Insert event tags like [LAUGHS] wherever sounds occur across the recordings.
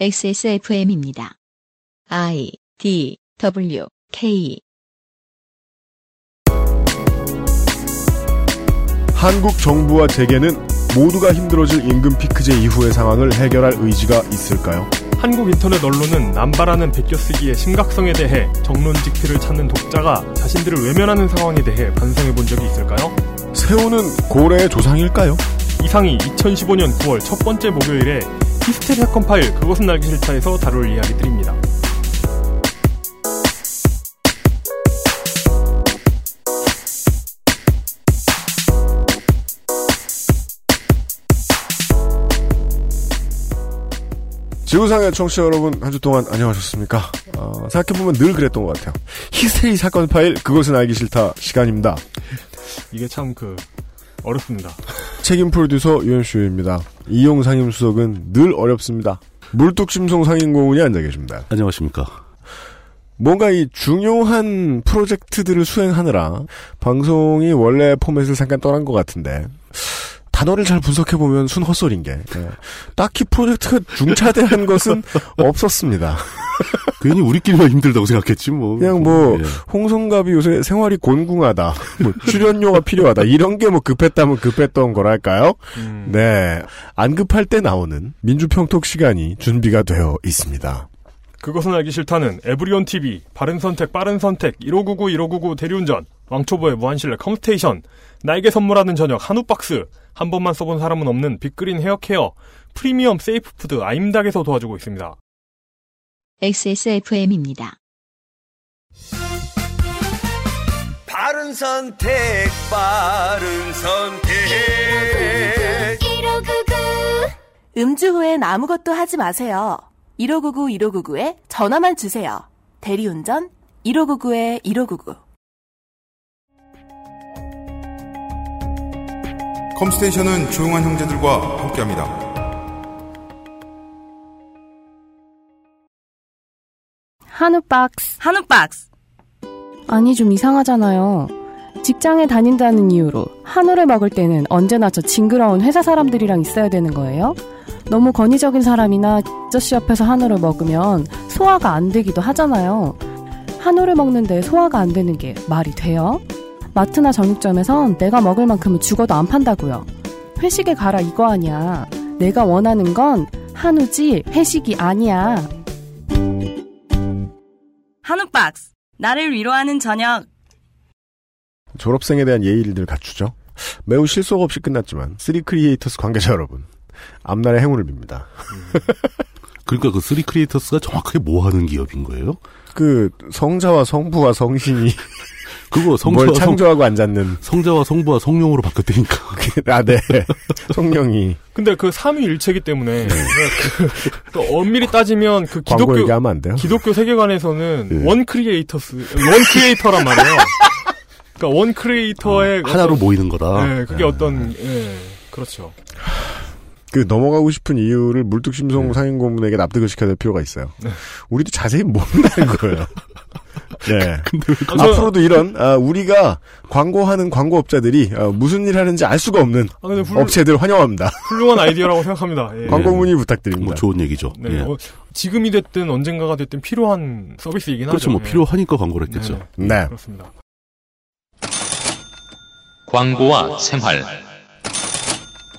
XSFM입니다. I D W K 한국 정부와 재계는 모두가 힘들어질 임금 피크제 이후의 상황을 해결할 의지가 있을까요? 한국 인터넷 언론은 남발하는 베껴쓰기의 심각성에 대해 정론직피를 찾는 독자가 자신들을 외면하는 상황에 대해 반성해 본 적이 있을까요? 새우는 고래의 조상일까요? 이상이 2015년 9월 첫 번째 목요일에 히스테리 사건 파일 그것은 알기 싫다에서 다룰 이야기들입니다. 지구상의 청취자 여러분 한 주 동안 안녕하셨습니까? 어, 생각해보면 늘 그랬던 것 같아요. 히스테리 사건 파일 그것은 알기 싫다 시간입니다. 이게 참 그 어렵습니다. 책임 프로듀서 유현수입니다. 이용 상임수석은 늘 어렵습니다. 물뚝심송 상임고문이 앉아 계십니다. 안녕하십니까. 뭔가 이 중요한 프로젝트들을 수행하느라 방송이 원래 포맷을 잠깐 떠난 것 같은데 단어를 잘 분석해 보면 순 헛소리인 게 예. 딱히 프로젝트가 중차대한 [LAUGHS] 것은 없었습니다. [LAUGHS] 괜히 우리끼리만 힘들다고 생각했지 뭐. 그냥 뭐 예. 홍성갑이 요새 생활이 곤궁하다, 뭐 출연료가 필요하다 이런 게 뭐 급했다면 급했던 거랄까요? 음, 네, 안 급할 때 나오는 민주평톡 시간이 준비가 되어 있습니다. 그것은 알기 싫다는 에브리온 TV, 바른 선택, 빠른 선택, 1599, 1599 대리운전, 왕초보의 무한실내 컴스테이션, 나에게 선물하는 저녁 한우 박스, 한 번만 써본 사람은 없는 빅그린 헤어케어, 프리미엄 safe food 아임닭에서 도와주고 있습니다. XSFM입니다. 바른 선택, 바른 선택. 음주 후엔 아무것도 하지 마세요. 1599 1599에 전화만 주세요. 대리운전 1599에 1599. 컴스테이션은 조용한 형제들과 함께합니다. 한우 박스. 한우 박스. 아니 좀 이상하잖아요. 직장에 다닌다는 이유로 한우를 먹을 때는 언제나 저 징그러운 회사 사람들이랑 있어야 되는 거예요? 너무 권위적인 사람이나 아저씨 옆에서 한우를 먹으면 소화가 안 되기도 하잖아요. 한우를 먹는데 소화가 안 되는 게 말이 돼요? 마트나 정육점에선 내가 먹을 만큼은 죽어도 안 판다고요. 회식에 가라 이거 아니야. 내가 원하는 건 한우지 회식이 아니야. 한우 박스. 나를 위로하는 저녁. 졸업생에 대한 예의를 갖추죠. 매우 실속 없이 끝났지만 쓰리 크리에이터스 관계자 여러분 앞날의 행운을 빕니다. [LAUGHS] 그러니까 그 쓰리 크리에이터스가 정확하게 뭐 하는 기업인 거예요? 그 성자와 성부와 성신이 [LAUGHS] 그거 뭘 성자와 성, 창조하고 앉았는 성자와 성부와 성룡으로 바뀌었다니까. [LAUGHS] 아 네 성령이 근데 그 삼위일체기 때문에 그, 또 엄밀히 따지면 그 기독교 얘기하면 안 돼요. 기독교 세계관에서는 예. one creators one creator란 말이에요. 그러니까 one creator의 하나로 어떤- 모이는 거다. 네, 그게 예. 어떤 예, 그렇죠. 그 넘어가고 싶은 이유를 물뚝심송 상임고문에게 납득을 시켜야 될 필요가 있어요. 우리도 자세히 모른다는 거예요. [LAUGHS] [LAUGHS] 네. 저- 앞으로도 이런 아, 우리가 광고하는 광고업자들이 아, 무슨 일 하는지 알 수가 없는 아, 훌, 업체들 환영합니다. 훌륭한 아이디어라고 생각합니다. [LAUGHS] 예. 광고 문의 뭐 부탁드립니다. 좋은 얘기죠. 네, 예. 어, 지금이 됐든 언젠가가 됐든 필요한 서비스이긴 그렇죠. 하죠. 뭐 예. 필요하니까 광고를 했겠죠. 네, 네. 그렇습니다. 광고와 생활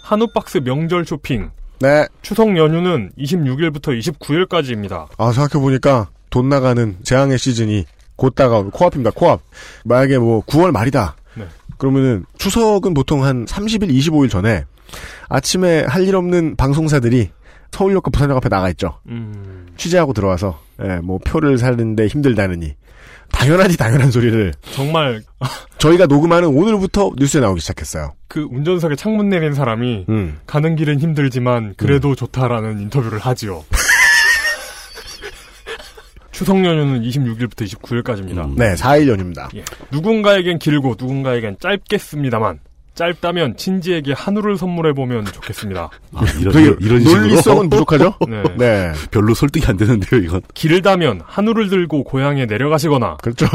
한우박스 명절 쇼핑 네. 추석 연휴는 26일부터 29일까지입니다. 아, 생각해보니까 돈 나가는 재앙의 시즌이 곧 다가오면 코앞입니다, 코앞. 만약에 뭐 9월 말이다. 네. 그러면은 추석은 보통 한 30일, 25일 전에 아침에 할 일 없는 방송사들이 서울역과 부산역 앞에 나가 있죠. 음, 취재하고 들어와서, 예, 뭐 표를 사는데 힘들다느니. 당연하지, 당연한 소리를 정말 저희가 녹음하는 오늘부터 뉴스에 나오기 시작했어요. 그 운전석에 창문 내린 사람이 음. 가는 길은 힘들지만 그래도 좋다라는 인터뷰를 하지요. [LAUGHS] 추석 연휴는 26일부터 29일까지입니다. 음. 네, 4일 연휴입니다. 예. 누군가에겐 길고 누군가에겐 짧겠습니다만 짧다면 친지에게 한우를 선물해 보면 좋겠습니다. 아, 이런, 이런, 이런 식으로 논리성은 부족하죠? [LAUGHS] 네. 네. 별로 설득이 안 되는데요, 이건. 길다면 한우를 들고 고향에 내려가시거나 그렇죠.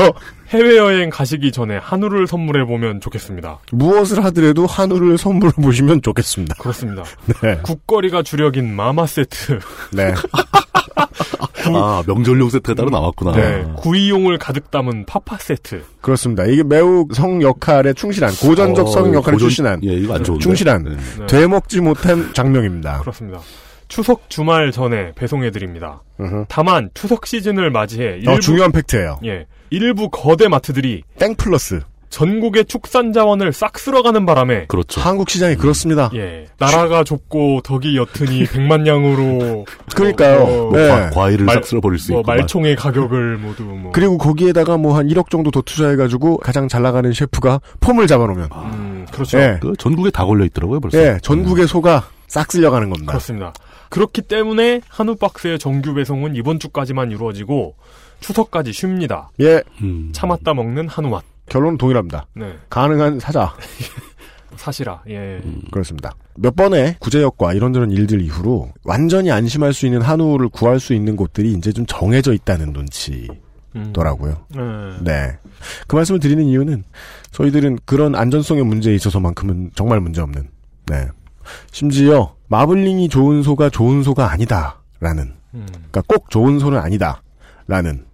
해외 여행 가시기 전에 한우를 선물해 보면 좋겠습니다. 무엇을 하더라도 한우를 선물해 보시면 좋겠습니다. 그렇습니다. [LAUGHS] 네. 국거리가 주력인 마마 세트. 네. [LAUGHS] 아, 명절용 세트가 따로 나왔구나. 네, 구이용을 가득 담은 파파 세트. 그렇습니다. 이게 매우 성 역할에 충실한 고전적 어, 성 역할에 고전- 충실한 예, 이거 안 좋은데. 충실한 네. 네. 되먹지 못한 장명입니다. 그렇습니다. 추석 주말 전에 배송해드립니다. 으흠. 다만 추석 시즌을 맞이해 일부, 어, 중요한 팩트예요. 예, 일부 거대 마트들이 땡 플러스 전국의 축산 자원을 싹 쓸어가는 바람에 그렇죠. 한국 시장이 그렇습니다. 예, 나라가 좁고 덕이 옅으니 [LAUGHS] 백만 양으로 그러니까요. 어, 네. 과, 과일을 말- 싹 쓸어버릴 수 뭐 있고. 말총의 가격을 모두 뭐 그리고 거기에다가 뭐 한 1억 정도 더 투자해가지고 가장 잘 나가는 셰프가 폼을 잡아놓으면 음, 그렇죠. 예, 그 전국에 다 걸려 있더라고요, 벌써. 예, 전국의 소가 싹 쓸려가는 겁니다. 그렇습니다. 그렇기 때문에 한우 박스의 정규 배송은 이번 주까지만 이루어지고 추석까지 쉽니다. 예, 음. 참았다 먹는 한우 맛. 결론은 동일합니다. 네, 가능한 사자. [LAUGHS] 사실아. 예. 음. 그렇습니다. 몇 번의 구제역과 이런저런 일들 이후로 완전히 안심할 수 있는 한우를 구할 수 있는 곳들이 이제 좀 정해져 있다는 눈치 더라고요. 음. 네. 네. 그 말씀을 드리는 이유는 저희들은 그런 안전성의 문제에 있어서만큼은 정말 문제 없는, 네. 심지어 마블링이 좋은 소가 좋은 소가 아니다라는, 음. 그러니까 꼭 좋은 소는 아니다라는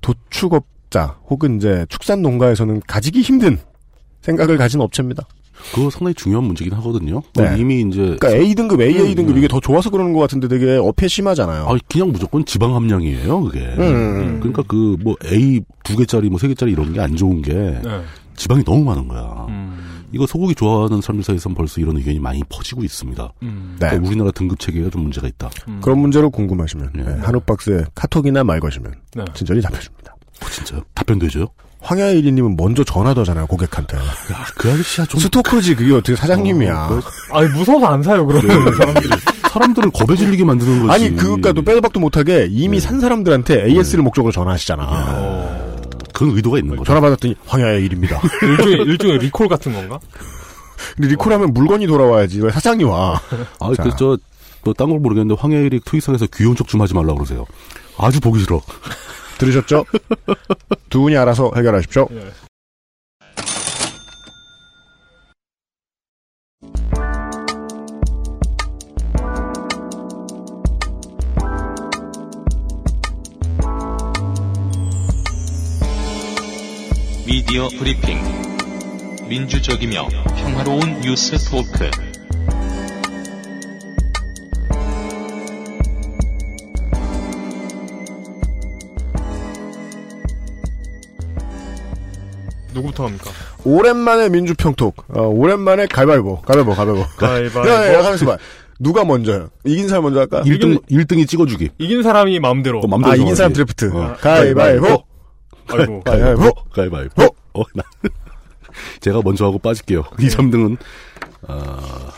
도축업 자 혹은 이제 축산 농가에서는 가지기 힘든 생각을 가진 업체입니다. 그거 상당히 중요한 문제긴 하거든요. 네. 이미 이제. 그러니까 A 등급, AA 음, 등급 음. 이게 더 좋아서 그러는 것 같은데 되게 어폐 심하잖아요. 아, 그냥 무조건 지방 함량이에요, 그게. 음. 그러니까 그, 뭐, A 두 개짜리, 뭐, 세 개짜리 이런 게 안 좋은 게, 네. 지방이 너무 많은 거야. 음. 이거 소고기 좋아하는 사람들 사이에서는 벌써 이런 의견이 많이 퍼지고 있습니다. 음. 네. 그러니까 우리나라 등급 체계가 좀 문제가 있다. 음. 그런 문제로 궁금하시면 네. 네, 한우 박스에 카톡이나 말 거시면 네. 친절히 답해줍니다. 어, 진짜요? 답변도 해줘요? 황야일이님은 먼저 전화더잖아요 고객한테. 야, 그 아저씨야 좀. 스토커지 그게 어떻게 사장님이야. 어, 아니 무서워서 안 사요 그러면 사람들이. 사람들을 겁에 질리게 만드는 거지. 아니 그것과도 빼도 박도 못하게 이미 네. 산 사람들한테 AS를 목적으로 전화하시잖아. 어. 그런 의도가 있는 거죠. 전화 받았더니 황야일입니다. [LAUGHS] 일종의 일종의 리콜 같은 건가? 근데 리콜하면 물건이 돌아와야지 왜 사장이 와. 아, 자. 그, 저, 뭐딴 걸 모르겠는데, 황야일이 트윗상에서 귀여운 척 좀 하지 말라 고 그러세요. 아주 보기 싫어. 들으셨죠? 두 분이 알아서 해결하십시오. 예. 미디어 브리핑. 민주적이며 평화로운 뉴스 토크. 누구부터 합니까? 오랜만에 민주평톡. 어, 오랜만에 가위바위보. 가위바위보. 가위바위보. 가위바위보. [LAUGHS] 야, 야, 야. 누가 먼저요? 이긴 사람 먼저 할까? 1등, 1등이 찍어주기. 이긴 사람이 마음대로. 어, 맘대로 아, 이긴. 사람 드래프트. 어. 가위바위보. 아이고. 가위바위보. 가위바위보. 어, 나. 제가 먼저 하고 빠질게요. 2, 3등은, 아,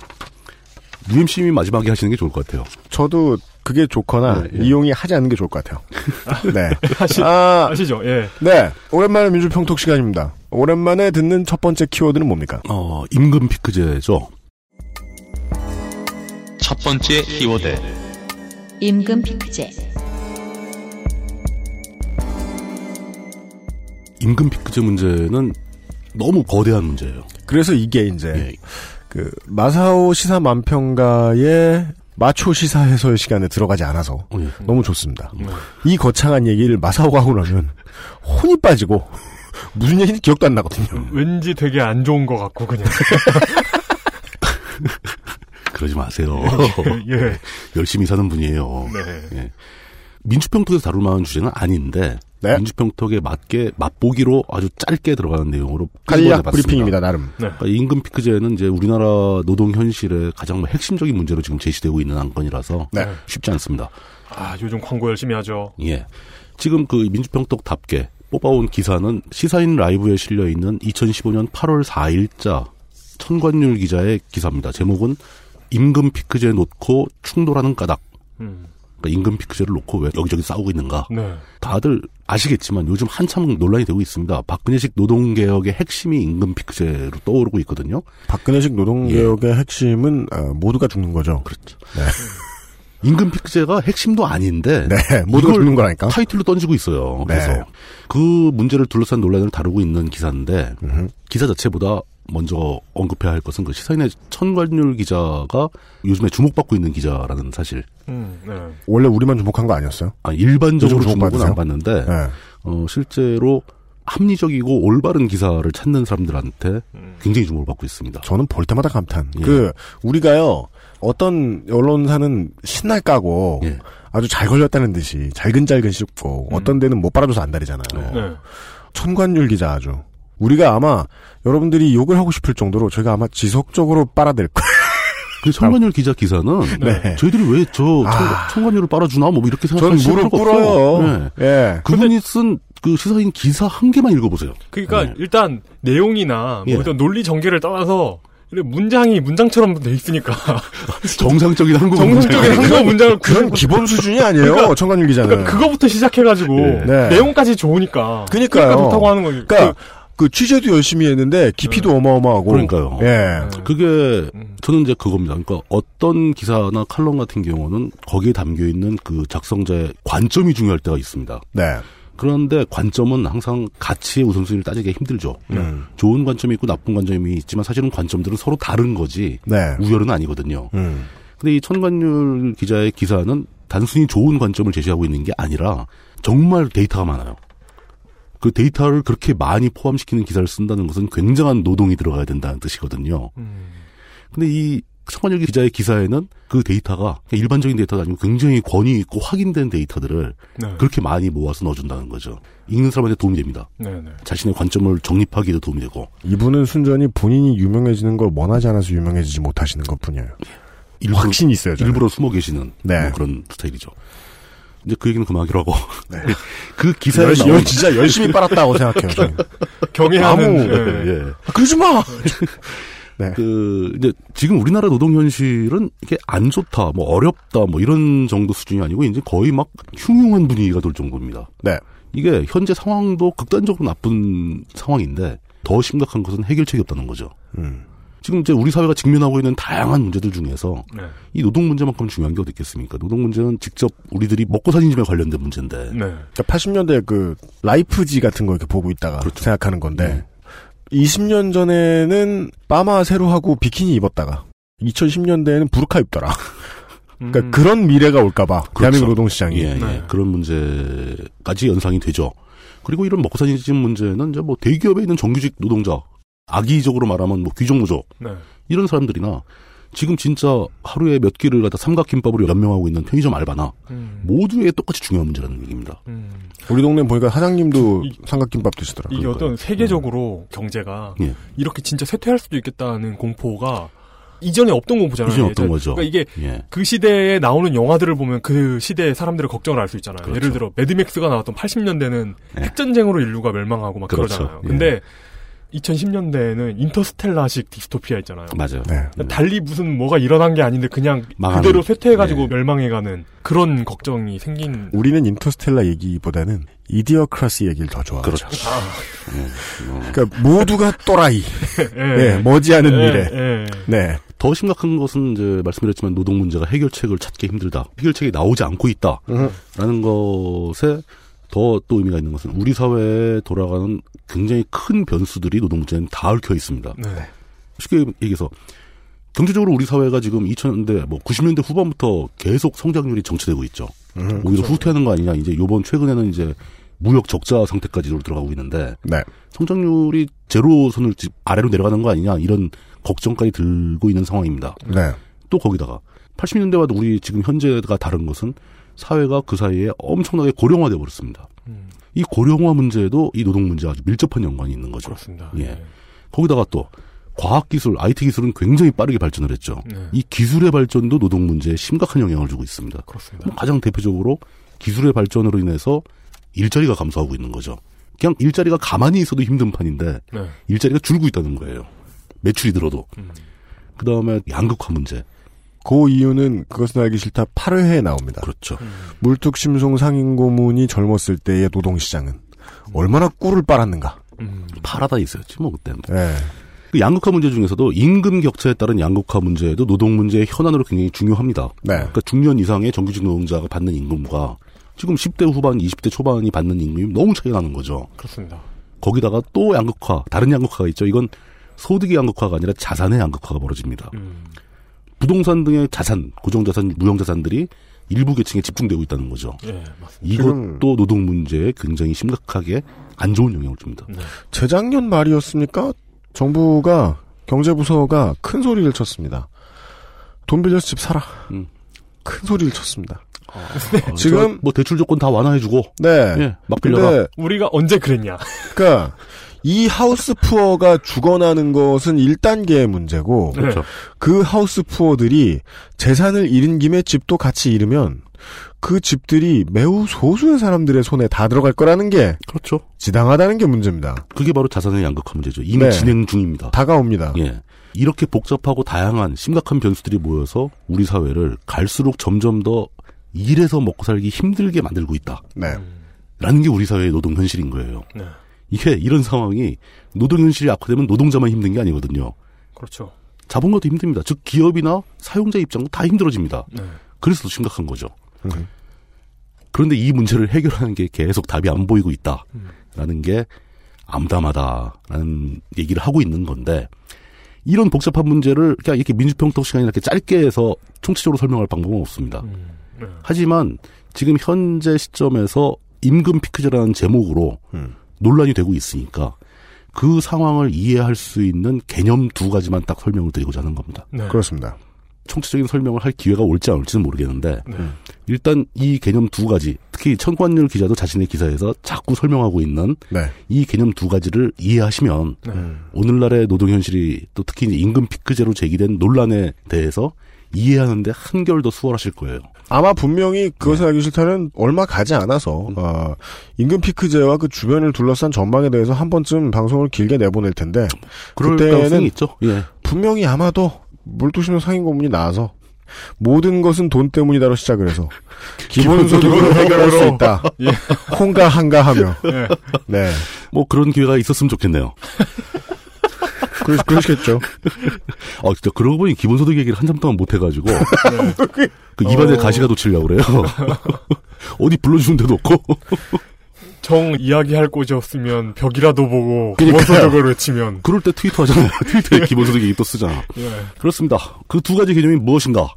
UMC님이 마지막에 하시는 게 좋을 것 같아요. 저도 그게 좋거나 네, 예. 이용이 하지 않는 게 좋을 것 같아요. [LAUGHS] 네. 하시, 아, 아시죠? 예. 네. 오랜만에 민주평톡 시간입니다. 오랜만에 듣는 첫 번째 키워드는 뭡니까? 어, 임금 피크제죠. 첫 번째 키워드. 임금 피크제. 임금 피크제 문제는 너무 거대한 문제예요. 그래서 이게 이제 예. 그 마사오 시사 만평가의 마초 시사 해설 시간에 들어가지 않아서 어, 예. 너무 좋습니다. 음. 이 거창한 얘기를 마사오가 하고 나면 혼이 빠지고 무슨 얘기인지 기억도 안 나거든요. 왠지 되게 안 좋은 것 같고 그냥. [LAUGHS] 그러지 마세요. [LAUGHS] 예. 열심히 사는 분이에요. 네. 예. 민주평톡에서 다룰 만한 주제는 아닌데 네. 민주평톡에 맞게 맛보기로 아주 짧게 들어가는 내용으로 간략. 브리핑입니다, 나름. 그러니까 임금 피크제는 이제 우리나라 노동 현실의 가장 뭐 핵심적인 문제로 지금 제시되고 있는 안건이라서 네. 쉽지 않습니다. 아 요즘 광고 열심히 하죠. 예. 지금 그 민주평톡답게 뽑아온 기사는 시사인 라이브에 실려 있는 2015년 8월 4일자 천관율 기자의 기사입니다. 제목은 임금 피크제 놓고 충돌하는 까닭. 음. 그러니까 임금 피크제를 놓고 왜 여기저기 싸우고 있는가. 네. 다들 아시겠지만 요즘 한참 논란이 되고 있습니다. 박근혜식 노동개혁의 핵심이 임금 피크제로 떠오르고 있거든요. 박근혜식 노동개혁의 핵심은 어, 모두가 죽는 거죠. 그렇죠. [LAUGHS] 임금 피크제가 핵심도 아닌데 네, 모두가 죽는 거라니까. 타이틀로 던지고 있어요. 네. 그래서 그 문제를 둘러싼 논란을 다루고 있는 기사인데 음흠. 기사 자체보다 먼저 언급해야 할 것은 그 시사인의 천관율 기자가 요즘에 주목받고 있는 기자라는 사실. 음, 네. 원래 우리만 주목한 거 아니었어요? 아, 일반적으로 주목은 주목받으세요? 안 받는데 네. 어, 실제로 합리적이고 올바른 기사를 찾는 사람들한테 굉장히 주목을 받고 있습니다. 저는 볼 때마다 감탄. 예. 그 우리가요 어떤 언론사는 신날 까고 예. 아주 잘 걸렸다는 듯이 잘근잘근 씹고 어떤 데는 못 빨아줘서 안달이잖아요. 네. 천관율 기자 아주 우리가 아마 여러분들이 욕을 하고 싶을 정도로 저희가 아마 지속적으로 빨아댈 거예요. [LAUGHS] 그 천관율 기자 기사는 [LAUGHS] 네. 저희들이 왜저 아. 천관율을 빨아주나 뭐 이렇게 전 생각하는 무릎 꿇어요. 네. 예. 그분이 쓴 그 시사인 기사 한 개만 읽어보세요. 그러니까 네. 일단 내용이나 예. 뭐 어떤 논리 전개를 떠나서 이렇게 문장이 문장처럼 돼 있으니까 정상적인 [LAUGHS] 한국 정상적인 한국어 문장을 그런 기본 수준이 아니에요. 그러니까- 천관율 기자는. 그러니까 그거부터 시작해가지고 네. 내용까지 좋으니까. 그러니까 좋다고 하는 거지. 그러니까 그 취재도 열심히 했는데 깊이도 어마어마하고. 그러니까요. 예. 그게 음. 저는 이제 그겁니다. 그러니까 어떤 기사나 칼럼 같은 경우는 거기에 담겨 있는 그 작성자의 관점이 중요할 때가 있습니다. 네. 그런데 관점은 항상 가치의 우선순위를 따지기 힘들죠. 음. 좋은 관점이 있고 나쁜 관점이 있지만 사실은 관점들은 서로 다른 거지 네. 우열은 아니거든요. 음. 근데 이 천관율 기자의 기사는 단순히 좋은 관점을 제시하고 있는 게 아니라 정말 데이터가 많아요. 그 데이터를 그렇게 많이 포함시키는 기사를 쓴다는 것은 굉장한 노동이 들어가야 된다는 뜻이거든요. 음. 근데 이 천관율 기자의 기사에는 그 데이터가 일반적인 데이터가 아니고 굉장히 권위 있고 확인된 데이터들을 네. 그렇게 많이 모아서 넣어준다는 거죠. 읽는 사람한테 도움이 됩니다. 네 네. 자신의 관점을 정립하기에도 도움이 되고 이분은 순전히 본인이 유명해지는 걸 원하지 않아서 유명해지지 못하시는 것 뿐이에요. 일부러, 확신이 있어요. 저는. 일부러 숨어 계시는 네. 뭐 그런 스타일이죠. 이제 그 얘기는 그만하기로 하고 네. [LAUGHS] 그 기사에 열, 나온 열, 진짜 열심히 빨았다고 생각해요. 경애하는 아무- 예. 예. 아, 그러지 마. [LAUGHS] 네. 그 이제 지금 우리나라 노동 현실은 이게 안 좋다, 뭐 어렵다, 뭐 이런 정도 수준이 아니고 이제 거의 막 흉흉한 분위기가 돌 정도입니다. 네. 이게 현재 상황도 극단적으로 나쁜 상황인데 더 심각한 것은 해결책이 없다는 거죠. 음. 지금 이제 우리 사회가 직면하고 있는 다양한 문제들 중에서 네. 이 노동 문제만큼 중요한 게 어디 있겠습니까? 노동 문제는 직접 우리들이 먹고 사는 집에 관련된 문제인데 네. 그러니까 80년대 그 라이프지 같은 거 이렇게 보고 있다가 그렇죠. 생각하는 건데 네. 20년 전에는 빠마 새로 하고 비키니 입었다가 2010년대에는 부르카 입더라. [LAUGHS] 그러니까 음. 그런 미래가 올까봐 대한민국 노동시장이 예, 예. 네. 그런 문제까지 연상이 되죠. 그리고 이런 먹고 사는 집 문제는 이제 뭐 대기업에 있는 정규직 노동자, 악의적으로 말하면 뭐 귀족노조 네. 이런 사람들이나 지금 진짜 하루에 몇 끼를 갖다 삼각김밥으로 연명하고 있는 편의점 알바나 음. 모두에 똑같이 중요한 문제라는 얘기입니다. 음. 우리 동네 보니까 사장님도 이- 삼각김밥 드시더라. 이게 어떤 세계적으로 경제가 예. 이렇게 진짜 쇠퇴할 수도 있겠다는 공포가 이전에 없던 공포잖아요. 이전에 없던 거죠. 그러니까 이게 예. 그 시대에 나오는 영화들을 보면 그 시대의 사람들의 걱정을 알 수 있잖아요. 그렇죠. 예를 들어 매드맥스가 나왔던 80년대는 네. 핵전쟁으로 인류가 멸망하고 막 그렇죠. 그러잖아요. 예. 근데 2010년대에는 인터스텔라식 디스토피아 있잖아요. 맞아요. 네. 음. 달리 무슨 뭐가 일어난 게 아닌데 그냥 망하는. 그대로 쇠퇴해가지고 네. 멸망해가는 그런 걱정이 생긴. 우리는 인터스텔라 얘기보다는 이디어크라시 얘기를 더 좋아하죠. 그렇죠. 아, 어. 그러니까 모두가 또라이. [LAUGHS] 예. 네, 머지않은 예, 미래. 예. 네. 더 심각한 것은 이제 말씀드렸지만 노동 문제가 해결책을 찾기 힘들다. 해결책이 나오지 않고 있다라는 것에 더 또 의미가 있는 것은 우리 사회에 돌아가는 굉장히 큰 변수들이 노동 문제는 다 얽혀 있습니다. 네. 쉽게 얘기해서 경제적으로 우리 사회가 지금 2000년대 뭐 90년대 후반부터 계속 성장률이 정체되고 있죠. 음, 오히려 후퇴하는 거 아니냐. 이제 요번 최근에는 이제 무역 적자 상태까지로 들어가고 있는데 네. 성장률이 제로 선을 집 아래로 내려가는 거 아니냐 이런 걱정까지 들고 있는 상황입니다. 네. 또 거기다가 80년대와 우리 지금 현재가 다른 것은 사회가 그 사이에 엄청나게 고령화돼 버렸습니다. 음, 이 고령화 문제에도 이 노동 문제와 아주 밀접한 연관이 있는 거죠. 그렇습니다. 예. 거기다가 또 과학 기술, IT 기술은 굉장히 빠르게 발전을 했죠. 네. 이 기술의 발전도 노동 문제에 심각한 영향을 주고 있습니다. 그렇습니다. 뭐 가장 대표적으로 기술의 발전으로 인해서 일자리가 감소하고 있는 거죠. 그냥 일자리가 가만히 있어도 힘든 판인데 네. 일자리가 줄고 있다는 거예요. 매출이 들어도. 음. 그 다음에 양극화 문제. 그 이유는 그것은 알기 싫다 8회에 나옵니다. 그렇죠. 물뚝심송 상인고문이 젊었을 때의 노동시장은 얼마나 꿀을 빨았는가. 음. 파라다 있었지 뭐 그때는. 네. 그 양극화 문제 중에서도 임금 격차에 따른 양극화 문제도 노동 문제의 현안으로 굉장히 중요합니다. 네. 그러니까 중년 이상의 정규직 노동자가 받는 임금과 지금 10대 후반, 20대 초반이 받는 임금이 너무 차이가 나는 거죠. 그렇습니다. 거기다가 또 양극화, 다른 양극화가 있죠. 이건 소득의 양극화가 아니라 자산의 양극화가 벌어집니다. 음. 부동산 등의 자산, 고정자산, 무형자산들이 일부 계층에 집중되고 있다는 거죠. 예, 맞습니다. 이것도 노동 문제에 굉장히 심각하게 안 좋은 영향을 줍니다. 네. 재작년 말이었습니까? 정부가 경제부서가 큰 소리를 쳤습니다. 돈 빌려서 집 사라. 음. 큰 소리를 쳤습니다. 어, 지금- 저, 뭐 대출 조건 다 완화해주고 네. 예, 막 빌려라. 근데 우리가 언제 그랬냐? 그러니까 이 하우스 푸어가 죽어나는 것은 1단계의 문제고 네. 그렇죠. 그 하우스 푸어들이 재산을 잃은 김에 집도 같이 잃으면 그 집들이 매우 소수의 사람들의 손에 다 들어갈 거라는 게 그렇죠. 지당하다는 게 문제입니다. 그게 바로 자산의 양극화 문제죠. 이미 네. 진행 중입니다. 다가옵니다. 예. 이렇게 복잡하고 다양한 심각한 변수들이 모여서 우리 사회를 갈수록 점점 더 일해서 먹고 살기 힘들게 만들고 있다. 네. 라는 게 우리 사회의 노동 현실인 거예요. 네. 이게 이런 상황이 노동 현실이 악화되면 노동자만 힘든 게 아니거든요. 그렇죠. 자본가도 힘듭니다. 즉 기업이나 사용자 입장도 다 힘들어집니다. 네. 그래서 더 심각한 거죠. 음. 그런데 이 문제를 해결하는 게 계속 답이 안 보이고 있다라는 게 암담하다라는 얘기를 하고 있는 건데 이런 복잡한 문제를 그냥 이렇게 민주평통 시간에 이렇게 짧게 해서 총체적으로 설명할 방법은 없습니다. 음. 네. 하지만 지금 현재 시점에서 임금 피크제라는 제목으로 음. 논란이 되고 있으니까 그 상황을 이해할 수 있는 개념 두 가지만 딱 설명을 드리고자 하는 겁니다. 네. 그렇습니다. 총체적인 설명을 할 기회가 올지 안 올지는 모르겠는데 네. 일단 이 개념 두 가지 특히 천관율 기자도 자신의 기사에서 자꾸 설명하고 있는 네. 이 개념 두 가지를 이해하시면 네. 오늘날의 노동 현실이 또 특히 임금 피크제로 제기된 논란에 대해서 이해하는데 한결 더 수월하실 거예요. 아마 분명히 그것을 네. 알기 싫다는 얼마 가지 않아서 음. 어, 임금 피크제와 그 주변을 둘러싼 전망에 대해서 한 번쯤 방송을 길게 내보낼 텐데 그럴 그때는. 예. 분명히 아마도 물두시면 상인 고문이 나와서 모든 것은 돈 때문이다로 시작을 해서 [LAUGHS] 기본소득으로 해결할 [LAUGHS] 수 있다. [LAUGHS] 예. 홍가 한가 하며 네. 네뭐 그런 기회가 있었으면 좋겠네요. 그러, 그러시겠죠. [LAUGHS] 아, 진짜 그러고 보니 기본소득 얘기를 한참 동안 못 해가지고 [LAUGHS] 그 입안에 어. 가시가 돋치려고 그래요. [LAUGHS] 어디 불러주는 데도 없고. 정 이야기할 곳이 없으면 벽이라도 보고. 기본소득을 외치면 그럴 때 트위터 하잖아요. 트위터에 기본소득 얘기 또 쓰잖아. 예. 그렇습니다. 그 두 가지 개념이 무엇인가?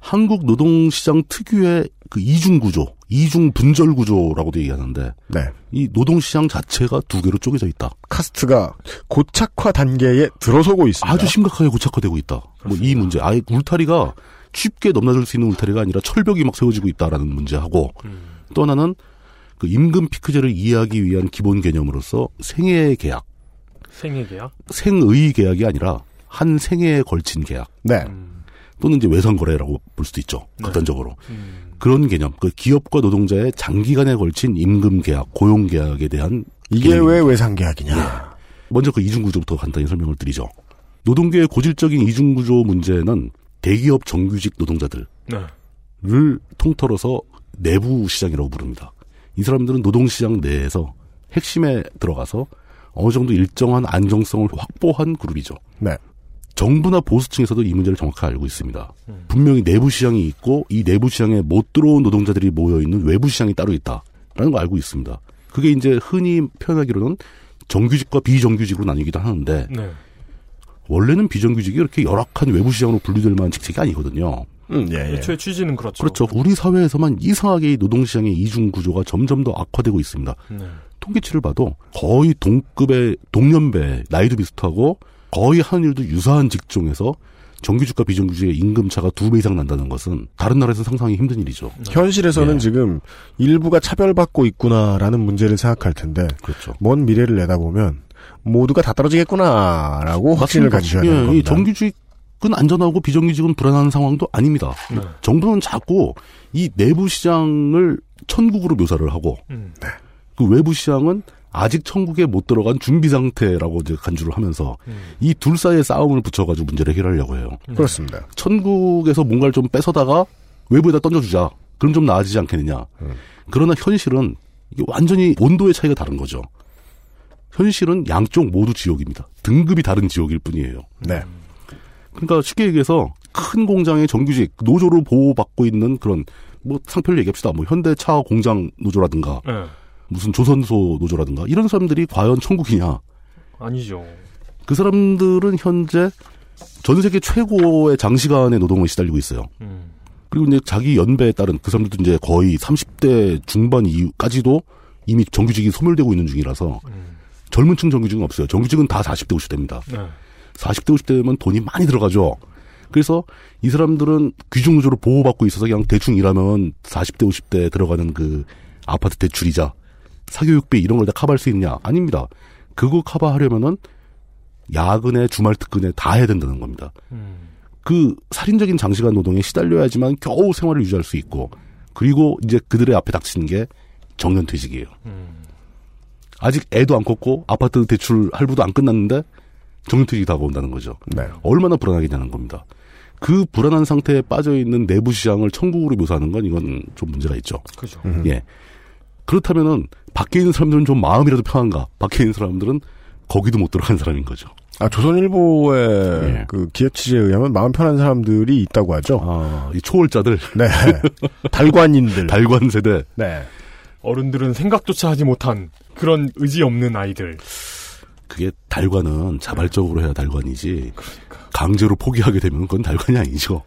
한국 노동시장 특유의 그 이중 구조, 이중 분절 구조라고도 얘기하는데 네 이 노동시장 자체가 두 개로 쪼개져 있다. 카스트가 고착화 단계에 들어서고 있습니다. 아주 심각하게 고착화되고 있다. 뭐 이 문제, 아예 울타리가 쉽게 넘나들 수 있는 울타리가 아니라 철벽이 막 세워지고 있다라는 문제하고 또 하나는 그 임금 피크제를 이해하기 위한 기본 개념으로서 생애 계약, 생애 계약? 생의 계약이 아니라 한 생애에 걸친 계약 네 또는 이제 외상 거래라고 볼 수도 있죠. 극단적으로 음. 그런 개념, 그 기업과 노동자의 장기간에 걸친 임금 계약, 고용 계약에 대한 이게 개념입니다. 왜 외상 계약이냐? 먼저 그 이중 구조부터 간단히 설명을 드리죠. 노동계의 고질적인 이중 구조 문제는 대기업 정규직 노동자들을 네. 통틀어서 내부 시장이라고 부릅니다. 이 사람들은 노동시장 내에서 핵심에 들어가서 어느 정도 일정한 안정성을 확보한 그룹이죠. 네. 정부나 보수층에서도 이 문제를 정확하게 알고 있습니다. 분명히 내부 시장이 있고 이 내부 시장에 못 들어온 노동자들이 모여 있는 외부 시장이 따로 있다라는 걸 알고 있습니다. 그게 이제 흔히 표현하기로는 정규직과 비정규직으로 나뉘기도 하는데 네. 원래는 비정규직이 이렇게 열악한 외부 시장으로 분류될 만한 직책이 아니거든요. 음, 예, 예. 애초에 취지는 그렇죠. 그렇죠. 우리 사회에서만 이상하게 이 노동시장의 이중 구조가 점점 더 악화되고 있습니다. 네. 통계치를 봐도 거의 동급의 동년배 나이도 비슷하고 거의 하는 일도 유사한 직종에서 정규직과 비정규직의 임금 차가 두 배 이상 난다는 것은 다른 나라에서 상상이 힘든 일이죠. 현실에서는 예. 지금 일부가 차별받고 있구나라는 문제를 생각할 텐데 그렇죠. 먼 미래를 내다보면 모두가 다 떨어지겠구나라고 확신을 가지셔야 예, 되는 겁니다. 정규직은 안전하고 비정규직은 불안한 상황도 아닙니다. 네. 정부는 자꾸 이 내부 시장을 천국으로 묘사를 하고 음. 그 외부 시장은 아직 천국에 못 들어간 준비 상태라고 이제 간주를 하면서 음. 이둘 사이의 싸움을 붙여가지고 문제를 해결하려고 해요. 그렇습니다. 천국에서 뭔가를 좀 뺏어다가 외부에다 던져주자. 그럼 좀 나아지지 않겠느냐. 그러나 현실은 이게 완전히 온도의 차이가 다른 거죠. 현실은 양쪽 모두 지옥입니다. 등급이 다른 지옥일 뿐이에요. 네. 그러니까 쉽게 얘기해서 큰 공장의 정규직 노조로 보호받고 있는 그런 뭐 상표를 얘기합시다. 뭐 현대차 공장 노조라든가 네. 무슨 조선소 노조라든가 이런 사람들이 과연 천국이냐? 아니죠. 그 사람들은 현재 전 세계 최고의 장시간의 노동을 시달리고 있어요. 음. 그리고 이제 자기 연배에 따른 그 사람들도 이제 거의 30대 중반 이후까지도 이미 정규직이 소멸되고 있는 중이라서 젊은 층 정규직은 없어요. 정규직은 다 40대 50대입니다. 네. 40대 50대면 돈이 많이 들어가죠. 그래서 이 사람들은 귀중구조로 보호받고 있어서 그냥 대충 일하면 40대 50대 들어가는 그 아파트 대출이자 사교육비 이런 걸 다 커버할 수 있냐? 아닙니다. 그거 커버하려면은 야근에 주말 특근에 다 해야 된다는 겁니다. 그 살인적인 장시간 노동에 시달려야지만 겨우 생활을 유지할 수 있고 그리고 이제 그들의 앞에 닥치는 게 정년퇴직이에요. 아직 애도 안 컸고 아파트 대출 할부도 안 끝났는데 정년퇴직이 다가온다는 거죠. 네. 얼마나 불안하겠냐는 겁니다. 그 불안한 상태에 빠져 있는 내부 시장을 천국으로 묘사하는 건 이건 좀 문제가 있죠. 그죠. 예. 그렇다면은 밖에 있는 사람들은 좀 마음이라도 편한가? 밖에 있는 사람들은 거기도 못 들어간 사람인 거죠. 아, 조선일보의 예. 그 기획 취재에 의하면 마음 편한 사람들이 있다고 하죠. 아, 이 초월자들, 네. [LAUGHS] 달관인들. 달관 세대. 네. 어른들은 생각조차 하지 못한 그런 의지 없는 아이들. 그게 달관은 자발적으로 해야 달관이지. 강제로 포기하게 되면 그건 달관이 아니죠.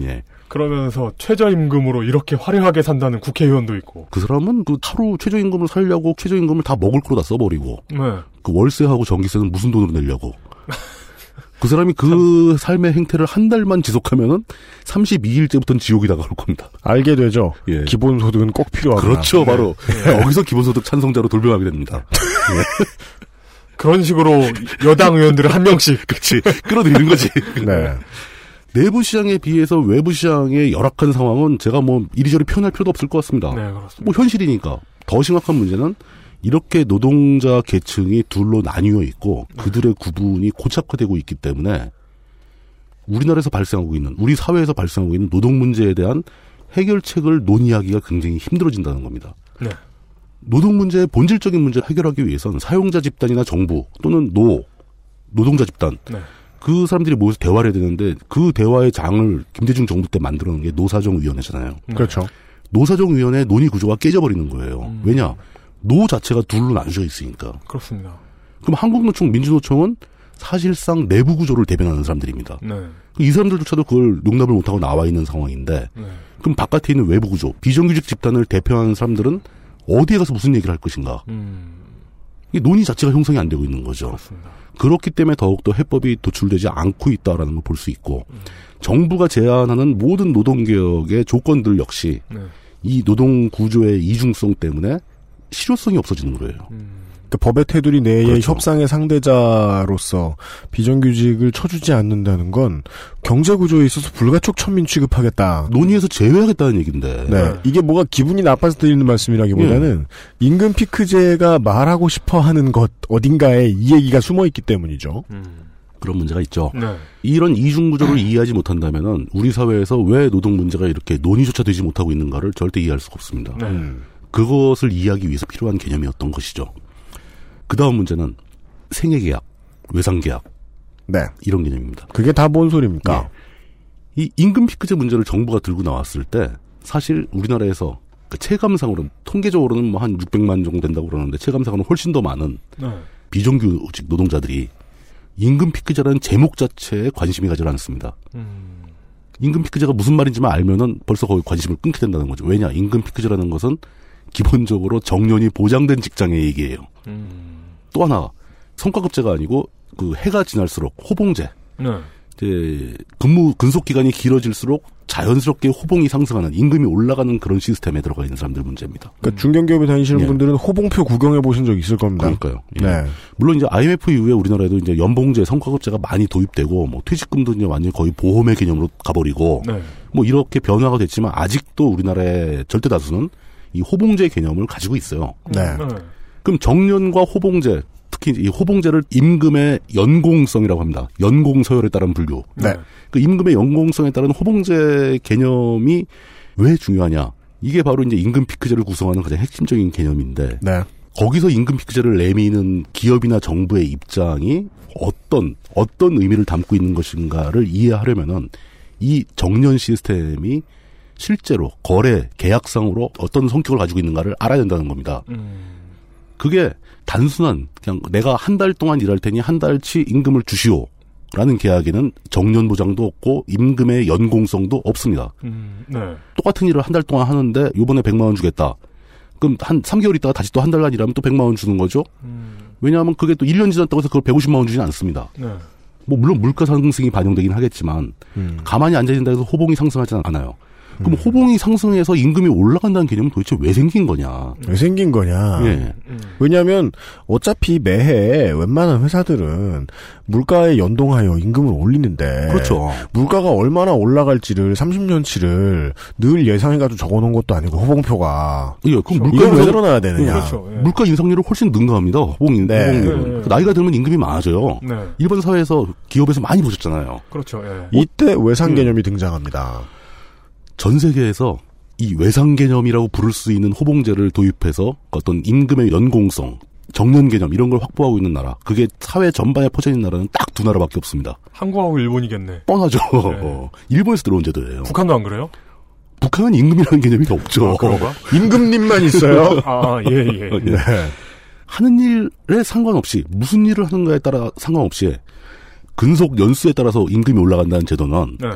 예. 그러면서 최저임금으로 이렇게 화려하게 산다는 국회의원도 있고. 그 사람은 그 하루 최저임금을 살려고 최저임금을 다 먹을 거로 다 써버리고 네. 그 월세하고 전기세는 무슨 돈으로 내려고. [LAUGHS] 그 사람이 그 삶의 행태를 한 달만 지속하면은 32일째부터는 지옥이 다가올 겁니다. 알게 되죠. 예. 기본소득은 꼭 필요하구나. 그렇죠, 바로 거기서 기본소득 찬성자로 돌변하게 됩니다. 그런 식으로 여당 의원들을 한 명씩. 그렇지, 끌어들이는 거지. 네. [LAUGHS] 내부 시장에 비해서 외부 시장의 열악한 상황은 제가 뭐 이리저리 표현할 필요도 없을 것 같습니다. 네, 그렇습니다. 뭐 현실이니까. 더 심각한 문제는 이렇게 노동자 계층이 둘로 나뉘어 있고 그들의 구분이 고착화되고 있기 때문에 우리나라에서 발생하고 있는 우리 사회에서 발생하고 있는 노동 문제에 대한 해결책을 논의하기가 굉장히 힘들어진다는 겁니다. 네. 노동 문제의 본질적인 문제를 해결하기 위해서는 사용자 집단이나 정부 또는 노 노동자 집단 네. 그 사람들이 모여서 대화를 해야 되는데 그 대화의 장을 김대중 정부 때 만들어 놓은 게 노사정위원회잖아요. 그렇죠. 노사정위원회 논의 구조가 깨져버리는 거예요. 왜냐? 노 자체가 둘로 나뉘어져 있으니까. 그렇습니다. 그럼 한국노총, 민주노총은 사실상 내부 구조를 대변하는 사람들입니다. 네. 이 사람들조차도 그걸 용납을 못하고 나와 있는 상황인데, 네. 그럼 바깥에 있는 외부 구조, 비정규직 집단을 대표하는 사람들은 어디에 가서 무슨 얘기를 할 것인가? 음, 이 논의 자체가 형성이 안 되고 있는 거죠. 그렇습니다. 그렇기 때문에 더욱더 해법이 도출되지 않고 있다라는 걸 볼 수 있고, 정부가 제안하는 모든 노동개혁의 조건들 역시 네. 이 노동 구조의 이중성 때문에 실효성이 없어지는 거예요. 그러니까 법의 테두리 내의 그렇죠. 협상의 상대자로서 비정규직을 쳐주지 않는다는 건 경제 구조에 있어서 불가촉 천민 취급하겠다. 논의에서 제외하겠다는 얘기인데. 네. 이게 뭐가 기분이 나빠서 드리는 말씀이라기보다는 임금 피크제가 말하고 싶어 하는 것 어딘가에 이 얘기가 숨어 있기 때문이죠. 그런 문제가 있죠. 네. 이런 이중 구조를 이해하지 못한다면은 우리 사회에서 왜 노동 문제가 이렇게 논의조차 되지 못하고 있는가를 절대 이해할 수가 없습니다. 네. 그것을 이해하기 위해서 필요한 개념이었던 것이죠. 그 다음 문제는 생애 계약, 외상 계약 네. 이런 개념입니다. 그게 다 뭔 소리입니까? 이 임금 피크제 문제를 정부가 들고 나왔을 때 사실 우리나라에서 그 체감상으로 통계적으로는 뭐 한 600만 정도 된다고 그러는데 체감상으로는 훨씬 더 많은 네. 비정규직 노동자들이 임금 피크제라는 제목 자체에 관심이 가지 않습니다. 음, 임금 피크제가 무슨 말인지만 알면은 벌써 거기 관심을 끊게 된다는 거죠. 왜냐? 임금 피크제라는 것은 기본적으로 정년이 보장된 직장의 얘기예요. 음, 또 하나 성과급제가 아니고 그 해가 지날수록 호봉제. 네. 이제 근무 근속 기간이 길어질수록 자연스럽게 호봉이 상승하는 임금이 올라가는 그런 시스템에 들어가 있는 사람들 문제입니다. 그러니까 중견기업에 다니시는 예. 분들은 호봉표 구경해 보신 적 있을 겁니다. 그러니까요. 예. 네. 물론 이제 IMF 이후에 우리나라에도 이제 연봉제, 성과급제가 많이 도입되고 뭐 퇴직금도 이제 완전히 거의 보험의 개념으로 가버리고 네. 뭐 이렇게 변화가 됐지만 아직도 우리나라의 절대 다수는 이 호봉제 개념을 가지고 있어요. 네. 네. 그럼 정년과 호봉제, 특히 이 호봉제를 임금의 연공성이라고 합니다. 연공 서열에 따른 분류. 네. 그 임금의 연공성에 따른 호봉제 개념이 왜 중요하냐? 이게 바로 이제 임금 피크제를 구성하는 가장 핵심적인 개념인데 네. 거기서 임금 피크제를 내미는 기업이나 정부의 입장이 어떤 어떤 의미를 담고 있는 것인가를 이해하려면은 이 정년 시스템이 실제로 거래 계약상으로 어떤 성격을 가지고 있는가를 알아야 된다는 겁니다. 음, 그게 단순한 그냥 내가 한 달 동안 일할 테니 한 달치 임금을 주시오. 라는 계약에는 정년 보장도 없고 임금의 연공성도 없습니다. 음, 네. 똑같은 일을 한 달 동안 하는데 요번에 100만 원 주겠다. 그럼 한 3개월 있다가 다시 또 한 달간 일하면 또 100만 원 주는 거죠. 왜냐하면 그게 또 1년 지났다고 해서 그걸 150만 원 주진 않습니다. 네. 뭐 물론 물가 상승이 반영되긴 하겠지만 가만히 앉아 있는다 해서 호봉이 상승하지 않아요. 그럼 호봉이 상승해서 임금이 올라간다는 개념은 도대체 왜 생긴 거냐? 왜 생긴 거냐? 예. 왜냐하면 어차피 매해 웬만한 회사들은 물가에 연동하여 임금을 올리는데 그렇죠. 물가가 얼마나 올라갈지를 30년치를 늘 예상해가지고 적어놓은 것도 아니고 호봉표가 예, 그럼 물가 이걸 왜 드러나야 되느냐? 그렇죠. 예. 물가 인상률을 훨씬 능가합니다. 호봉, 네. 호봉률은. 네. 나이가 들면 임금이 많아져요. 네. 일본 사회에서 기업에서 많이 보셨잖아요. 그렇죠. 예. 이때 외상 음. 개념이 등장합니다. 전 세계에서 이 외상 개념이라고 부를 수 있는 호봉제를 도입해서 어떤 임금의 연공성, 정년 개념 이런 걸 확보하고 있는 나라. 그게 사회 전반에 퍼져 있는 나라는 딱 두 나라밖에 없습니다. 한국하고 일본이겠네. 뻔하죠. 네. [LAUGHS] 일본에서 들어온 제도예요. 북한도 안 그래요? 북한은 임금이라는 개념이 없죠. 아? [LAUGHS] 임금님만 있어요. [LAUGHS] 아, 예, 예. 예. 네. 하는 일에 상관없이 무슨 일을 하는가에 따라 상관없이 근속 연수에 따라서 임금이 올라간다는 제도는 네.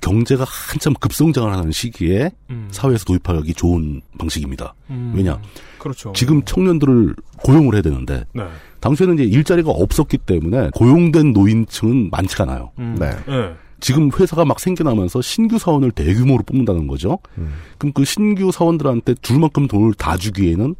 경제가 한참 급성장을 하는 시기에 음. 사회에서 도입하기 좋은 방식입니다. 음. 왜냐? 그렇죠. 지금 청년들을 고용을 해야 되는데 네. 당시에는 이제 일자리가 없었기 때문에 고용된 노인층은 많지가 않아요. 음. 네. 네. 지금 회사가 막 생겨나면서 신규 사원을 대규모로 뽑는다는 거죠. 그럼 그 신규 사원들한테 줄 만큼 돈을 다 주기에는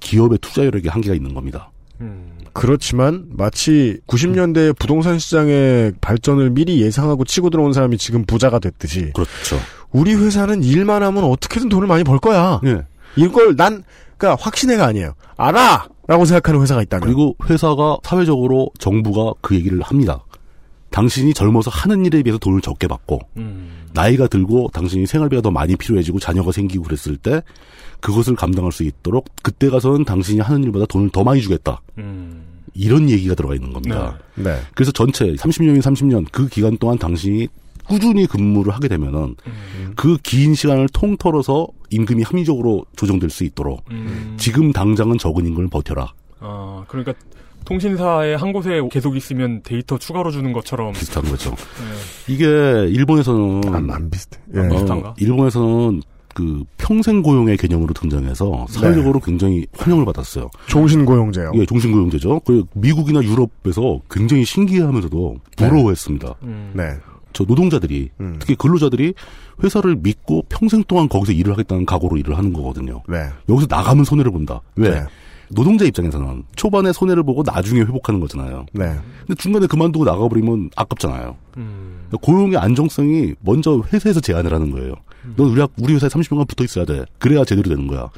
기업의 투자율에게 한계가 있는 겁니다. 음. 그렇지만 마치 90년대 부동산 시장의 발전을 미리 예상하고 치고 들어온 사람이 지금 부자가 됐듯이 그렇죠. 우리 회사는 일만 하면 어떻게든 돈을 많이 벌 거야. 예. 이걸 난 그러니까 확신해가 아니에요. 알아 라고 생각하는 회사가 있다면 그리고 회사가 사회적으로 정부가 그 얘기를 합니다. 당신이 젊어서 하는 일에 비해서 돈을 적게 받고 음. 나이가 들고 당신이 생활비가 더 많이 필요해지고 자녀가 생기고 그랬을 때 그것을 감당할 수 있도록 그때 가서는 당신이 하는 일보다 돈을 더 많이 주겠다. 음. 이런 얘기가 들어가 있는 겁니다. 네. 그래서 전체 30년이 30년 그 기간 동안 당신이 꾸준히 근무를 하게 되면은 음. 그긴 시간을 통틀어서 임금이 합리적으로 조정될 수 있도록 음. 지금 당장은 적은 임금을 버텨라. 아, 그러니까 통신사에 한 곳에 계속 있으면 데이터 추가로 주는 것처럼 비슷한 거죠. 네. 이게 일본에서는 안, 안 비슷해. 예. 어, 어, 비슷한가? 일본에서는 그 평생 고용의 개념으로 등장해서 사회적으로 굉장히 환영을 받았어요. 종신 고용제요. 예, 종신 고용제죠. 그 미국이나 유럽에서 굉장히 신기해하면서도 부러워했습니다. 음. 네. 저 노동자들이 음. 특히 근로자들이 회사를 믿고 평생 동안 거기서 일을 하겠다는 각오로 일을 하는 거거든요. 네. 여기서 나가면 손해를 본다. 왜? 네. 노동자 입장에서는 초반에 손해를 보고 나중에 회복하는 거잖아요. 네. 근데 중간에 그만두고 나가버리면 아깝잖아요. 음. 고용의 안정성이 먼저 회사에서 제안을 하는 거예요. 넌 우리, 학- 우리 회사에 30년간 붙어 있어야 돼. 그래야 제대로 되는 거야.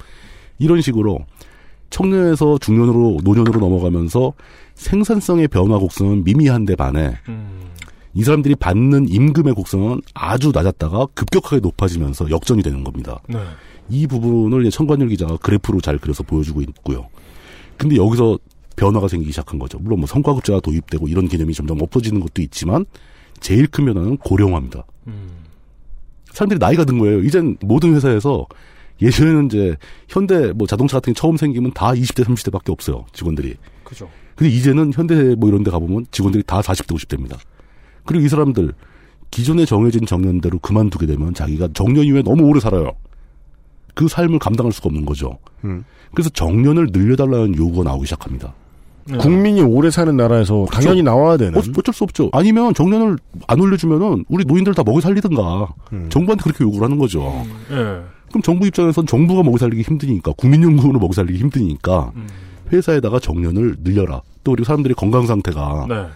이런 식으로 청년에서 중년으로 노년으로 넘어가면서 생산성의 변화 곡선은 미미한데 반해 음. 이 사람들이 받는 임금의 곡선은 아주 낮았다가 급격하게 높아지면서 역전이 되는 겁니다. 네. 이 부분을 이제 청관율 기자가 그래프로 잘 그려서 보여주고 있고요. 근데 여기서 변화가 생기기 시작한 거죠. 물론 뭐 성과급제가 도입되고 이런 개념이 점점 없어지는 것도 있지만 제일 큰 변화는 고령화입니다. 음. 사람들이 나이가 든 거예요. 이젠 모든 회사에서 예전에는 이제 현대 뭐 자동차 같은 게 처음 생기면 다 20대 30대밖에 없어요. 직원들이. 그죠. 근데 이제는 현대 뭐 이런 데 가보면 직원들이 다 40대 50대입니다. 그리고 이 사람들 기존에 정해진 정년대로 그만두게 되면 자기가 정년 이후에 너무 오래 살아요. 그 삶을 감당할 수가 없는 거죠. 음. 그래서 정년을 늘려달라는 요구가 나오기 시작합니다. 네. 국민이 오래 사는 나라에서 당연히 나와야 되는. 어, 어쩔 수 없죠. 아니면 정년을 안 올려주면은 우리 노인들 다 먹여 살리든가 음. 정부한테 그렇게 요구를 하는 거죠. 예. 그럼 정부 입장에선 정부가 먹여 살리기 힘드니까 국민연금으로 먹여 살리기 힘드니까 음. 회사에다가 정년을 늘려라. 또 우리 사람들이 건강 상태가 네.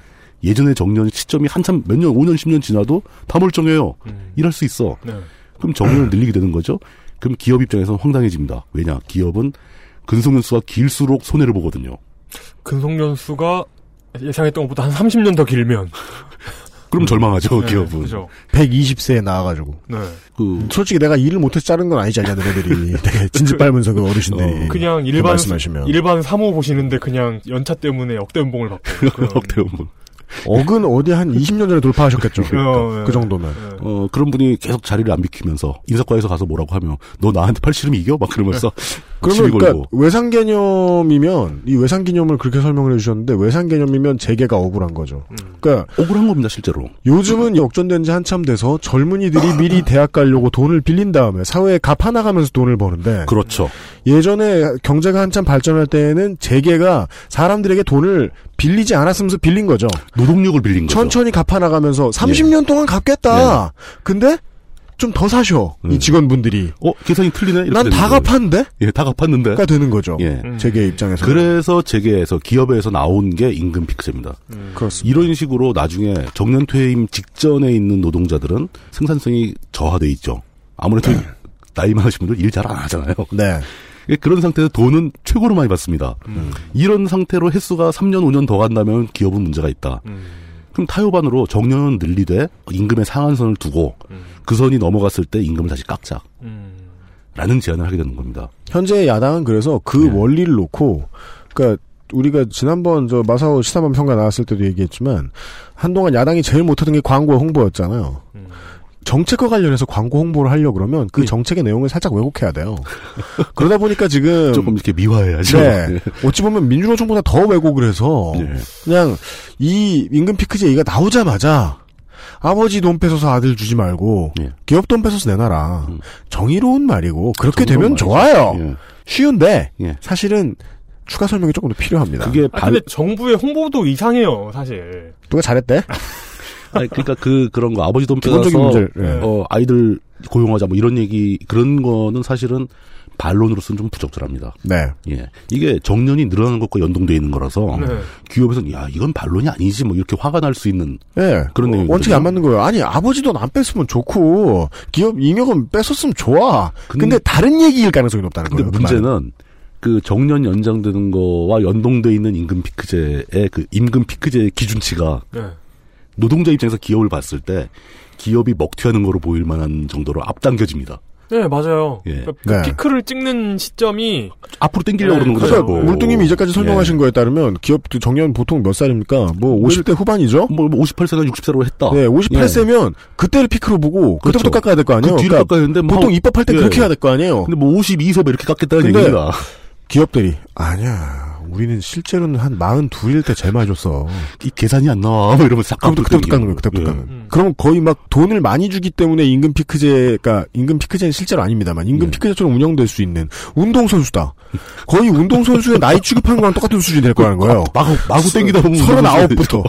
예전에 정년 시점이 한참 몇 년, 5년, 10년 지나도 다 멀쩡해요. 음. 일할 수 있어. 네. 그럼 정년을 늘리게 되는 거죠. 그럼 기업 입장에서는 황당해집니다. 왜냐? 기업은 근속연수가 길수록 손해를 보거든요. 근속연수가 예상했던 것보다 한 30년 더 길면. [LAUGHS] 그럼 절망하죠, 네, 기업은. 그죠. 120세에 나와가지고. 네. 그, 솔직히 내가 일을 못해서 자른 건 아니지, 얘네들이. [LAUGHS] 되게 진지 빨면서 그 어르신들이. 어, 그냥 그 일반, 말씀하시면. 일반 사무 보시는데 그냥 연차 때문에 역대 연봉을 받고. [LAUGHS] 그런- 억대원분. 억은 어디 한 20년 전에 돌파하셨겠죠. [LAUGHS] 어, 예. 그 정도면. 네. 어, 그런 분이 계속 자리를 안 비키면서 인사과에서 가서 뭐라고 하면 너 나한테 팔씨름 이겨? 막 그러면서 [LAUGHS] 그러면 그러니까. 외상 개념이면 이 외상 개념을 그렇게 설명을 해주셨는데 외상 개념이면 재계가 억울한 거죠. 그러니까 억울한 겁니다, 실제로. 요즘은 역전된 지 한참 돼서 젊은이들이 미리 [LAUGHS] 대학 가려고 돈을 빌린 다음에 사회에 갚아 나가면서 돈을 버는데 그렇죠. 예전에 경제가 한참 발전할 때에는 재계가 사람들에게 돈을 빌리지 않았으면서 빌린 거죠. 노동력을 빌린 거죠. 천천히 갚아 나가면서 30년 동안 갚겠다. 근데 좀 더 사셔 이 직원분들이. 어 계산이 틀리네. 난 다. 갚았는데? 예, 다 갚았는데. 가 되는 거죠. 예. 재계 입장에서. 그래서 재계에서 기업에서 나온 게 임금 피크제입니다. 그렇습니다. 이런 식으로 나중에 정년 퇴임 직전에 있는 노동자들은 생산성이 저하돼 있죠. 아무래도 나이 많으신 분들 일 잘 안 하잖아요. 네. 예, 그런 상태에서 돈은 최고로 많이 받습니다. 이런 상태로 횟수가 3년, 5년 더 간다면 기업은 문제가 있다. 그럼 타협안으로 정년은 늘리되 임금의 상한선을 두고 그 선이 넘어갔을 때 임금을 다시 깎자. 라는 제안을 하게 되는 겁니다. 현재 야당은 그래서 그 네. 원리를 놓고, 그러니까 우리가 지난번 저 마사오 시사반 평가 나왔을 때도 얘기했지만 한동안 야당이 제일 못하던 게 광고 홍보였잖아요. 정책과 관련해서 광고 홍보를 하려 고 그러면 그 정책의 내용을 살짝 왜곡해야 돼요. 그러다 보니까 지금 [LAUGHS] 조금 이렇게 미화해야죠. 네. 어찌 보면 민주노 정보다 더 왜곡을 해서 예. 그냥 이 임금 피크제 얘기가 나오자마자 아버지 돈 뺏어서 아들 주지 말고 예. 기업 돈 뺏어서 내놔라. 정의로운 말이고 그렇게 되면 말이죠. 좋아요. 예. 쉬운데 예. 사실은 추가 설명이 조금 더 필요합니다. 그게 아, 반, 근데 정부의 홍보도 이상해요, 사실. 누가 잘했대? [LAUGHS] 아니, 그러니까 그 그런 거 아버지 돈 빼서 문제를, 예. 어 아이들 고용하자 뭐 이런 얘기 그런 거는 사실은 반론으로서는 좀 부적절합니다. 네. 예. 이게 정년이 늘어나는 것과 연동돼 있는 거라서 네. 기업에서는 야 이건 반론이 아니지 뭐 이렇게 화가 날 수 있는 예. 그런 내용이거든요. 원칙이 안 맞는 거예요. 아니, 아버지 돈 안 뺐으면 좋고, 기업 잉여금 뺐었으면 좋아. 근데, 근데- 다른 얘기일 가능성이 높다는 근데 거예요. 그. 문제는 그 정년 연장되는 거와 연동돼 있는 임금 피크제의 그 임금 피크제의 기준치가 네. 노동자 입장에서 기업을 봤을 때 기업이 먹튀하는 거로 보일 만한 정도로 앞당겨집니다. 네, 맞아요. 예. 그러니까 그 네. 피크를 찍는 시점이 앞으로 당기려고 네, 그러는 거죠. 그러니까. 물뚱님이 이제까지 설명하신 예. 거에 따르면 기업 그 정년 보통 몇 살입니까? 뭐 50대 후반이죠? 뭐 58세나 60세로 했다. 네, 58세면 그때를 피크로 보고 그때부터 그렇죠. 깎아야 될 거 아니에요? 그 뒤로 그러니까 깎아야 되는데 뭐 보통 한- 입법할 때 예. 그렇게 해야 될 거 아니에요? 근데 뭐 52세 뭐 이렇게 깎겠다는 얘기입니다. 기업들이 아니야. 우리는 실제로는 한 42일 때 제일 많이 줬어. 이 계산이 안 나와. 뭐 이러면서 싹 그때부터 그때부터 깎는 거예요. 그때부터 깎는 거예요. 그럼 거의 막 돈을 많이 주기 때문에 임금 피크제가 임금 피크제는 실제로 아닙니다만 임금 피크제처럼 운영될 수 있는 운동 선수다. 거의 운동 선수의 나이 취급하는 거랑 똑같은 수준이 될 거라는 거예요. 마구 마구 땡기다 보면 39부터.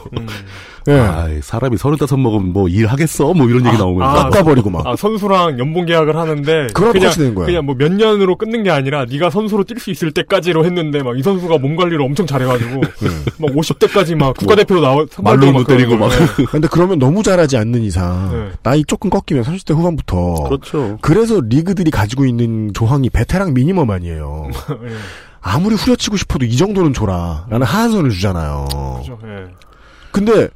예. 아, 사람이 서른다섯 먹으면 뭐 일하겠어? 뭐 이런 얘기 나오면 아, 깎아버리고 막. 아, 선수랑 연봉 계약을 하는데 그럼 그냥 되는 거야. 그냥 뭐 몇 년으로 끊는 게 아니라 네가 선수로 뛸 수 있을 때까지로 했는데 막 이 선수가 몸 관리를 엄청 잘해가지고 [LAUGHS] 막 50대까지 막 국가대표로 나와 말로 못 때리고 막. 근데 그러면 너무 잘하지 않는 이상 네. 나이 조금 꺾이면 30대 후반부터 그렇죠. 그래서 리그들이 가지고 있는 조항이 베테랑 미니멈 아니에요. 예. [LAUGHS] 아무리 후려치고 싶어도 이 정도는 줘라. 라는 하한선을 주잖아요. 그죠, 예. 근데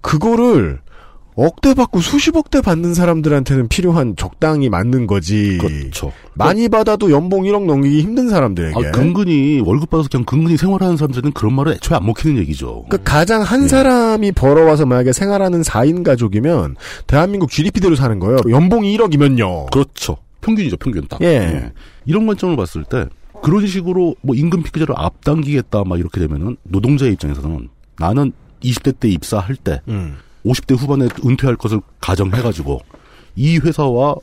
그거를 억대 받고 수십억 대 받는 사람들한테는 필요한 적당히 맞는 거지. 그렇죠. 많이 받아도 연봉 1억 넘기기 힘든 사람들에게. 아, 근근히 월급 받아서 그냥 근근히 생활하는 사람들은 그런 말을 애초에 안 먹히는 얘기죠. 그러니까 가장 한 사람이 벌어와서 만약에 생활하는 4인 가족이면 대한민국 GDP대로 사는 거예요. 연봉이 1억이면요. 그렇죠. 평균이죠, 평균 딱. 예. 이런 관점을 봤을 때 그런 식으로 뭐 임금 피크제를 앞당기겠다 막 이렇게 되면은 노동자의 입장에서는 나는 20대 때 입사할 때 음. 50대 후반에 은퇴할 것을 가정해가지고 이 회사와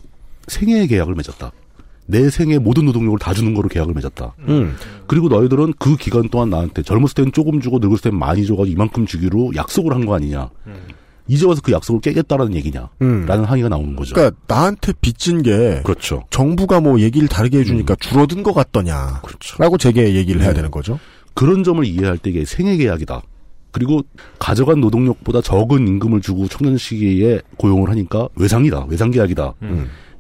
생애 계약을 맺었다. 내 생애 모든 노동력을 다 주는 거로 계약을 맺었다. 음. 그리고 너희들은 그 기간 동안 나한테 젊었을 때는 조금 주고 늙었을 때는 많이 줘가지고 이만큼 주기로 약속을 한 거 아니냐. 이제 와서 그 약속을 깨겠다라는 얘기냐. 음. 라는 항의가 나오는 거죠. 그러니까 나한테 빚진 게 그렇죠. 정부가 뭐 얘기를 다르게 해주니까 줄어든 것 같더냐. 그렇죠. 라고 제게 얘기를 해야 네. 되는 거죠. 그런 점을 이해할 때 이게 생애 계약이다. 그리고 가져간 노동력보다 적은 임금을 주고 청년 시기에 고용을 하니까 외상이다. 외상 계약이다.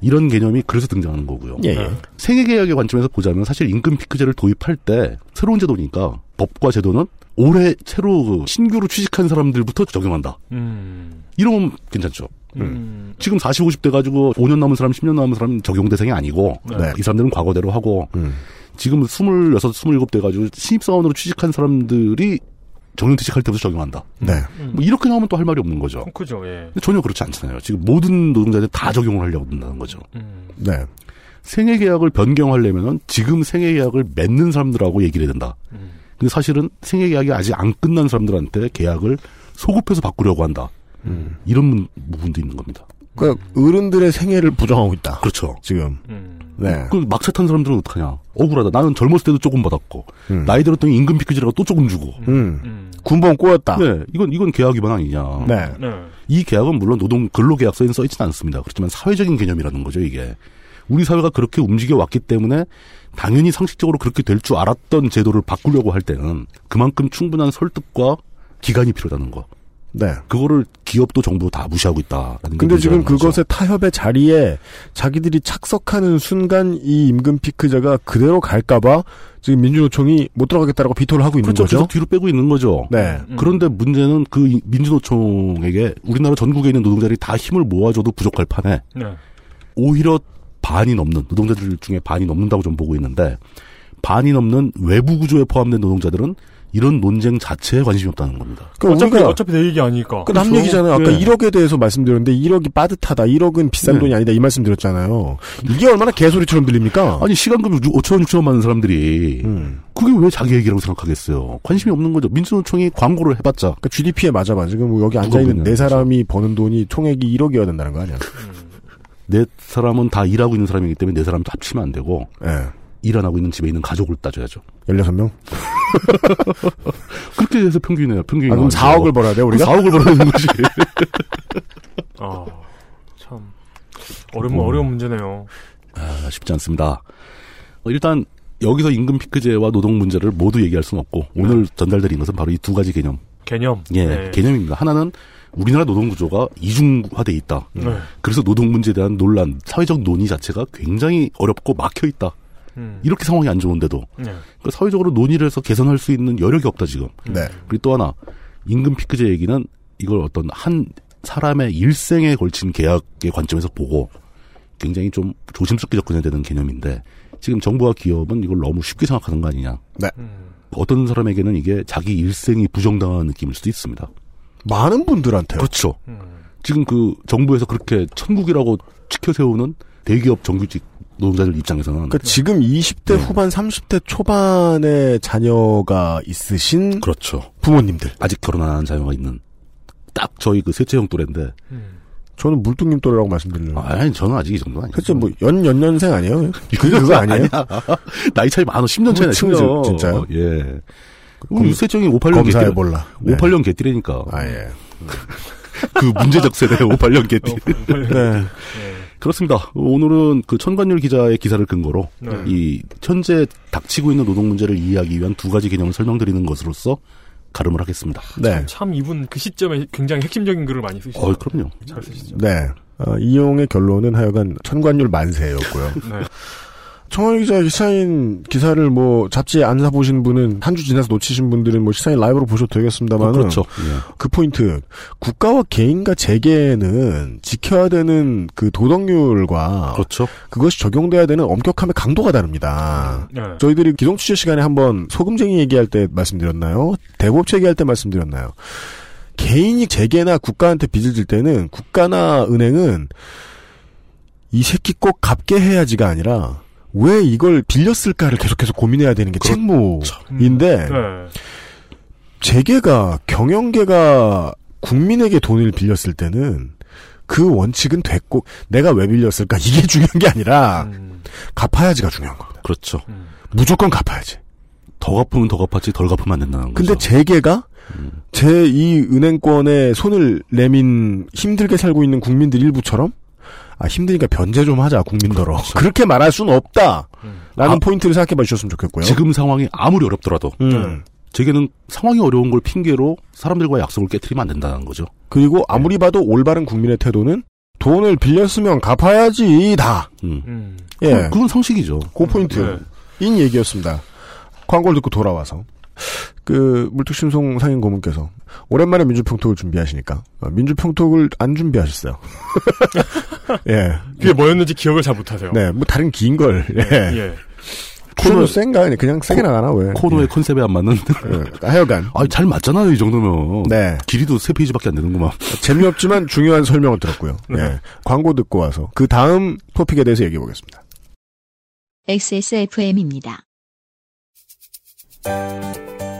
이런 개념이 그래서 등장하는 거고요. 예, 예. 생애 계약의 관점에서 보자면 사실 임금 피크제를 도입할 때 새로운 제도니까 법과 제도는 올해 새로 그 신규로 취직한 사람들부터 적용한다. 음. 이러면 괜찮죠. 음. 지금 40, 50대 가지고 5년 남은 사람, 10년 남은 사람 적용 대상이 아니고 네. 이 사람들은 과거대로 하고 음. 지금 26, 27대 가지고 신입사원으로 취직한 사람들이 정년퇴직할 때부터 적용한다. 네. 뭐 이렇게 나오면 또 할 말이 없는 거죠. 그죠, 예. 근데 전혀 그렇지 않잖아요. 지금 모든 노동자들 다 적용을 하려고 한다는 거죠. 음. 네. 생애 계약을 변경하려면은 지금 생애 계약을 맺는 사람들하고 얘기를 해야 된다. 근데 사실은 생애 계약이 아직 안 끝난 사람들한테 계약을 소급해서 바꾸려고 한다. 이런 부분도 있는 겁니다. 그러니까 어른들의 생애를 부정하고 있다. 그렇죠. 지금. 네. 그 막차 탄 사람들은 어떡하냐. 억울하다. 나는 젊었을 때도 조금 받았고, 음. 나이 들었더니 임금 피크지라고 또 조금 주고. 음. 군번 꼬였다. 네, 이건, 이건 계약 위반 아니냐. 네. 이 계약은 물론 노동 근로계약서에는 써 있지는 않습니다. 그렇지만 사회적인 개념이라는 거죠, 이게. 우리 사회가 그렇게 움직여 왔기 때문에 당연히 상식적으로 그렇게 될 줄 알았던 제도를 바꾸려고 할 때는 그만큼 충분한 설득과 기간이 필요하다는 거. 네. 그거를 기업도 정부도 다 무시하고 있다라는 게 근데 지금. 그것의 타협의 자리에 자기들이 착석하는 순간 이 임금 피크제가 그대로 갈까봐 지금 민주노총이 못 들어가겠다라고 비토를 하고 있는 그렇죠. 거죠. 계속 뒤로 빼고 있는 거죠. 네. 그런데 문제는 그 이- 민주노총에게 우리나라 전국에 있는 노동자들이 다 힘을 모아줘도 부족할 판에 네. 오히려 반이 넘는 노동자들 중에 반이 넘는다고 좀 보고 있는데 반이 넘는 외부 구조에 포함된 노동자들은 이런 논쟁 자체에 관심이 없다는 겁니다. 그러니까 어차피 우리가 어차피 내 얘기 아니니까. 그남 그렇죠. 얘기잖아요. 아까 네. 1억에 대해서 말씀드렸는데 1억이 빠듯하다. 1억은 비싼 네. 돈이 아니다. 이 말씀 드렸잖아요. 이게 얼마나 개소리처럼 들립니까? 아니 시간금 5천 원, 6천 원 받는 사람들이 음. 그게 왜 자기 얘기라고 생각하겠어요? 관심이 없는 거죠. 민주노총이 광고를 해봤자 그러니까 GDP에 맞아봐. 지금 뭐 여기 앉아 있는 그거군요. 네 사람이 버는 돈이 총액이 1억이어야 된다는 거 아니야? 네 사람은 다 일하고 있는 사람이기 때문에 네 사람 합치면 안 되고 예. 일안 하고 있는 집에 있는 가족을 따져야죠. 16명? [LAUGHS] [LAUGHS] 그렇게 해서 평균이에요. 평균이 아, 그럼 4억을 벌어야 돼, 우리가? 4억을 벌어야 되는 거지. [LAUGHS] 아, 참. 어려운, 어려운 문제네요. 아, 쉽지 않습니다. 어, 일단 여기서 임금 피크제와 노동 문제를 모두 얘기할 수는 없고 오늘 전달드린 것은 바로 이 두 가지 개념. 개념. 예, 네. 개념입니다. 하나는 우리나라 노동 구조가 이중화돼 있다. 네. 그래서 노동 문제에 대한 논란, 사회적 논의 자체가 굉장히 어렵고 막혀 있다. 음. 이렇게 상황이 안 좋은데도 네. 그러니까 사회적으로 논의를 해서 개선할 수 있는 여력이 없다 지금. 네. 그리고 또 하나 임금 피크제 얘기는 이걸 어떤 한 사람의 일생에 걸친 계약의 관점에서 보고 굉장히 좀 조심스럽게 접근해야 되는 개념인데 지금 정부와 기업은 이걸 너무 쉽게 생각하는 거 아니냐. 네. 어떤 사람에게는 이게 자기 일생이 부정당하는 느낌일 수도 있습니다. 많은 분들한테요. 그렇죠. 음. 지금 그 정부에서 그렇게 천국이라고 치켜 세우는 대기업 정규직 노동자들 입장에서는 그러니까 지금 20대 후반, 30대 초반의 자녀가 있으신 그렇죠. 부모님들. 아직 결혼 안한 자녀가 있는 딱 저희 그 셋째 형 또래인데 저는 물뚱님 또래라고 말씀드리는. 아, 아니 저는 아직 이 정도 아니에요. 그렇죠. 뭐, 연, 연년생 아니에요? [LAUGHS] 그게 그거 아니에요? 나이 차이 많아. 10년 차이나 그거 10년. 진짜요? 예. 검- 우리 셋째형이 58년 검사해 개띠. 볼라. 네. 58년 개띠라니까. 아, 예. [LAUGHS] 그 문제적 세대 58년 개띠. 네. 그렇습니다. 오늘은 그 천관율 기자의 기사를 근거로 네. 이 현재 닥치고 있는 노동 문제를 이해하기 위한 두 가지 개념을 설명드리는 것으로서 가름을 하겠습니다. 네. 참 이분 그 시점에 굉장히 핵심적인 글을 많이 쓰시죠. 어, 그럼요. 잘 쓰시죠. 네. 어, 이용의 결론은 하여간 천관율 만세였고요. [LAUGHS] 네. 청원 기자 시사인 기사를 뭐 잡지에 안 사보신 분은 한 주 지나서 놓치신 분들은 뭐 시사인 라이브로 보셔도 되겠습니다만 어, 그렇죠. 그 포인트 국가와 개인과 재계는 지켜야 되는 그 도덕률과 그렇죠. 그것이 적용돼야 되는 엄격함의 강도가 다릅니다. 네. 저희들이 기동 취재 시간에 한번 소금쟁이 얘기할 때 말씀드렸나요? 대법체 얘기할 때 말씀드렸나요? 개인이 재계나 국가한테 빚을 질 때는 국가나 은행은 이 새끼 꼭 갚게 해야지가 아니라 왜 이걸 빌렸을까를 계속해서 고민해야 되는 게 책무인데 네. 재계가 경영계가 국민에게 돈을 빌렸을 때는 그 원칙은 됐고 내가 왜 빌렸을까 이게 중요한 게 아니라 음. 갚아야지가 중요한 겁니다. 그렇죠. 무조건 갚아야지. 더 갚으면 더 갚았지 덜 갚으면 안 된다는 근데 거죠. 재계가 제이 은행권에 손을 내민 힘들게 살고 있는 국민들 일부처럼 아 힘드니까 변제 좀 하자 국민더러 그렇게 말할 수는 없다. 라는 아, 포인트를 생각해 봐 주셨으면 좋겠고요. 지금 상황이 아무리 어렵더라도 음. 제게는 상황이 어려운 걸 핑계로 사람들과 약속을 깨뜨리면 안 된다는 거죠. 그리고 아무리 봐도 올바른 국민의 태도는 돈을 빌렸으면 갚아야지 다. 음. 음. 예. 그건, 그건 상식이죠. 그 포인트. 인 얘기였습니다. 광고를 듣고 돌아와서. 그, 물특심송 상인 고문께서 오랜만에 민주평톡을 준비하시니까 어, 민주평톡을 안 준비하셨어요. [LAUGHS] 예. 그게 뭐였는지 기억을 잘 못하세요. 네, 뭐 다른 긴 걸. 예. 예. 코너 센가? 아니, 그냥 세게 나가나 왜? 코너의 컨셉에 안 맞는. 예. 하여간 아, 잘 맞잖아요, 이 정도면. 네. 길이도 세 페이지밖에 안 되는구만. 재미없지만 중요한 설명을 들었고요. 예. 광고 듣고 와서 그 다음 토픽에 대해서 얘기해 보겠습니다. XSFM입니다.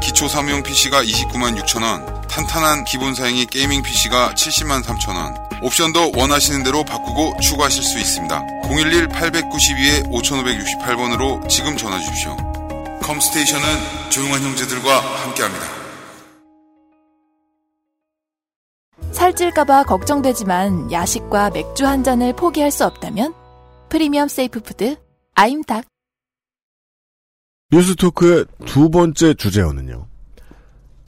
기초 사무용 PC가 29만 6천원, 탄탄한 기본 사양의 gaming PC가 70만 3천원, 옵션도 원하시는 대로 바꾸고 추가하실 수 있습니다. 011-892-5568번으로 지금 전화 주십시오. 컴스테이션은 조용한 형제들과 함께합니다. 살찔까봐 걱정되지만 야식과 맥주 한 잔을 포기할 수 없다면 프리미엄 safe food 아임닭 뉴스토크의 두 번째 주제어는요.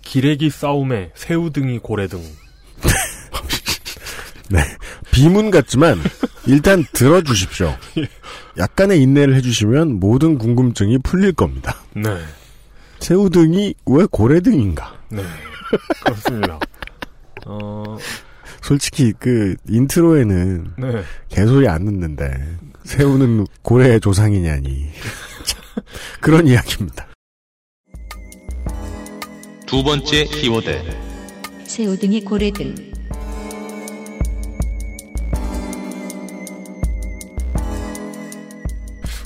기레기 싸움에 새우등이 고래등. [LAUGHS] 네. 비문 같지만 일단 들어주십시오. 약간의 인내를 해주시면 모든 궁금증이 풀릴 겁니다. 네. 새우등이 왜 고래등인가? 네. 그렇습니다. 어, 솔직히 그 intro에는 네. 개소리 안 듣는데 새우는 고래의 조상이냐니 [LAUGHS] 그런 이야기입니다. 두 번째 키워드. 새우등이 고래등.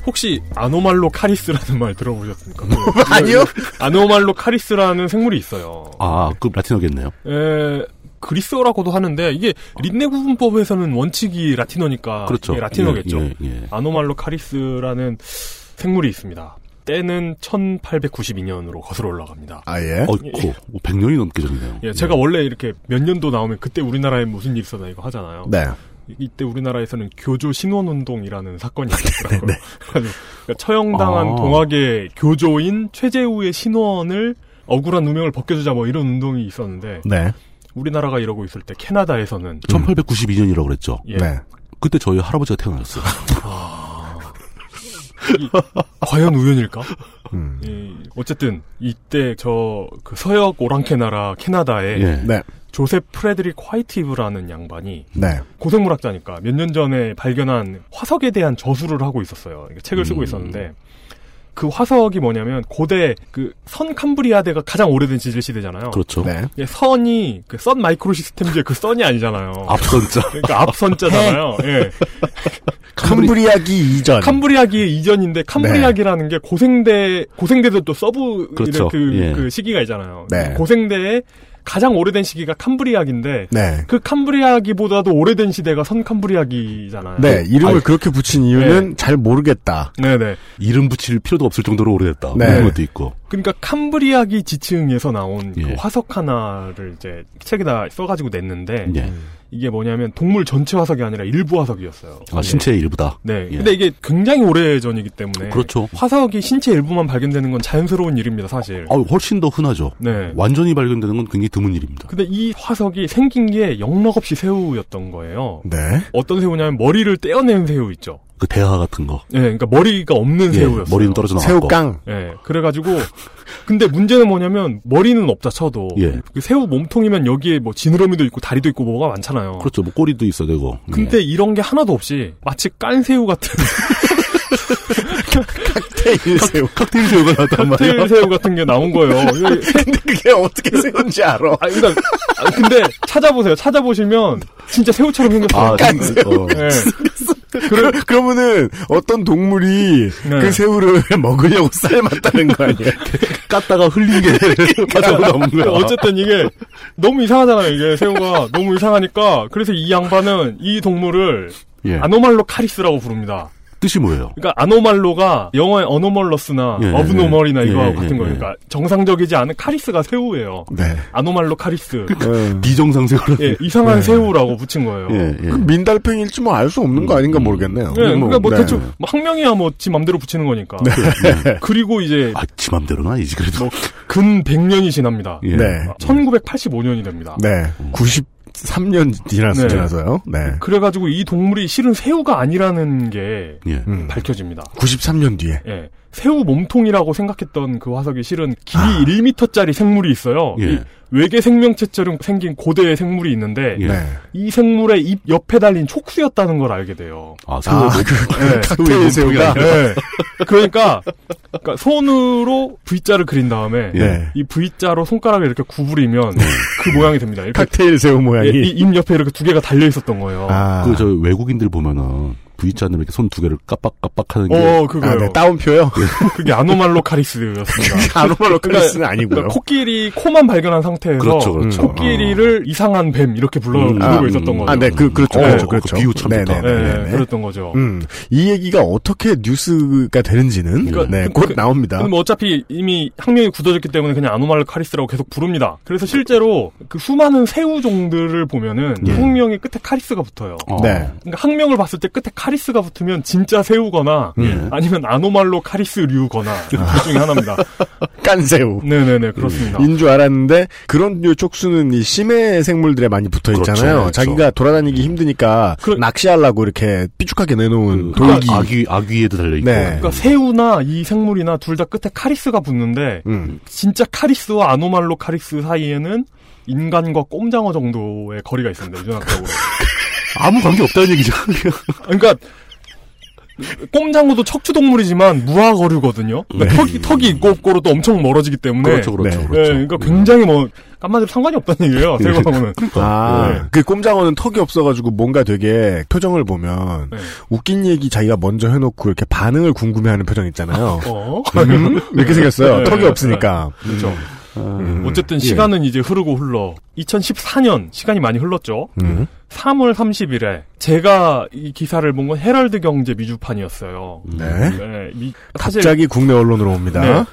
혹시 아노말로 카리스라는 말 들어보셨습니까? [LAUGHS] 아니요. 아노말로 카리스라는 생물이 있어요. 아, 그 라틴어겠네요. 에, 그리스어라고도 하는데 이게 린네 구분법에서는 원칙이 라틴어니까 그렇죠. 이게 라틴어겠죠. 예, 예, 예. 아노말로 카리스라는 생물이 있습니다. 때는 1892년으로 거슬러 올라갑니다. 아 예. 어이코, 100년이 넘게 전이네요. 예, 제가 원래 이렇게 몇 년도 나오면 그때 우리나라에 무슨 일 있었나 이거 하잖아요. 네. 이때 우리나라에서는 교조 신원운동이라는 사건이 있었더라고요. [LAUGHS] 그러니까 처형당한 아. 동학의 교조인 최재우의 신원을 억울한 누명을 벗겨주자 뭐 이런 운동이 있었는데 네. 우리나라가 이러고 있을 때 캐나다에서는 1892년이라고 그랬죠. 예. 네. 그때 저희 할아버지가 태어났어요. 이- 과연 우연일까? 음. 이, 어쨌든 이때 저 그 서역 오랑캐 나라 캐나다에 예. 네. 조셉 프레드릭 화이티브라는 양반이 네. 고생물학자니까 몇 년 전에 발견한 화석에 대한 저술을 하고 있었어요. 이게 책을 쓰고 음. 있었는데 그 화석이 뭐냐면 고대 그 선 캄브리아대가 가장 오래된 지질 시대잖아요. 그렇죠. 네. 이게 선이 그 Sun Microsystems의 그 Sun이 아니잖아요. 앞선자. 그러니까 앞선자잖아요. 예. [LAUGHS] 캄브리아기 이전. 캄브리아기의 이전인데 캄브리아기라는 게 고생대 고생대도 또 sub 그렇죠. 그, 예. 그 시기가 있잖아요. 네. 고생대의 가장 오래된 시기가 캄브리아기인데 네. 그 캄브리아기보다도 오래된 시대가 선 캄브리아기잖아요. 네. 이름을 아니, 그렇게 붙인 이유는 잘 모르겠다. 네 네. 이름 붙일 필요도 없을 정도로 오래됐다. 네. 이런 것도 있고. 그러니까 캄브리아기 지층에서 나온 그 예. 화석 하나를 이제 책에다 써가지고 냈는데 예. 이게 뭐냐면 동물 전체 화석이 아니라 일부 화석이었어요. 아, 신체의 일부다. 네. 예. 근데 이게 굉장히 오래 전이기 때문에 그렇죠. 화석이 신체 일부만 발견되는 건 자연스러운 일입니다, 사실. 아, 훨씬 더 흔하죠. 네. 완전히 발견되는 건 굉장히 드문 일입니다. 근데 이 화석이 생긴 게 영락없이 새우였던 거예요. 네. 어떤 새우냐면 머리를 떼어낸 새우 있죠. 그 대하 같은 거. 예, 그러니까 머리가 없는 예, 새우였어요. 머리는 떨어져 나왔고. 새우깡. 예, 그래가지고 근데 문제는 뭐냐면 머리는 없다 쳐도 예. 그 새우 몸통이면 여기에 뭐 지느러미도 있고 다리도 있고 뭐가 많잖아요. 그렇죠. 뭐 꼬리도 있어야 되고. 근데 이런 게 하나도 없이 마치 깐 새우 같은 칵테일 새우. 칵테일 새우가 나왔단 말이야. 칵테일 새우 같은 게 나온 거예요. [LAUGHS] 근데 그게 어떻게 새우인지 알아. 아, 그러니까 아, 근데 찾아보세요. 찾아보시면 진짜 새우처럼 생겼어요. 아, 깐 생- 어. 예. [LAUGHS] 그러, 그러면은 어떤 동물이 네. 그 새우를 [LAUGHS] 먹으려고 삶았다는 거 아니야? [LAUGHS] 깠다가 흘린 게 빠져 나온 거야. 어쨌든 이게 너무 이상하잖아요. 이게 새우가 너무 이상하니까 그래서 이 양반은 이 동물을 예. 아노말로 카리스라고 부릅니다. 뜻이 뭐예요? 그러니까 아노말로가 영어의 anomalous나 예, abnormal이나 예, 이거 예, 같은 예, 거예요. 예. 그러니까 정상적이지 않은 카리스가 새우예요. 네. 아노말로 카리스. 어. 비정상 새우라. 예, 이상한 네. 새우라고 붙인 거예요. 예, 예. 그 민달팽일지 뭐 알 수 없는 거 아닌가 모르겠네요. 예, 그러니까 뭐 네. 대충 뭐 학명이야 뭐 지 맘대로 붙이는 거니까. 그리고 이제 아, 지 맘대로는 아니지, 그래도. 뭐 근 100년이 지납니다. 예. 네. 1985년이 됩니다. 네. 93년 지나서 네. 지나서요. 네. 그래가지고 이 동물이 실은 새우가 아니라는 게 예. 음. 밝혀집니다. 93년 뒤에. 예. 새우 몸통이라고 생각했던 그 화석이 실은 길이 아. 1m짜리 생물이 있어요. 예. 이 외계 생명체처럼 생긴 고대의 생물이 있는데 예. 네. 이 생물의 입 옆에 달린 촉수였다는 걸 알게 돼요. 아, 새우. 아, 그, 네. 칵테일 새우가. 네. 그러니까, 그러니까 손으로 V자를 그린 다음에 네. 이 V자로 손가락을 이렇게 구부리면 그 모양이 됩니다. 칵테일 새우 모양이. 예, 이- 입 옆에 이렇게 두 개가 달려 있었던 거예요. 아. 그, 저, 외국인들 보면은, V자는 이렇게 손 두 개를 깜빡깜빡 하는 게. 어, 그거요. 아, 네. 따옴표요? [LAUGHS] 그게 아노말로 카리스였습니다. 아노말로 카리스는 아니고요. 그러니까 코끼리 코만 발견한 상태에서 그렇죠, 그렇죠. 코끼리를 이상한 뱀 이렇게 불러 음. 부르고 아, 있었던 음. 거죠. 아, 네, 그, 그렇죠, 어, 그렇죠, 그 그렇죠. 비유 참 좋다. 네. 그랬던 거죠. 음, 이 얘기가 어떻게 뉴스가 되는지는 그러니까 네, 그- 곧 그- 나옵니다. 근데 뭐 어차피 이미 학명이 굳어졌기 때문에 그냥 아노말로 카리스라고 계속 부릅니다. 그래서 실제로 그 수많은 새우종들을 보면는 예. 학명이 끝에 카리스가 붙어요. 어. 네. 그러니까 학명을 봤을 때 끝에 카리 스가 붙으면 진짜 새우거나 음. 아니면 아노말로 카리스류거나 둘 중에 하나입니다. [LAUGHS] 깐새우. 네네네 그렇습니다. 인 줄 알았는데 그런 류 촉수는 이 심해 생물들에 많이 붙어 있잖아요. 그렇죠, 그렇죠. 자기가 돌아다니기 힘드니까 그- 낚시하려고 이렇게 삐죽하게 내놓은 그 돌기. 아귀, 아귀에도 달려 있고. 네. 그러니까 새우나 이 생물이나 둘 다 끝에 카리스가 붙는데 음. 진짜 카리스와 아노말로 카리스 사이에는 인간과 꼼장어 정도의 거리가 있습니다. 유전학적으로. [LAUGHS] 아무 관계 없다는 얘기죠. [LAUGHS] 그러니까 꼼장어도 척추 동물이지만 무화거류거든요. 그러니까 턱이 턱이 있고 없고로 또 엄청 멀어지기 때문에 그렇죠, 그렇죠, 네. 그렇죠. 예, 그러니까 굉장히 뭐 깐마들 상관이 없다는 얘기예요. [LAUGHS] 네. 새우하고는. 아, 네. 그 꼼장어는 턱이 없어가지고 뭔가 되게 표정을 보면 네. 웃긴 얘기 자기가 먼저 해놓고 이렇게 반응을 궁금해하는 표정 있잖아요. 어. 음? 이렇게 생겼어요. 네. 턱이 없으니까. 그렇죠. 음. 어쨌든 예. 시간은 이제 흐르고 흘러 2014년 시간이 많이 흘렀죠. 음. 3월 30일에 제가 이 기사를 본 건 헤럴드 경제 미주판이었어요. 네. 네, 미- 사실 갑자기 국내 언론으로 옵니다. 네.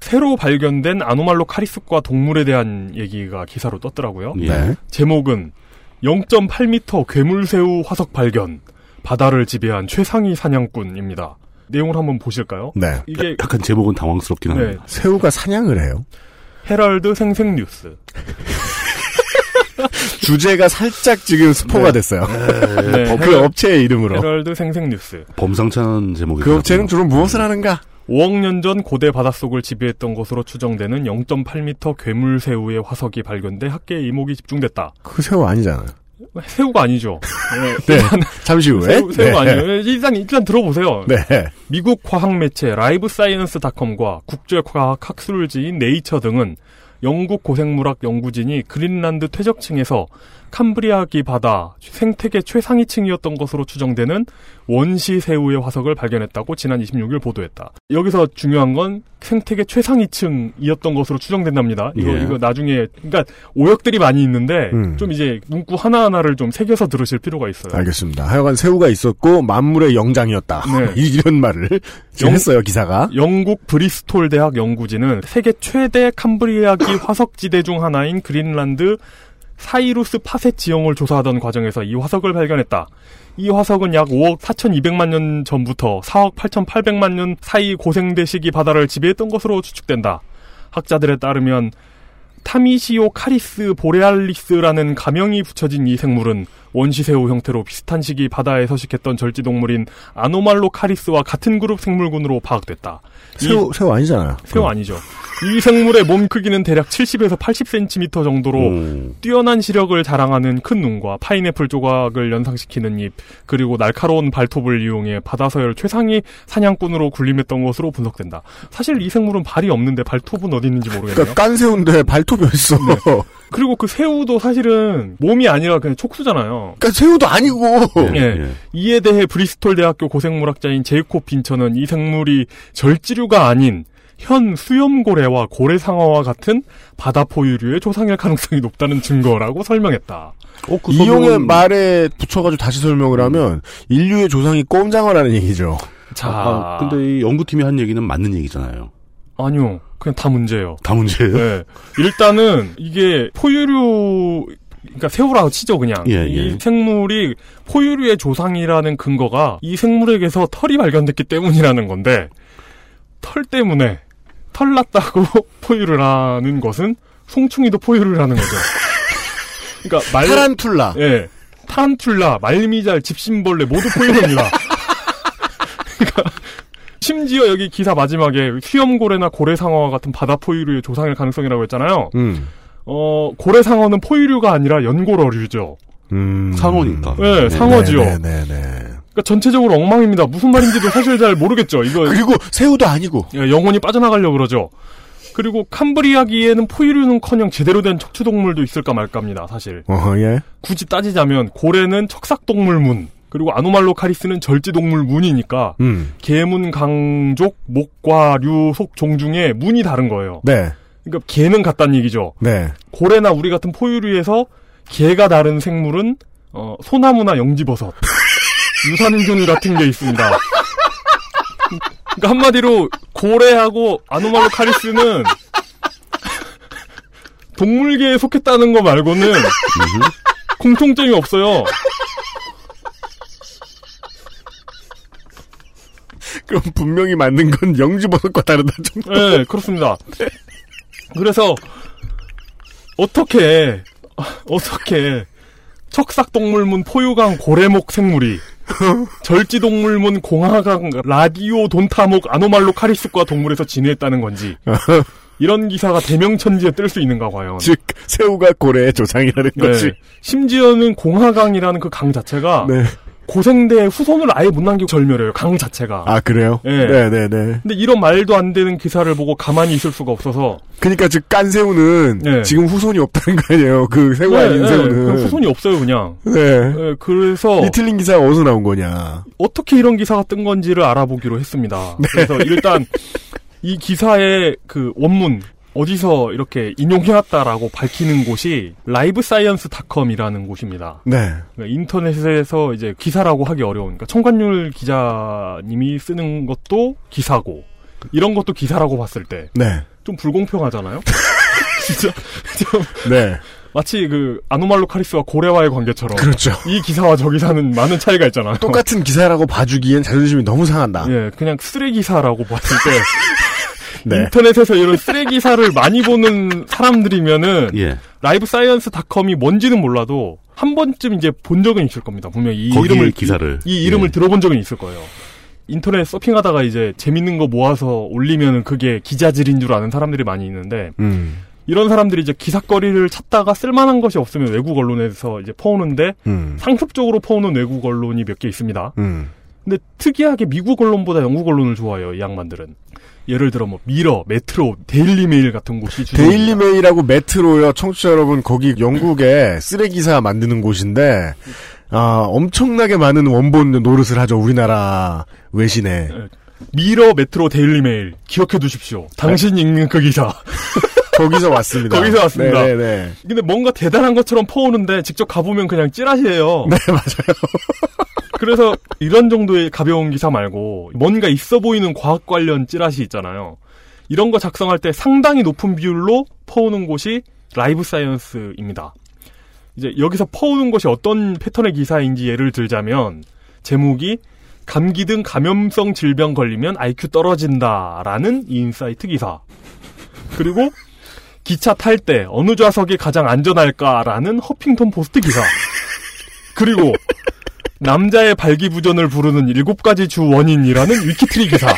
새로 발견된 아노말로 카리스과 동물에 대한 얘기가 기사로 떴더라고요. 예. 네. 제목은 0.8m 괴물새우 화석 발견 바다를 지배한 최상위 사냥꾼입니다. 내용을 한번 보실까요? 네. 이게 약간 제목은 당황스럽긴 네, 합니다. 새우가 사냥을 해요. 헤럴드 생생뉴스. [LAUGHS] 주제가 살짝 지금 스포가 네. 됐어요. 네, [LAUGHS] 그 업체의 이름으로. 헤럴드 생생뉴스. 범상찬 제목이 그 업체는 주로 무엇을 하는가? 5억 년 전 고대 바닷속을 지배했던 것으로 추정되는 0.8m 괴물새우의 화석이 발견돼 학계의 이목이 집중됐다. 그 새우 아니잖아요. 새우가 아니죠. 네. 일단 잠시 후에. 새우, 새우가 네. 아니에요. 일단 일단 들어보세요. 네. 미국 과학 매체 라이브 사이언스닷컴과 국제 과학 학술지인 네이처 등은 영국 고생물학 연구진이 그린란드 퇴적층에서 캄브리아기 바다 생태계 최상위층이었던 것으로 추정되는 원시 새우의 화석을 발견했다고 지난 26일 보도했다. 여기서 중요한 건 생태계 최상위층이었던 것으로 추정된답니다. 이거 예. 이거 나중에 그러니까 오역들이 많이 있는데 음. 좀 이제 문구 하나 하나를 좀 새겨서 들으실 필요가 있어요. 알겠습니다. 하여간 새우가 있었고 만물의 영장이었다. 네. [LAUGHS] 이런 말을 영- 했어요 기사가. 영국 브리스톨 대학 연구진은 세계 최대 캄브리아기 화석지대 중 하나인 그린란드 사이루스 파셋 지형을 조사하던 과정에서 이 화석을 발견했다. 이 화석은 약 5억 4,200만 년 전부터 4억 8,800만 년 사이 고생대 시기 바다를 지배했던 것으로 추측된다. 학자들에 따르면 타미시오 카리스 보레알리스라는 가명이 붙여진 이 생물은 원시새우 형태로 비슷한 시기 바다에 서식했던 절지동물인 아노말로 카리스와 같은 그룹 생물군으로 파악됐다. 이- 새우 새우 아니잖아요. 새우 아니죠. 이 생물의 몸 크기는 대략 70에서 80cm 정도로 음. 뛰어난 시력을 자랑하는 큰 눈과 파인애플 조각을 연상시키는 입, 그리고 날카로운 발톱을 이용해 바다서열 최상위 사냥꾼으로 군림했던 것으로 분석된다. 사실 이 생물은 발이 없는데 발톱은 어디 있는지 모르겠네요. 그러니까 깐 새우인데 발톱이 어딨어. 그리고 그 새우도 사실은 몸이 아니라 그냥 촉수잖아요. 그러니까 새우도 아니고. 예. 예. 이에 대해 브리스톨 대학교 고생물학자인 제이콥 빈처는 이 생물이 절지류가 아닌 현 수염고래와 고래상어와 같은 바다 포유류의 조상일 가능성이 높다는 증거라고 설명했다. 어, 그 이용의 설명은- 말에 붙여가지고 다시 설명을 하면 인류의 조상이 꼼장어라는 얘기죠. 자, 아, 근데 이 연구팀이 한 얘기는 맞는 얘기잖아요. 아니요. 그냥 다 문제예요. 다 문제예요? 네. 일단은 이게 포유류 그러니까 새우라고 치죠 그냥 예, 이 예. 생물이 포유류의 조상이라는 근거가 이 생물에게서 털이 발견됐기 때문이라는 건데 털 때문에 털 났다고 [LAUGHS] 포유를 하는 것은 송충이도 포유를 하는 거죠. 그러니까 말 타란툴라. 예. 타란툴라, 말미잘, 집신벌레 모두 포유입니다. 그러니까 심지어 여기 기사 마지막에 수염고래나 고래상어와 같은 바다 포유류의 조상일 가능성이라고 했잖아요. 음. 어, 고래 상어는 포유류가 아니라 연고러류죠. 음. 상어니까. 네, 상어지요. 네 네 네. 그러니까 전체적으로 엉망입니다. 무슨 말인지도 사실 잘 모르겠죠. 이거 그리고 새우도 아니고. 예, 영혼이 빠져나가려고 그러죠. 그리고 캄브리아기에는 포유류는커녕 제대로 된 척추동물도 있을까 말까입니다. 사실. 어, 예. 굳이 따지자면 고래는 척삭동물문 그리고 아노말로카리스는 절지동물 문이니까 음. 개문, 강족, 목과 류, 속종 중에 문이 다른 거예요. 네. 그러니까 개는 같다는 얘기죠. 네. 고래나 우리 같은 포유류에서 개가 다른 생물은 어, 소나무나 영지버섯, [LAUGHS] 유산균 같은 게 있습니다. 그러니까 한마디로 고래하고 아노말로 카리스는 동물계에 속했다는 거 말고는 공통점이 없어요. 그럼 분명히 맞는 건 영지버섯과 다르다 정도. 네, 그렇습니다. 그래서 어떻게 어떻게 척삭동물문 포유강 고래목 생물이 절지동물문 공하강 라디오 돈타목 아노말로 카리스과 동물에서 진화했다는 건지 이런 기사가 대명천지에 뜰 수 있는가 과연. 즉 새우가 고래의 조상이라는 네. 거지. 심지어는 공하강이라는 그 강 자체가 네. 고생대의 후손을 아예 못 남기고 절멸해요. 강 자체가. 아 그래요? 네. 네네네. 근데 이런 말도 안 되는 기사를 보고 가만히 있을 수가 없어서 그러니까 즉 깐 새우는 네. 지금 후손이 없다는 거 아니에요. 그 새우 아닌 새우는. 후손이 없어요 그냥. 네. 네, 그래서 이 틀린 기사가 어디서 나온 거냐. 어떻게 이런 기사가 뜬 건지를 알아보기로 했습니다. 네. 그래서 일단 이 기사의 그 원문 어디서 이렇게 인용해왔다라고 밝히는 곳이 라이브사이언스닷컴이라는 곳입니다. 네. 그러니까 인터넷에서 이제 기사라고 하기 어려운. 그러니까 천관율 기자님이 쓰는 것도 기사고 이런 것도 기사라고 봤을 때좀 네. 불공평하잖아요. [LAUGHS] 진짜 좀 네. 마치 그 아노말로 카리스와 고래와의 관계처럼 그렇죠. 이 기사와 저 기사는 많은 차이가 있잖아요. 똑같은 기사라고 봐주기엔 자존심이 너무 상한다. 예, 그냥 쓰레기사라고 봤을 때 [LAUGHS] 네. 인터넷에서 이런 쓰레기사를 많이 보는 사람들이면은 예. 라이브 사이언스닷컴이 뭔지는 몰라도 한 번쯤 이제 본 적은 있을 겁니다. 분명히 이 이름을 기사를. 이, 이 이름을 예. 들어본 적은 있을 거예요. 인터넷 서핑하다가 이제 재밌는 거 모아서 올리면은 그게 기자질인 줄 아는 사람들이 많이 있는데 음. 이런 사람들이 이제 기사거리를 찾다가 쓸만한 것이 없으면 외국 언론에서 이제 퍼오는데 음. 상습적으로 퍼오는 외국 언론이 몇 개 있습니다. 음. 근데 특이하게 미국 언론보다 영국 언론을 좋아해요, 이 양반들은. 예를 들어 뭐 미러, 메트로, 데일리메일 같은 곳이 주로 데일리메일하고 메트로요. 청취자 여러분 거기 영국에 쓰레기사 만드는 곳인데 아 엄청나게 많은 원본 노릇을 하죠. 우리나라 외신에. 미러, 메트로, 데일리메일 기억해 두십시오. 당신 읽는 그 기사. [LAUGHS] 거기서 왔습니다. 거기서 왔습니다. 네네네. 근데 뭔가 대단한 것처럼 퍼오는데 직접 가보면 그냥 찌라시예요. 네 [LAUGHS] 맞아요. 그래서 이런 정도의 가벼운 기사 말고 뭔가 있어 보이는 과학 관련 찌라시 있잖아요. 이런 거 작성할 때 상당히 높은 비율로 퍼오는 곳이 라이브 사이언스입니다. 이제 여기서 퍼오는 것이 어떤 패턴의 기사인지 예를 들자면 제목이 감기 등 감염성 질병 걸리면 IQ 떨어진다라는 인사이트 기사. 그리고 기차 탈 때 어느 좌석이 가장 안전할까라는 허핑턴 포스트 기사. 그리고 남자의 발기부전을 부르는 일곱 가지 주 원인이라는 위키트리 기사.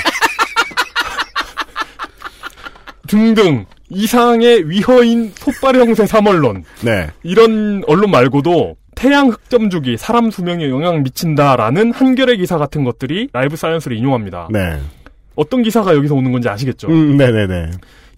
등등 이상의 위험한 속발 형세 3언론 네. 이런 언론 말고도 태양 흑점 주기 사람 수명에 영향 미친다라는 한결의 기사 같은 것들이 라이브 사이언스를 인용합니다. 네. 어떤 기사가 여기서 오는 건지 아시겠죠? 음, 네네네.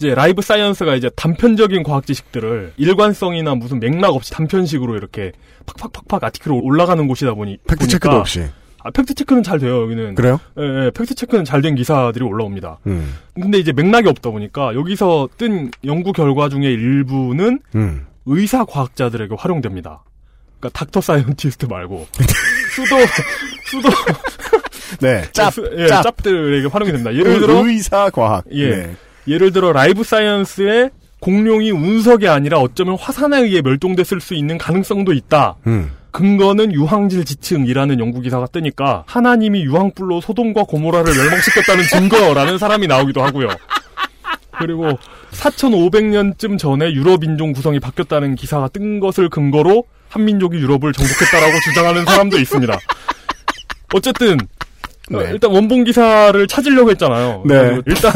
이제 라이브 사이언스가 이제 단편적인 과학 지식들을 일관성이나 무슨 맥락 없이 단편식으로 이렇게 팍팍팍팍 article로 올라가는 곳이다 보니 팩트 체크도 없이. 아, 팩트 체크는 잘 돼요 여기는. 그래요? 예, 예, 팩트 체크는 잘 된 기사들이 올라옵니다. 음. 근데 이제 맥락이 없다 보니까 여기서 뜬 연구 결과 중에 일부는 음. 의사 과학자들에게 활용됩니다. 그러니까 doctor scientist 말고 [LAUGHS] 수도 수도 네. 짭, 예, 짭. 짭들에게 활용이 됩니다. 예를 들어 의사 과학. 예. 네. 예를 들어 라이브 사이언스의 공룡이 운석이 아니라 어쩌면 화산에 의해 멸종됐을 수 있는 가능성도 있다. 음. 근거는 유황질 지층이라는 연구 기사가 뜨니까 하나님이 유황불로 소돔과 고모라를 멸망시켰다는 증거라는 사람이 나오기도 하고요. 그리고 4,500년쯤 전에 유럽 인종 구성이 바뀌었다는 기사가 뜬 것을 근거로 한민족이 유럽을 정복했다라고 주장하는 사람도 있습니다. 어쨌든 어, 네. 일단 원본 기사를 찾으려고 했잖아요. 네. 일단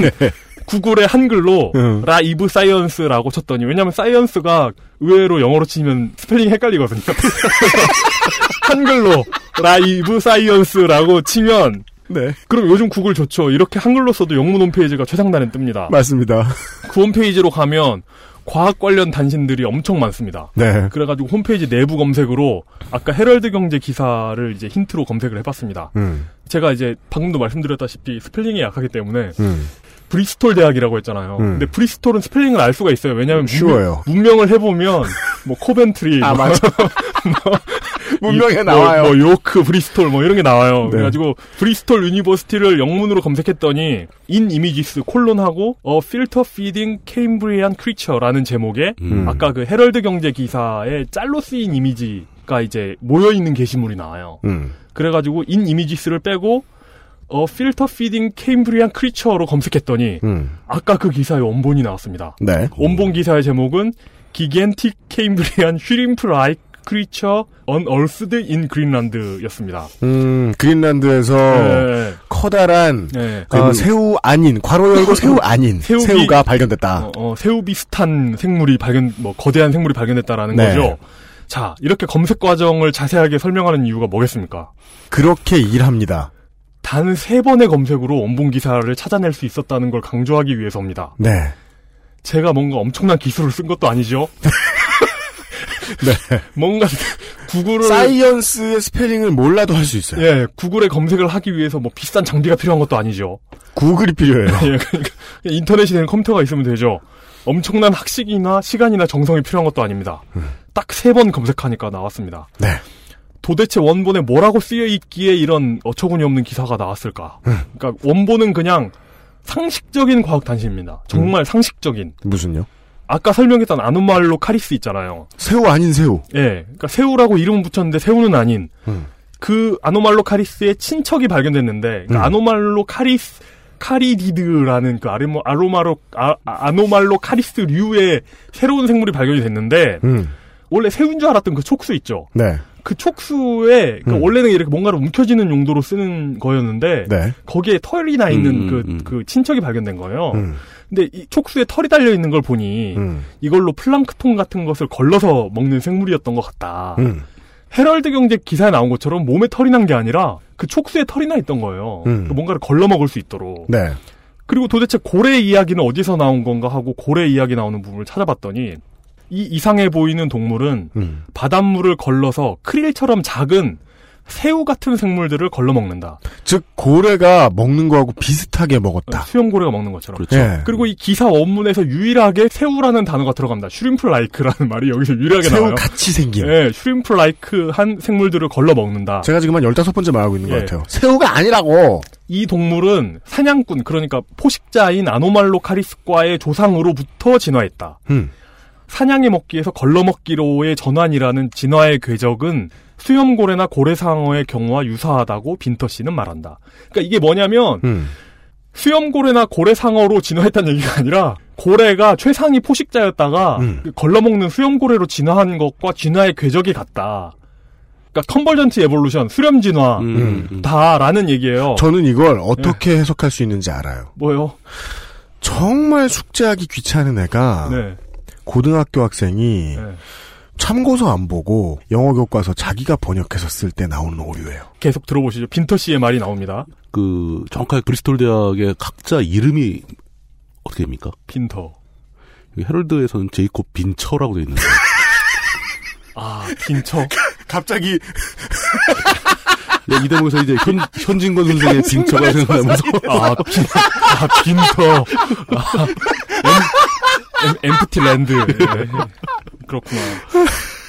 구글에 한글로 음. 라이브 사이언스라고 쳤더니 왜냐면 사이언스가 의외로 영어로 치면 스펠링이 헷갈리거든요. [LAUGHS] 한글로 라이브 사이언스라고 치면 네. 그럼 요즘 구글 좋죠. 이렇게 한글로 써도 영문 홈페이지가 최상단에 뜹니다. 맞습니다. 그 홈페이지로 가면 과학 관련 단신들이 엄청 많습니다. 네. 그래가지고 홈페이지 내부 검색으로 아까 헤럴드 경제 기사를 이제 힌트로 검색을 해봤습니다. 음. 제가 이제 방금도 말씀드렸다시피 스펠링이 약하기 때문에 음. 브리스톨 대학이라고 했잖아요. 음. 근데 브리스톨은 스펠링을 알 수가 있어요. 왜냐하면 쉬워요. 문명, 을 해보면 뭐 코벤트리, [LAUGHS] 아, 뭐, 맞아. [LAUGHS] [LAUGHS] 문명에 뭐, 나와요. 뭐 요크, 브리스톨 뭐 이런 게 나와요. 네. 그래가지고 브리스톨 university를 영문으로 검색했더니 in images 콜론하고 어 filter feeding Cambrian creature라는 제목의 음. 아까 그 헤럴드 경제 기사에 짤로 쓰인 이미지가 이제 모여 있는 게시물이 나와요. 음. 그래가지고 in images를 빼고 어 filter feeding Cambrian creature로 검색했더니 음. 아까 그 기사의 원본이 나왔습니다. 네. 원본 기사의 제목은 gigantic Cambrian shrimp like creature unearthed in 그린란드였습니다. 음, 그린란드에서 네. 커다란 네. 어, 새우 아닌 괄호 열고 [LAUGHS] 새우 아닌 새우비- 새우가 발견됐다. 어, 어, 새우 비슷한 생물이 발견, 뭐 거대한 생물이 발견됐다라는 네. 거죠. 자, 이렇게 검색 과정을 자세하게 설명하는 이유가 뭐겠습니까? 그렇게 일합니다. 단 세 번의 검색으로 원본 기사를 찾아낼 수 있었다는 걸 강조하기 위해서입니다. 네. 제가 뭔가 엄청난 기술을 쓴 것도 아니죠. [LAUGHS] 네. 뭔가 구글을 science의 스펠링을 몰라도 할 수 있어요. 예, 구글에 검색을 하기 위해서 뭐 비싼 장비가 필요한 것도 아니죠. 구글이 필요해요. [LAUGHS] 예, 그러니까 인터넷이 되는 컴퓨터가 있으면 되죠. 엄청난 학식이나 시간이나 정성이 필요한 것도 아닙니다. 딱 세 번 검색하니까 나왔습니다. 네. 도대체 원본에 뭐라고 쓰여 있기에 이런 어처구니 없는 기사가 나왔을까? 그러니까 원본은 그냥 상식적인 과학 단신입니다. 정말 상식적인. 무슨요? 아까 설명했던 아노말로카리스 있잖아요. 새우 아닌 새우. 예, 그러니까 새우라고 이름은 붙였는데 새우는 아닌 음. 그 아노말로카리스의 친척이 발견됐는데 그러니까 음. 아노말로카리스 카리디드라는 그 아르모, 아로마로 아, 노말로카리스류의 새로운 생물이 발견이 됐는데 음. 원래 새우인 줄 알았던 그 촉수 있죠. 네. 그 촉수에 그러니까 음. 원래는 이렇게 뭔가를 움켜쥐는 용도로 쓰는 거였는데 네. 거기에 털이 나 있는 음, 그, 음. 그 친척이 발견된 거예요. 음. 근데 이 촉수에 털이 달려 있는 걸 보니 음. 이걸로 플랑크톤 같은 것을 걸러서 먹는 생물이었던 것 같다. 음. 헤럴드 경제 기사에 나온 것처럼 몸에 털이 난 게 아니라 그 촉수에 털이 나 있던 거예요. 음. 그 뭔가를 걸러 먹을 수 있도록. 네. 그리고 도대체 고래 이야기는 어디서 나온 건가 하고 고래 이야기 나오는 부분을 찾아봤더니 이 이상해 보이는 동물은 음. 바닷물을 걸러서 크릴처럼 작은 새우 같은 생물들을 걸러 먹는다. 즉 고래가 먹는 거하고 비슷하게 먹었다. 수염고래가 먹는 것처럼. 그렇죠. 예. 그리고 이 기사 원문에서 유일하게 새우라는 단어가 들어갑니다. shrimp like라는 [LAUGHS] 말이 여기서 유일하게 새우 나와요. 같이 생긴. 예, shrimp like한 생물들을 걸러 먹는다. 제가 지금 한 15번째 말하고 있는 것 예. 같아요. 새우가 아니라고. 이 동물은 사냥꾼 그러니까 포식자인 아노말로 카리스과의 조상으로부터 진화했다. 음. 사냥해 먹기 위해서 걸러먹기로의 전환이라는 진화의 궤적은 수염고래나 고래상어의 경우와 유사하다고 빈터 씨는 말한다. 그러니까 이게 뭐냐면 음. 수염고래나 고래상어로 진화했다는 얘기가 아니라 고래가 최상위 포식자였다가 음. 그 걸러먹는 수염고래로 진화한 것과 진화의 궤적이 같다. 그러니까 convergent evolution, 수렴 진화 음, 음. 다라는 얘기예요. 저는 이걸 어떻게 해석할 수 있는지 알아요. 뭐요? 정말 숙제하기 귀찮은 애가 네. 고등학교 학생이 네. 참고서 안 보고 영어 교과서 자기가 번역해서 쓸 때 나오는 오류예요. 계속 들어보시죠. 빈터 씨의 말이 나옵니다. 그 정확하게 브리스톨 대학의 각자 이름이 어떻게 됩니까? 빈터. 여기 헤럴드에서는 제이콥 빈처라고 돼 있는데 아, 빈처. [LAUGHS] 갑자기 네, 이 대목에서 이제 현, 현진건 선생의 [LAUGHS] 빈처가 생각나면서 아, 빈, 아, 빈터. 아, 엠, 엠, empty land. 예. [LAUGHS] 그렇구나.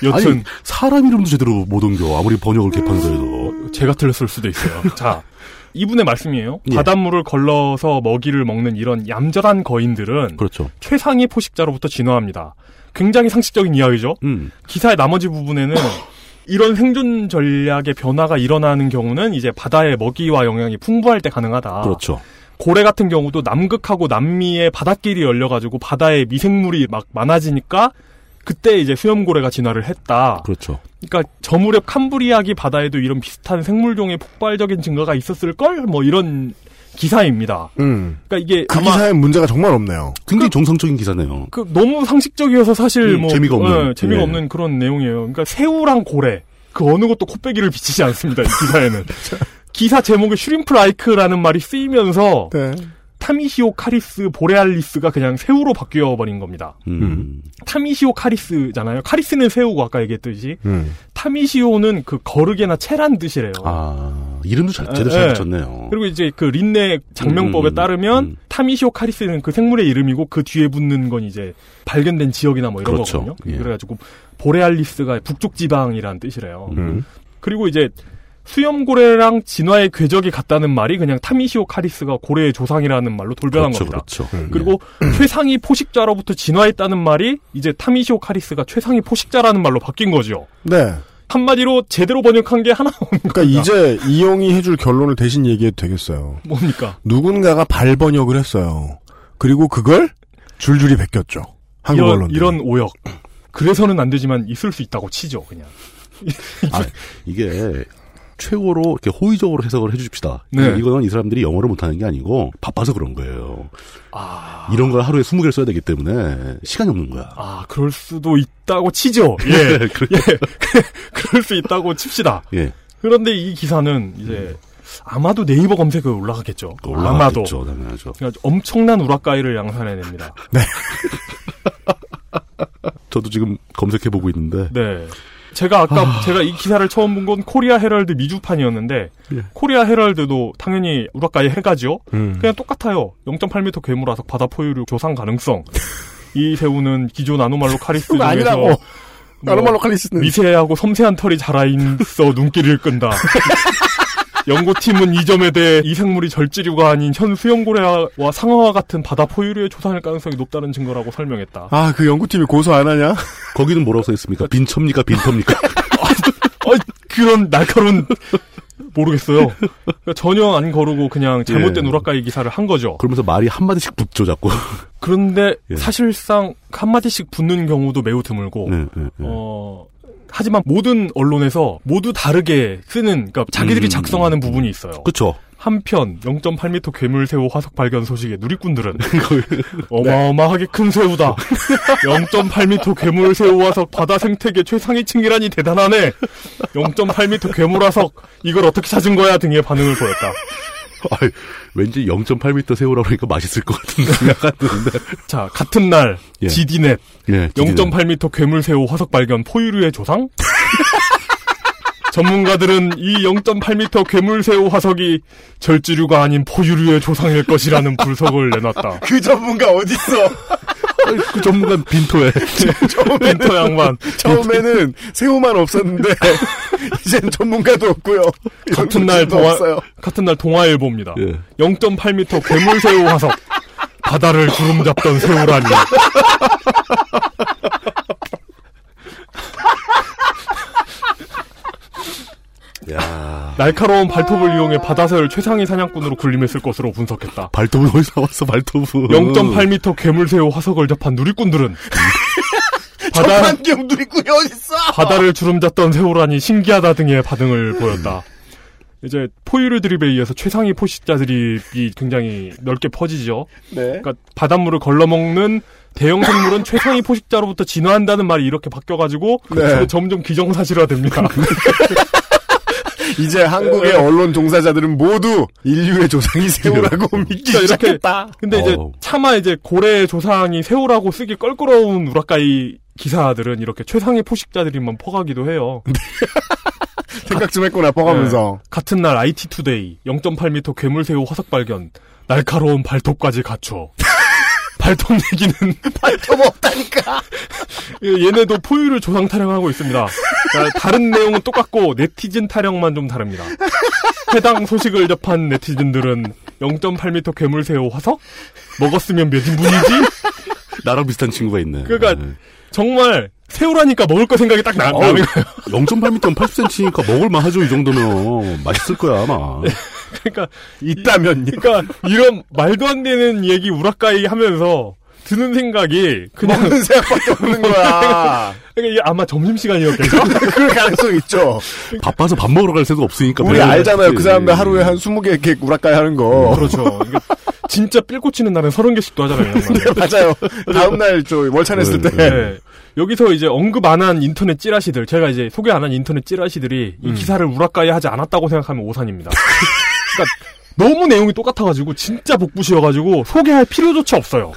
여튼, 아니 사람 이름도 제대로 못 옮겨 아무리 번역을 개판해서 해도 제가 틀렸을 수도 있어요. [LAUGHS] 자, 이분의 말씀이에요. 예. 바닷물을 걸러서 먹이를 먹는 이런 얌전한 거인들은 그렇죠. 최상위 포식자로부터 진화합니다. 굉장히 상식적인 이야기죠. 음. 기사의 나머지 부분에는 [LAUGHS] 이런 생존 전략의 변화가 일어나는 경우는 이제 바다의 먹이와 영양이 풍부할 때 가능하다. 그렇죠. 고래 같은 경우도 남극하고 남미의 바닷길이 열려가지고 바다에 미생물이 막 많아지니까 그때 이제 수염고래가 진화를 했다. 그렇죠. 그러니까 저무렵 캄브리아기 바다에도 이런 비슷한 생물종의 폭발적인 증가가 있었을 걸 뭐 이런 기사입니다. 음. 그러니까 이게 그 기사에 문제가 정말 없네요. 굉장히 정상적인 기사네요. 그 너무 상식적이어서 사실 음, 뭐 재미가 없는. 예, 재미가 예. 없는 그런 내용이에요. 그러니까 새우랑 고래 그 어느 것도 코빼기를 비치지 않습니다. 이 기사에는 [LAUGHS] 기사 제목에 shrimp like라는 말이 쓰이면서 네. Tamisiocaris borealis가 그냥 새우로 바뀌어 버린 겁니다. 음. Tamisiocaris잖아요. 카리스는 새우고 아까 얘기했듯이 음. 타미시오는 그 거르개나 체란 뜻이래요. 아, 이름도 잘, 제대로 예, 잘 예. 붙였네요. 그리고 이제 그 린네 장명법에 음, 음, 따르면 음. 타미시오 카리스는 그 생물의 이름이고 그 뒤에 붙는 건 이제 발견된 지역이나 뭐 이런 그렇죠. 거거든요. 예. 그래가지고 보레알리스가 북쪽 지방이라는 뜻이래요. 음. 그리고 이제 수염고래랑 진화의 궤적이 같다는 말이 그냥 타미시오 카리스가 고래의 조상이라는 말로 돌변한 그렇죠, 겁니다. 그렇죠. 음. 그리고 최상위 포식자로부터 진화했다는 말이 이제 타미시오 카리스가 최상위 포식자라는 말로 바뀐 거죠. 네. 한마디로 제대로 번역한 게 하나 없는 그러니까. 이제 이용이 해줄 결론을 대신 얘기해도 되겠어요. 뭡니까? 누군가가 발번역을 했어요. 그리고 그걸 줄줄이 베꼈죠. 한국 이런, 언론. 이런 오역. 그래서는 안 되지만 있을 수 있다고 치죠, 그냥. 아, [LAUGHS] 이게 최고로 이렇게 호의적으로 해석을 해줍시다. 네. 이거는 이 사람들이 영어를 못하는 게 아니고 바빠서 그런 거예요. 아, 이런 걸 하루에 20개를 써야 되기 때문에 시간이 없는 거야. 아, 그럴 수도 있다고 치죠. [LAUGHS] 예. 그렇- 예. [LAUGHS] 그럴 수 있다고 칩시다. 예. 그런데 이 기사는 이제 아마도 네이버 검색에 올라가겠죠. 아마도. 올라가겠죠, 당연하죠. 그러니까 엄청난 우라카이를 양산해냅니다. [LAUGHS] 저도 지금 검색해 보고 있는데 네. 제가 아까 제가 이 기사를 처음 본 건 코리아 헤럴드 미주판이었는데 코리아 헤럴드도 당연히 우라카이 해가죠. 음. 그냥 똑같아요. 0.8m 괴물 화석 바다 포유류 조상 가능성. 이 새우는 기존 아노말로 카리스 중에서 아니라고. 뭐 아노말로 카리스는. 미세하고 섬세한 털이 자라 있어 눈길을 끈다. [LAUGHS] 연구팀은 이 점에 대해 이 생물이 절지류가 아닌 현 수염고래와 상어와 같은 바다 포유류의 조상일 가능성이 높다는 증거라고 설명했다. 아, 그 연구팀이 고소 안 하냐? 거기는 뭐라고 써 있습니까? 빈첩니까 빈터입니까? 어, 그런 날카로운 모르겠어요. 그러니까 전혀 안 거르고 그냥 잘못된 예. 우라카이 기사를 한 거죠. 그러면서 말이 한 마디씩 붙죠 자꾸. 그런데 예. 사실상 한 마디씩 붙는 경우도 매우 드물고 네. 어 하지만 모든 언론에서 모두 다르게 쓰는 그러니까 자기들이 음. 작성하는 부분이 있어요. 그쵸. 한편 0.8m 괴물새우 화석 발견 소식에 누리꾼들은 [LAUGHS] 어마어마하게 큰 새우다. 0.8m 괴물새우 화석 바다 생태계 최상위층이라니 대단하네. 0.8m 괴물 화석 이걸 어떻게 찾은 거야 등의 반응을 보였다. [LAUGHS] 아이, 왠지 0.8m 새우라고 그러니까 맛있을 것 같은 생각 드는데. [LAUGHS] 자 같은 날 예. GD넷 예, 0.8m 괴물새우 화석 발견 포유류의 조상? [LAUGHS] 전문가들은 이 0.8m 괴물새우 화석이 절지류가 아닌 포유류의 조상일 것이라는 불석을 내놨다. 그 전문가 어딨어? 그 전문가 빈토에. [LAUGHS] 빈터 양반. 처음에는 새우만 없었는데, [LAUGHS] 이젠 전문가도 없고요. 같은 날 동아, 없어요. 같은 날 동아일보입니다. 예. 0.8m 괴물 새우 화석. 바다를 주름 잡던 새우라니. [LAUGHS] 야 [LAUGHS] 날카로운 발톱을 이용해 바다새를 최상위 사냥꾼으로 군림했을 것으로 분석했다. 발톱은 어디서 나왔어, 발톱은. 0.8m 괴물새우 화석을 접한 누리꾼들은 [LAUGHS] 바다, 누리꾼이 어딨어? 바다를 주름잡던 새우라니 신기하다 등의 반응을 보였다. 이제 포유류 드립에 의해서 최상위 포식자 드립이 굉장히 넓게 퍼지죠. 네. 그러니까 바닷물을 걸러먹는 대형 생물은 최상위 포식자로부터 진화한다는 말이 이렇게 바뀌어가지고 네. 점점 기정사실화됩니다. [LAUGHS] 이제 한국의 언론 종사자들은 모두 인류의 조상이 새우라고 믿기 시작했다. 근데 이제 어. 차마 이제 고래의 조상이 새우라고 쓰기 껄끄러운 우라카이 기사들은 이렇게 최상위 포식자 드립만 퍼가기도 해요. [LAUGHS] 생각 좀 했구나, 퍼가면서. 같은 날 IT 투데이 0.8m 괴물새우 화석 발견 날카로운 발톱까지 갖춰. 발톱 얘기는 [LAUGHS] 발톱 없다니까. [LAUGHS] 얘네도 포유를 조상 타령하고 있습니다. 그러니까 다른 내용은 똑같고 네티즌 타령만 좀 다릅니다. 해당 소식을 접한 네티즌들은 0.8m 괴물새우 화석 먹었으면 몇 인분이지? 나랑 비슷한 친구가 있네. 그러니까 정말 새우라니까 먹을 거 생각이 딱 나, 어우, 나는 거예요. 0.8m면 80cm니까 먹을만 하죠, 이 정도면. 맛있을 거야, 아마. 그러니까 있다면 그러니까 이런 말도 안 되는 얘기 우라카이 하면서 드는 생각이 그냥 먹는 생각밖에 없는 거야. 그러니까 이게 아마 점심 시간이었겠죠. [LAUGHS] 그럴 가능성 있죠. 바빠서 밥 먹으러 갈 새도 없으니까. 우리 알잖아요. 그. 사람들 하루에 한 20개 이렇게 우락가이 하는 거. 그렇죠. 그러니까 진짜 삘 꽂히는 날은 30개씩도 하잖아요. 이. 네, 맞아요. [LAUGHS] 다음날 저 월찬했을 때. 네. 여기서 이제 언급 안 한 인터넷 찌라시들, 제가 이제 소개 안 한 인터넷 찌라시들이 이 음. 기사를 우라카이 하지 않았다고 생각하면 오산입니다. [LAUGHS] 그러니까 너무 내용이 똑같아가지고 진짜 복붙이어가지고 소개할 필요조차 없어요.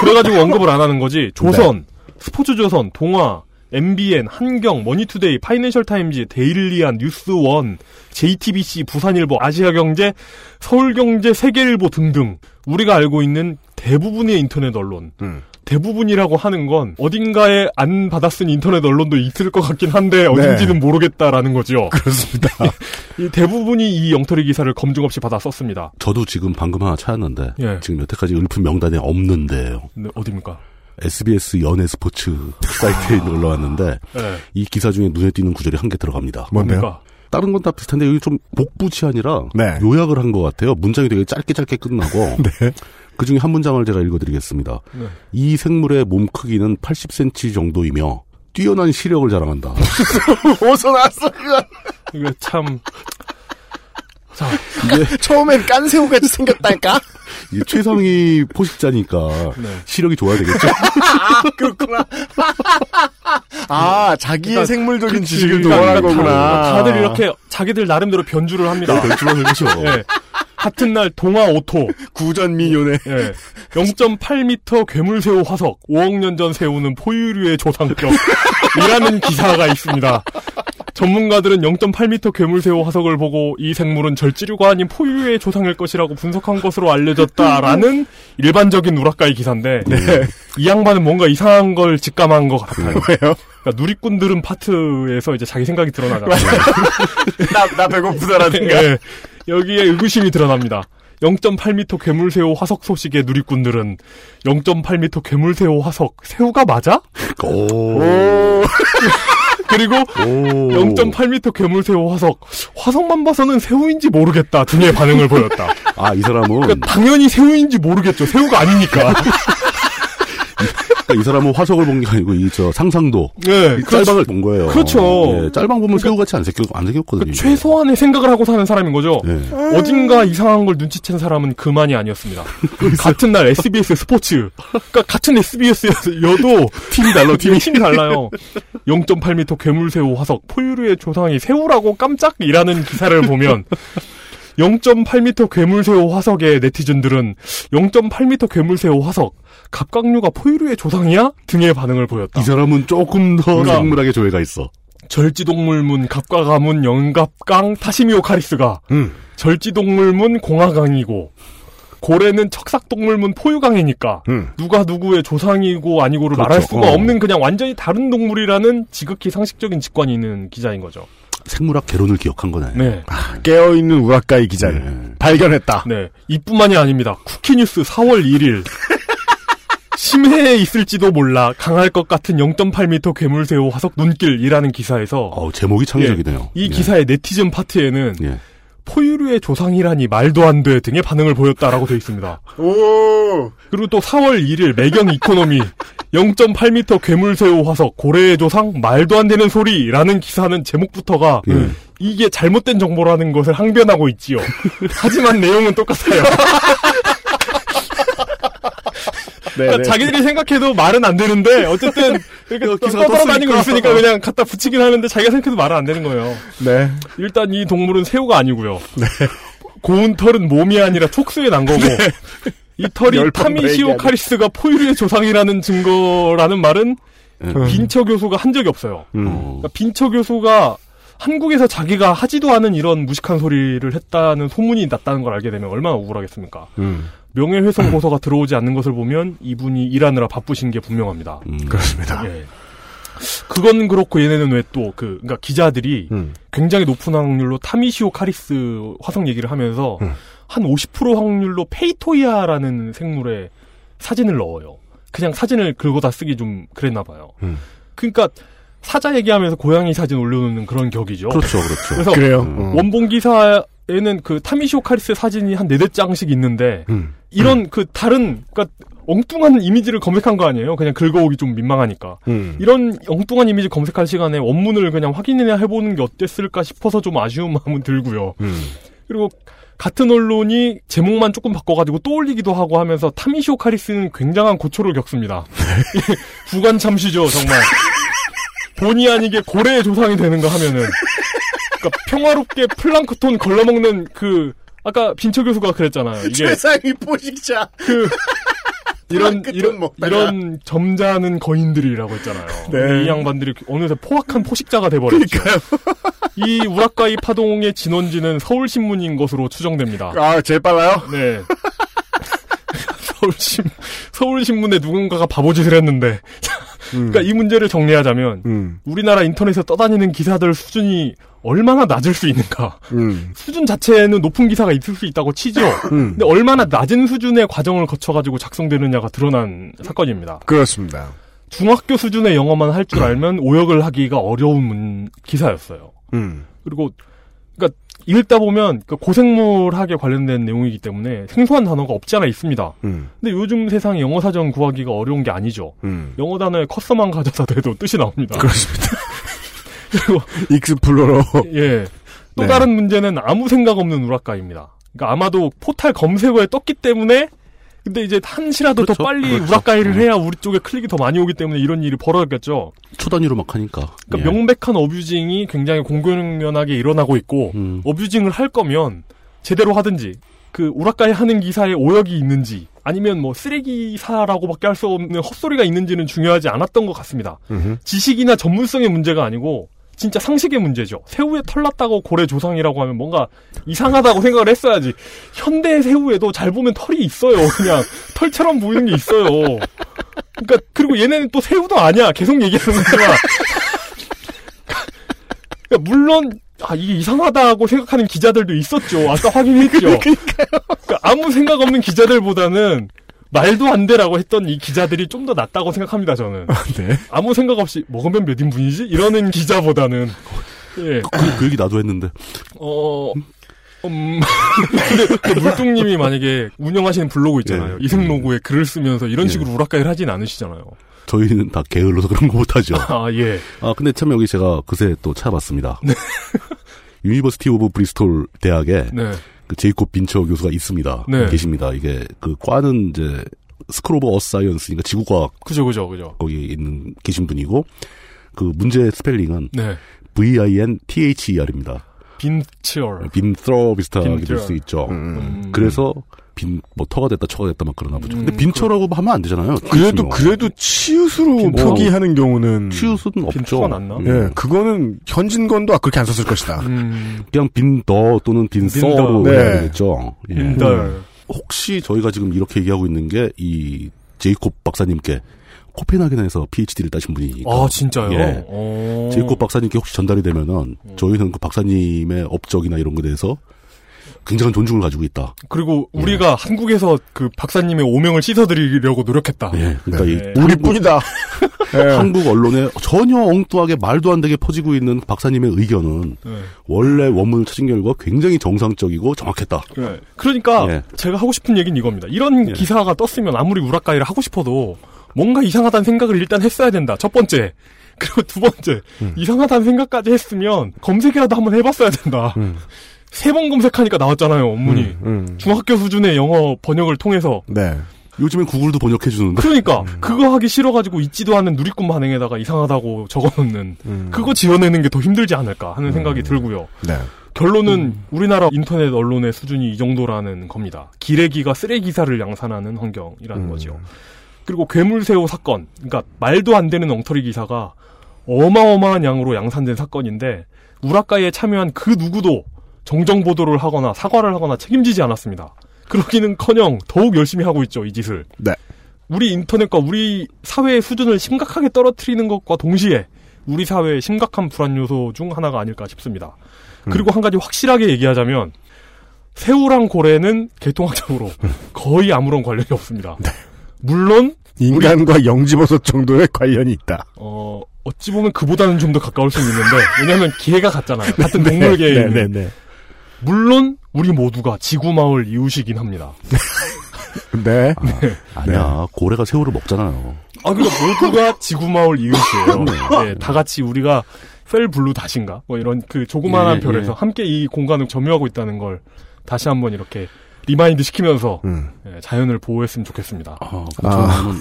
그래가지고 언급을 안 하는 거지. 조선, 스포츠조선, 동아, MBN, 한경, 머니투데이, 파이낸셜 타임즈, 데일리안, 뉴스원, JTBC, 부산일보, 아시아경제, 서울경제, 세계일보 등등 우리가 알고 있는 대부분의 인터넷 언론 음. 대부분이라고 하는 건 어딘가에 안 받아쓴 인터넷 언론도 있을 것 같긴 한데 어딘지는 모르겠다라는 거죠. [LAUGHS] 그렇습니다. [LAUGHS] 이 대부분이 이 영터리 기사를 검증 없이 받아 썼습니다. 저도 지금 방금 하나 찾았는데. 예. 지금 여태까지 을품 명단에 없는데요. 네, 어디입니까? SBS 연예 스포츠 사이트에 올라왔는데. 네. 이 기사 중에 눈에 띄는 구절이 한 개 들어갑니다. 뭔데요? 다른 건 다 비슷한데 여기 좀 복붙이 아니라 네. 요약을 한 것 같아요. 문장이 되게 짧게 짧게 끝나고 [LAUGHS] 그 중에 한 문장을 제가 읽어드리겠습니다. 네. 이 생물의 몸 크기는 80cm 정도이며 뛰어난 시력을 자랑한다. [LAUGHS] 어디서 나왔어? 이거 참 이게 [LAUGHS] 처음엔 깐새우같이 생겼다니까? [LAUGHS] 이게 최상위 포식자니까 네. 시력이 좋아야 되겠죠. 아, [LAUGHS] 그렇구나. 아, 자기의 생물적인 지식을 그러니까 동원한 거구나. 다들 이렇게 자기들 나름대로 변주를 합니다. 변주를 하죠. 예. 같은 날 동아 오토 구전 미요네. 예. 0.8m 괴물새우 화석 5억 년 전 새우는 포유류의 조상격이라는 기사가 있습니다. 전문가들은 0.8m 괴물새우 화석을 보고 이 생물은 절지류가 아닌 포유류의 조상일 것이라고 분석한 것으로 알려졌다라는 [LAUGHS] 일반적인 우라카이 기사인데 이 양반은 뭔가 이상한 걸 직감한 것 같아요. 왜요? 그러니까 누리꾼들은 파트에서 이제 자기 생각이 드러나잖아요. [LAUGHS] 나, 나 배고프다라는 생각. 예. 여기에 의구심이 드러납니다. 0.8m 괴물새우 화석 소식의 누리꾼들은 0.8m 괴물새우 화석 새우가 맞아? 오. [LAUGHS] 그리고 오. 0.8m 괴물새우 화석 화석만 봐서는 새우인지 모르겠다 등의 반응을 보였다. 아, 이 사람은 그러니까 당연히 새우인지 모르겠죠. 새우가 아니니까. [LAUGHS] 그러니까 이 사람은 화석을 본 게 아니고 이 저 상상도 네, 이 짤방을 본 거예요. 그렇죠. 예, 짤방 보면 새우같이 안 생겼 안 생겼거든요. 이게. 최소한의 생각을 하고 사는 사람인 거죠. 예. 어딘가 이상한 걸 눈치챈 사람은 그만이 아니었습니다. [LAUGHS] 같은 날 SBS 스포츠. 그러니까 같은 SBS여도 팀이 달라, 팀이, 팀이 달라요. 0.8m 괴물새우 화석, 포유류의 조상이 새우라고 깜짝 이라는 기사를 보면 0.8m 괴물새우 화석의 네티즌들은 0.8m 괴물새우 화석, 갑각류가 포유류의 조상이야? 등의 반응을 보였다. 이 사람은 조금 더 그러니까 생물학의 조예가 있어. 절지동물문 갑과가문 영갑강 타시미오 카리스가 음. 절지동물문 공화강이고 고래는 척삭동물문 포유강이니까 음. 누가 누구의 조상이고 아니고를 그렇죠. 말할 수가 어. 없는 그냥 완전히 다른 동물이라는 지극히 상식적인 직관이 있는 기자인 거죠. 생물학 개론을 기억한 거네. 네. 깨어있는 우라카이 기자를 발견했다. 네. 이뿐만이 아닙니다. 쿠키뉴스 4월 1일. [LAUGHS] 심해에 있을지도 몰라 강할 것 같은 0.8m 괴물새우 화석 눈길이라는 기사에서 어, 제목이 창의적이네요. 이 예. 기사의 네티즌 파트에는 예. 포유류의 조상이라니 말도 안 돼 등의 반응을 보였다라고 되어 있습니다. 오. 그리고 또 4월 1일 매경 이코노미 0.8m 괴물새우 화석 고래의 조상 말도 안 되는 소리라는 기사는 제목부터가 예. 이게 잘못된 정보라는 것을 항변하고 있지요. 하지만 내용은 똑같아요. [LAUGHS] 네, 그러니까 자기들이 생각해도 말은 안 되는데 어쨌든 이렇게 떠돌아다니고. 있으니까 그냥 갖다 붙이긴 하는데 자기가 생각해도 말은 안 되는 거예요. 네. 일단 이 동물은 새우가 아니고요. 고운 털은 몸이 아니라 촉수에 난 거고 이 털이 타미시오. 카리스가 포유류의 조상이라는 증거라는 말은 예. 빈처 교수가 한 적이 없어요. 음. 어. 그러니까 빈처 교수가 한국에서 자기가 하지도 않은 이런 무식한 소리를 했다는 소문이 났다는 걸 알게 되면 얼마나 억울하겠습니까? 음. 명예훼손 고소가 들어오지 않는 것을 보면 이분이 일하느라 바쁘신 게 분명합니다. 음. 그렇습니다. 예. 그건 그렇고 얘네는 왜 또 그 그러니까 기자들이 음. 굉장히 높은 확률로 Tamisiocaris 화석 얘기를 하면서 음. 한50% 확률로 Peytoia라는 생물의 사진을 넣어요. 그냥 사진을 긁어다 쓰기 좀 그랬나 봐요. 음. 그러니까 사자 얘기하면서 고양이 사진 올려놓는 그런 격이죠. 그렇죠, 그렇죠. 그래서 그래요. 음. 어. 원본 기사 에는 그 Tamisiocaris 사진이 한 네댓 장씩 있는데 음. 이런 그 다른 그러니까 엉뚱한 이미지를 검색한 거 아니에요. 그냥 긁어오기 좀 민망하니까. 음. 이런 엉뚱한 이미지 검색할 시간에 원문을 그냥 확인이나 해보는 게 어땠을까 싶어서 좀 아쉬운 [LAUGHS] 마음은 들고요. 음. 그리고 같은 언론이 제목만 조금 바꿔가지고 또 올리기도 하고 하면서 타미시오 카리스는 굉장한 고초를 겪습니다. [LAUGHS] [LAUGHS] 부관 참시죠, 정말. 본의 아니게 고래의 조상이 되는 거 하면은. 그러니까 평화롭게 플랑크톤 걸러먹는 그, 아까 빈처 교수가 그랬잖아요. 이게 세상이 포식자. 그, 이런, 이런, 먹다가. 이런 점잖은 거인들이라고 했잖아요. 네. 이 양반들이 어느새 포악한 포식자가 돼버렸죠. [LAUGHS] 이 우라카이 파동의 진원지는 서울신문인 것으로 추정됩니다. 아, 제일 빨라요? 네. [LAUGHS] 서울신, 서울신문에 누군가가 바보짓을 했는데. 그러니까 이 문제를 정리하자면, 음. 우리나라 인터넷에 떠다니는 기사들 수준이 얼마나 낮을 수 있는가. 음. 수준 자체는 높은 기사가 있을 수 있다고 치죠. 음. 근데 얼마나 낮은 수준의 과정을 거쳐가지고 작성되느냐가 드러난 사건입니다. 그렇습니다. 중학교 수준의 영어만 할 줄 알면 오역을 하기가 어려운 문- 기사였어요. 음. 그리고 읽다 보면 그 고생물학에 관련된 내용이기 때문에 생소한 단어가 없지 않아 있습니다. 음. 근데 요즘 세상에 영어 사전 구하기가 어려운 게 아니죠. 음. 영어 단어에 커서만 가져다 대도 뜻이 나옵니다. 그렇습니다. [LAUGHS] 그리고 익스플로러. 예. 또 네. 다른 문제는 아무 생각 없는 우라카이입니다. 그러니까 아마도 포탈 검색어에 떴기 때문에 근데 이제 한시라도 그렇죠. 더 빨리 그렇죠. 우라카이를 해야 우리 쪽에 클릭이 더 많이 오기 때문에 이런 일이 벌어졌겠죠. 초단위로 막 하니까. 그러니까 예. 명백한 어뷰징이 굉장히 공공연하게 일어나고 있고 음. 어뷰징을 할 거면 제대로 하든지 그 우라카이 하는 기사에 오역이 있는지 아니면 뭐 쓰레기사라고밖에 할 수 없는 헛소리가 있는지는 중요하지 않았던 것 같습니다. 음흠. 지식이나 전문성의 문제가 아니고 진짜 상식의 문제죠. 새우에 털 났다고 고래 조상이라고 하면 뭔가 이상하다고 생각을 했어야지. 현대 새우에도 잘 보면 털이 있어요. 그냥 털처럼 보이는 게 있어요. 그러니까 그리고 얘네는 또 새우도 아니야. 계속 얘기하는 거지만. 그러니까 물론 아 이게 이상하다고 생각하는 기자들도 있었죠. 아까 확인했죠. [LAUGHS] 그러니까 아무 생각 없는 기자들보다는 말도 안 돼라고 했던 이 기자들이 좀 더 낫다고 생각합니다. 저는. 네. 아무 생각 없이 먹으면 몇 인분이지? 이러는 기자보다는 예. 그, 그 얘기 나도 했는데. 어 음. 근데 그 물뚱님이 만약에 운영하시는 블로그 있잖아요. 예. 이승 로고에 글을 쓰면서 이런 예. 식으로 우라카이를 하진 않으시잖아요. 저희는 다 게을러서 그런 거 못하죠. [LAUGHS] 아 예. 아, 근데 참 여기 제가 그새 또 찾아봤습니다. [LAUGHS] University of Bristol 대학에 네. 그 제이콥 빈처 교수가 있습니다. 네. 계십니다. 이게 그 과는 이제 School of Earth Science니까 지구과학 그죠 그죠 그죠. 거기 있는 계신 분이고 그 문제 스펠링은 네. V I N T H E R입니다. 빈치얼. 빈트러 비슷하게 될. 수 있죠. 음. 그래서 빈 뭐 터가 됐다 처가 됐다 막 그러나 보죠. 근데 음, 빈처라고 하면 안 되잖아요. 그래도 뭐. 그래도 치읓으로 빈- 표기하는 경우는 치읓은 없죠. 음. 예, 그거는 현진건도 그렇게 안 썼을 것이다. 음. 그냥 빈더 또는 빈서로. 네. 해야 되겠죠. 예. 빈덜. 혹시 저희가 지금 이렇게 얘기하고 있는 게 이 제이콥 박사님께 코펜하겐에서 PhD를 따신 분이니까. 아 진짜요? 예. 어. 제이콥 박사님께 혹시 전달이 되면은 저희는 그 박사님의 업적이나 이런 것에 대해서 굉장한 존중을 가지고 있다. 그리고 우리가 한국에서 그 박사님의 오명을 씻어드리려고 노력했다. 예. 그러니까 네. 이 우리뿐이다. 예. [LAUGHS] 한국 언론에 전혀 엉뚱하게 말도 안 되게 퍼지고 있는 박사님의 의견은 네. 원래 원문을 찾은 결과 굉장히 정상적이고 정확했다. 네. 그러니까 예. 제가 하고 싶은 얘기는 이겁니다. 이런 예. 기사가 떴으면 아무리 우라카이를 하고 싶어도 뭔가 이상하다는 생각을 일단 했어야 된다. 첫 번째. [LAUGHS] 그리고 두 번째. 이상하다는 생각까지 했으면 검색이라도 한번 해봤어야 된다. 음. [LAUGHS] 세 번 검색하니까 나왔잖아요, 원문이. 음, 음. 중학교 수준의 영어 번역을 통해서. 네. 요즘엔 구글도 번역해 주는데 그러니까 그거 하기 싫어가지고 있지도 않은 누리꾼 반응에다가 이상하다고 적어놓는 음. 그거 지어내는 게 더 힘들지 않을까 하는 생각이 들고요. 네. 결론은 우리나라 인터넷 언론의 수준이 이 정도라는 겁니다. 기레기가 쓰레기 기사를 양산하는 환경이라는 음. 거죠. 그리고 괴물새우 사건, 그러니까 말도 안 되는 엉터리 기사가 어마어마한 양으로 양산된 사건인데 우라카이에 참여한 그 누구도 정정 보도를 하거나 사과를 하거나 책임지지 않았습니다. 그러기는커녕 더욱 열심히 하고 있죠 이 짓을. 네. 우리 인터넷과 우리 사회의 수준을 심각하게 떨어뜨리는 것과 동시에 우리 사회의 심각한 불안 요소 중 하나가 아닐까 싶습니다. 그리고 한 가지 확실하게 얘기하자면 새우랑 고래는 개통학적으로 [LAUGHS] 거의 아무런 관련이 없습니다. 물론 인간과 영지버섯 정도의 관련이 있다. 어 어찌 보면 그보다는 좀 더 가까울 수 있는데 왜냐하면 개가 같잖아요. 같은 [LAUGHS] 동물계에 네, 있는. 네, 네. 물론 우리 모두가 지구마을 이웃이긴 합니다. [LAUGHS] 네. 아니야 고래가 새우를 먹잖아요. 아, 그러니까 모두가 지구마을 이웃이에요. 네. 네, 다 같이 우리가 pale blue dot인가? 뭐 이런 그 조그마한 예, 별에서 예. 함께 이 공간을 점유하고 있다는 걸 다시 한번 이렇게 remind 시키면서 음. 예, 자연을 보호했으면 좋겠습니다. 아, 저는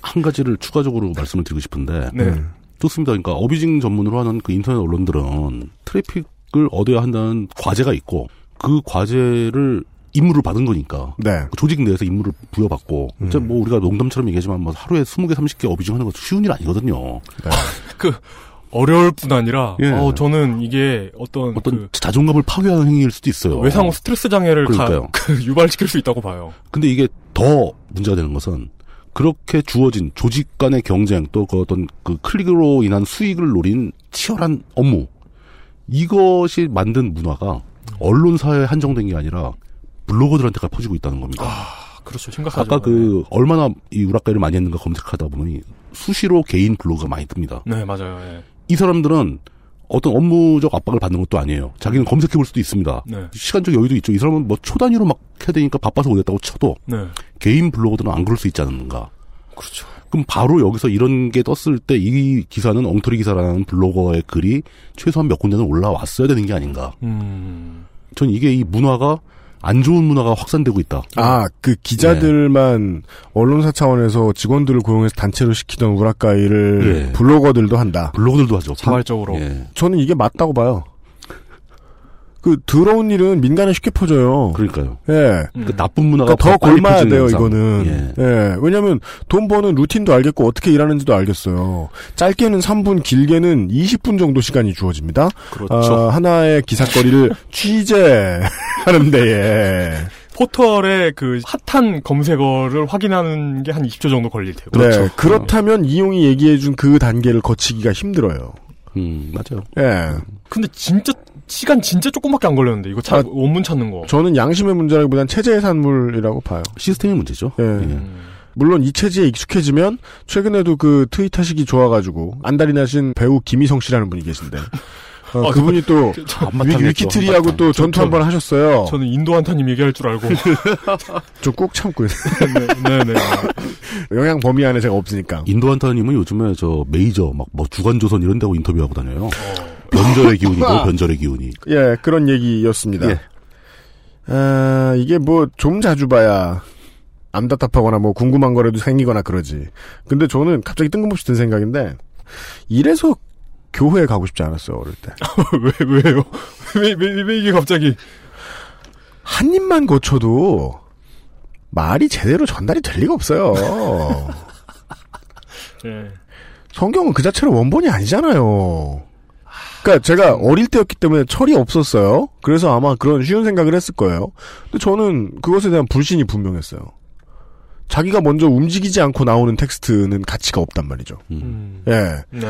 한 가지를 추가적으로 말씀을 드리고 싶은데 네. 음. 좋습니다. 그러니까 어뷰징 전문으로 하는 그 인터넷 언론들은 트래픽 을 얻어야 한다는 과제가 있고 그 과제를 임무를 받은 거니까 네. 그 조직 내에서 임무를 부여받고 음. 진짜 뭐 우리가 농담처럼 얘기하지만 뭐 하루에 20개 30개 어비징 하는 것도 쉬운 일 아니거든요. [LAUGHS] 그 어려울 뿐 아니라 예. 어, 저는 이게 어떤, 어떤 그 자존감을 파괴하는 행위일 수도 있어요. 외상후 스트레스 장애를 가, 그러니까요. [LAUGHS] 그 유발시킬 수 있다고 봐요. 근데 이게 더 문제가 되는 것은 그렇게 주어진 조직 간의 경쟁 또 그 어떤 그 클릭으로 인한 수익을 노린 치열한 업무 이것이 만든 문화가 언론사에 한정된 게 아니라 블로거들한테가 퍼지고 있다는 겁니다. 그렇죠. 심각하죠. 아까 그 얼마나 이 우락가를 많이 했는가 검색하다 보니 수시로 개인 블로그가 많이 뜹니다. 네, 맞아요. 예. 이 사람들은 어떤 업무적 압박을 받는 것도 아니에요. 자기는 검색해 볼 수도 있습니다. 네. 시간적 여유도 있죠. 이 사람은 뭐 초단위로 막 해야 되니까 바빠서 못했다고 쳐도 네. 개인 블로거들은 안 그럴 수 있지 않는가. 그렇죠. 그럼 바로 여기서 이런 게 떴을 때 이 기사는 엉터리 기사라는 블로거의 글이 최소한 몇 군데는 올라왔어야 되는 게 아닌가. 음. 전 이게 이 문화가 안 좋은 문화가 확산되고 있다. 아, 그 기자들만 언론사 차원에서 직원들을 고용해서 단체로 시키던 우라카이를 예. 블로거들도 한다. 블로거들도 하죠. 자발적으로. 예. 저는 이게 맞다고 봐요. 그 더러운 일은 민간에 쉽게 퍼져요. 그러니까요. 예. 그 나쁜 문화가 그러니까 더 퍼지는 돼요, 현상. 이거는. 예. 예. 왜냐면 돈 버는 루틴도 알겠고 어떻게 일하는지도 알겠어요. 짧게는 3분, 길게는 20분 정도 시간이 주어집니다. 그렇죠. 어, 하나의 기사거리를 [LAUGHS] 취재하는 데에. 포털의 그 핫한 검색어를 확인하는 게 한 20초 정도 걸릴 테고. 네. 그렇다면 이용이 얘기해 준 그 단계를 거치기가 힘들어요. 음, 맞아요. 예. 근데 진짜 시간 진짜 조금밖에 안 걸렸는데 이거 차, 아, 원문 찾는 거. 저는 양심의 문제라기보단 체제의 산물이라고 봐요. 시스템의 문제죠. 예. 예. 물론 이 체제에 익숙해지면 최근에도 그 트윗 하시기 좋아가지고 안달이 나신 배우 김희성 씨라는 분이 계신데 [LAUGHS] 어, 아, 그분이 또 위- 위키트리하고 또 전투 한 번 하셨어요. 저는 인도 한타님 얘기할 줄 알고. [LAUGHS] 좀꼭 참고 [LAUGHS] 네, 네. 영향 범위 안에 제가 없으니까. 인도 한타님은 요즘에 저 메이저 막 뭐 주간조선 이런 데고 인터뷰하고 다녀요. 변절의 [LAUGHS] 기운이고 변절의 기운이. 예, 그런 얘기였습니다. 예. 아, 이게 뭐 좀 자주 봐야 암답답하거나 뭐 궁금한 거라도 생기거나 그러지. 근데 저는 갑자기 뜬금없이 든 생각인데 이래서 교회에 가고 싶지 않았어요 어릴 때. [LAUGHS] 왜, 왜요? 왜, 왜, 왜 이게 갑자기. 한 입만 거쳐도 말이 제대로 전달이 될 리가 없어요. [LAUGHS] 예. 성경은 그 자체로 원본이 아니잖아요. 그러니까 제가 어릴 때였기 때문에 철이 없었어요. 그래서 아마 그런 쉬운 생각을 했을 거예요. 근데 저는 그것에 대한 불신이 분명했어요. 자기가 먼저 움직이지 않고 나오는 텍스트는 가치가 없단 말이죠. 음. 예. 네.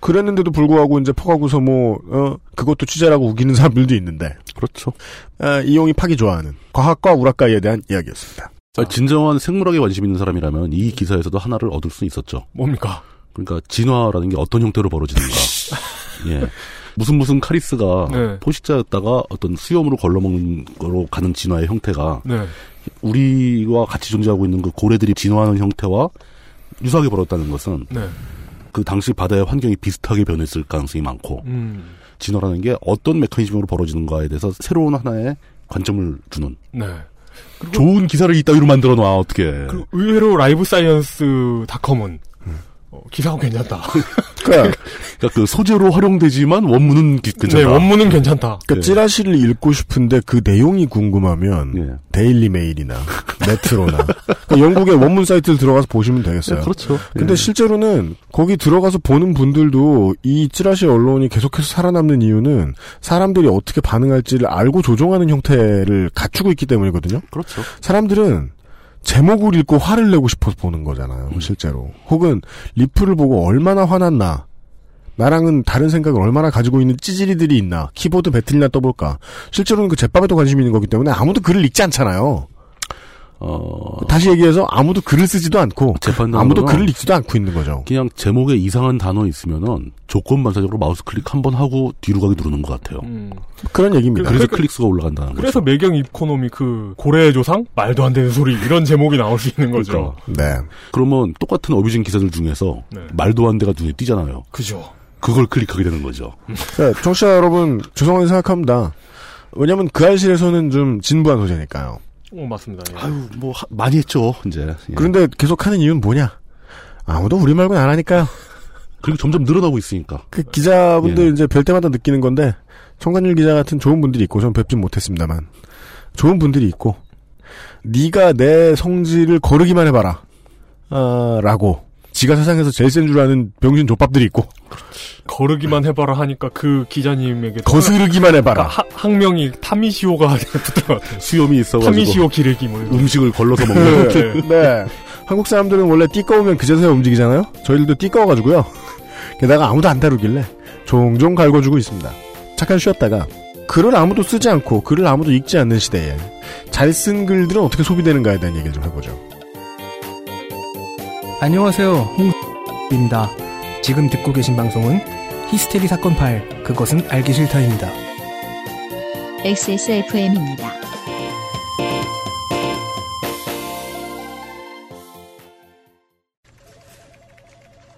그랬는데도 불구하고 이제 퍼가고서 뭐, 어, 그것도 취재라고 우기는 사람들도 있는데. 그렇죠. 아, 이용이 파기 좋아하는 과학과 우라카이에 대한 이야기였습니다. 아, 진정한 생물학에 관심 있는 사람이라면 이 기사에서도 하나를 얻을 수 있었죠. 뭡니까? 그러니까 진화라는 게 어떤 형태로 벌어지는가. [LAUGHS] 예. 무슨 무슨 카리스가 네. 포식자였다가 어떤 수염으로 걸러먹는 거로 가는 진화의 형태가 네. 우리와 같이 존재하고 있는 그 고래들이 진화하는 형태와 유사하게 벌어졌다는 것은 네. 그 당시 바다의 환경이 비슷하게 변했을 가능성이 많고 음. 진화라는 게 어떤 메커니즘으로 벌어지는가에 대해서 새로운 하나의 관점을 주는 네. 좋은 기사를 이따위로 만들어 놔 어떻게 그리고 의외로 Live Science 닷컴은 어, 기사가 괜찮다. [LAUGHS] 그러니까, 그러니까 그 소재로 활용되지만 원문은 기- 괜찮다. 네, 원문은 괜찮다. 그러니까 찌라시를 읽고 싶은데 그 내용이 궁금하면 예. Daily Mail이나 [LAUGHS] Metro나 그러니까 영국의 원문 사이트를 들어가서 보시면 되겠어요. 네, 그렇죠. 근데 예. 실제로는 거기 들어가서 보는 분들도 이 찌라시 언론이 계속해서 살아남는 이유는 사람들이 어떻게 반응할지를 알고 조종하는 형태를 갖추고 있기 때문이거든요. 그렇죠. 사람들은 제목을 읽고 화를 내고 싶어서 보는 거잖아요, 실제로. 혹은 리플을 보고 얼마나 화났나 나랑은 다른 생각을 얼마나 가지고 있는 찌질이들이 있나 키보드 배틀이나 떠볼까 실제로는 그 제밥에도 관심이 있는 거기 때문에 아무도 글을 읽지 않잖아요. 어, 다시 얘기해서 아무도 글을 쓰지도 않고 재판단으로는 아무도 글을 읽지도 않고 있는 거죠. 그냥 제목에 이상한 단어 있으면은 조건 반사적으로 마우스 클릭 한 번 하고 뒤로 가기 누르는 것 같아요. 음. 그런 얘기입니다. 그래서 그- 클릭수가 올라간다는 그래서 거죠. 매경 이코노미 그 고래의 조상 말도 안 되는 소리 이런 제목이 나올 수 있는 거죠. 그러니까. 네. 그러면 똑같은 abusing 기사들 중에서 네. 말도 안 돼가 눈에 띄잖아요. 그죠. 그걸 클릭하게 되는 거죠. 네, 청취자 여러분 죄송하게 생각합니다. 왜냐하면 그 알실에서는 좀 진부한 소재니까요. 어, 맞습니다. 예. 아유, 뭐 하- 많이 했죠 이제. 예. 그런데 계속 하는 이유는 뭐냐? 아무도 우리 말고는 안 하니까요. 그리고 점점 늘어나고 있으니까. 그 기자분들 예. 이제 볼 때마다 느끼는 건데 청관율 기자 같은 좋은 분들이 있고 전 뵙진 못했습니다만 좋은 분들이 있고 네가 내 성질을 거르기만 해봐라 아, 라고 지가 세상에서 제일 센 줄 아는 병신 족밥들이 있고 거르기만 해봐라 하니까 그 기자님에게 거스르기만 해봐라 그러니까 하- 학명이 타미시오가 [LAUGHS] 붙은 것 같아요. 수염이 있어가지고 타미시오 기르기 뭐. 음식을 걸러서 먹는. 네. 네 한국 사람들은 원래 띠꺼우면 그제서야 움직이잖아요 저희들도 띠꺼워가지고요 게다가 아무도 안 다루길래 종종 갈궈주고 있습니다 잠깐 쉬었다가 글을 아무도 쓰지 않고 글을 아무도 읽지 않는 시대에 잘 쓴 글들은 어떻게 소비되는가에 대한 얘기를 좀 해보죠 안녕하세요. 홍입니다. 지금 듣고 계신 방송은 히스테리 사건 파일 그것은 알기 싫다입니다. XSFM입니다.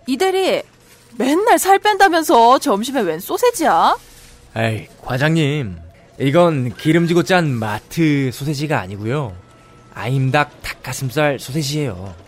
이대리 맨날 살 뺀다면서 점심에 웬 소세지야? 에이, 과장님. 이건 기름지고 짠 마트 소세지가 아니고요. 아임닭 닭가슴살 소세지예요.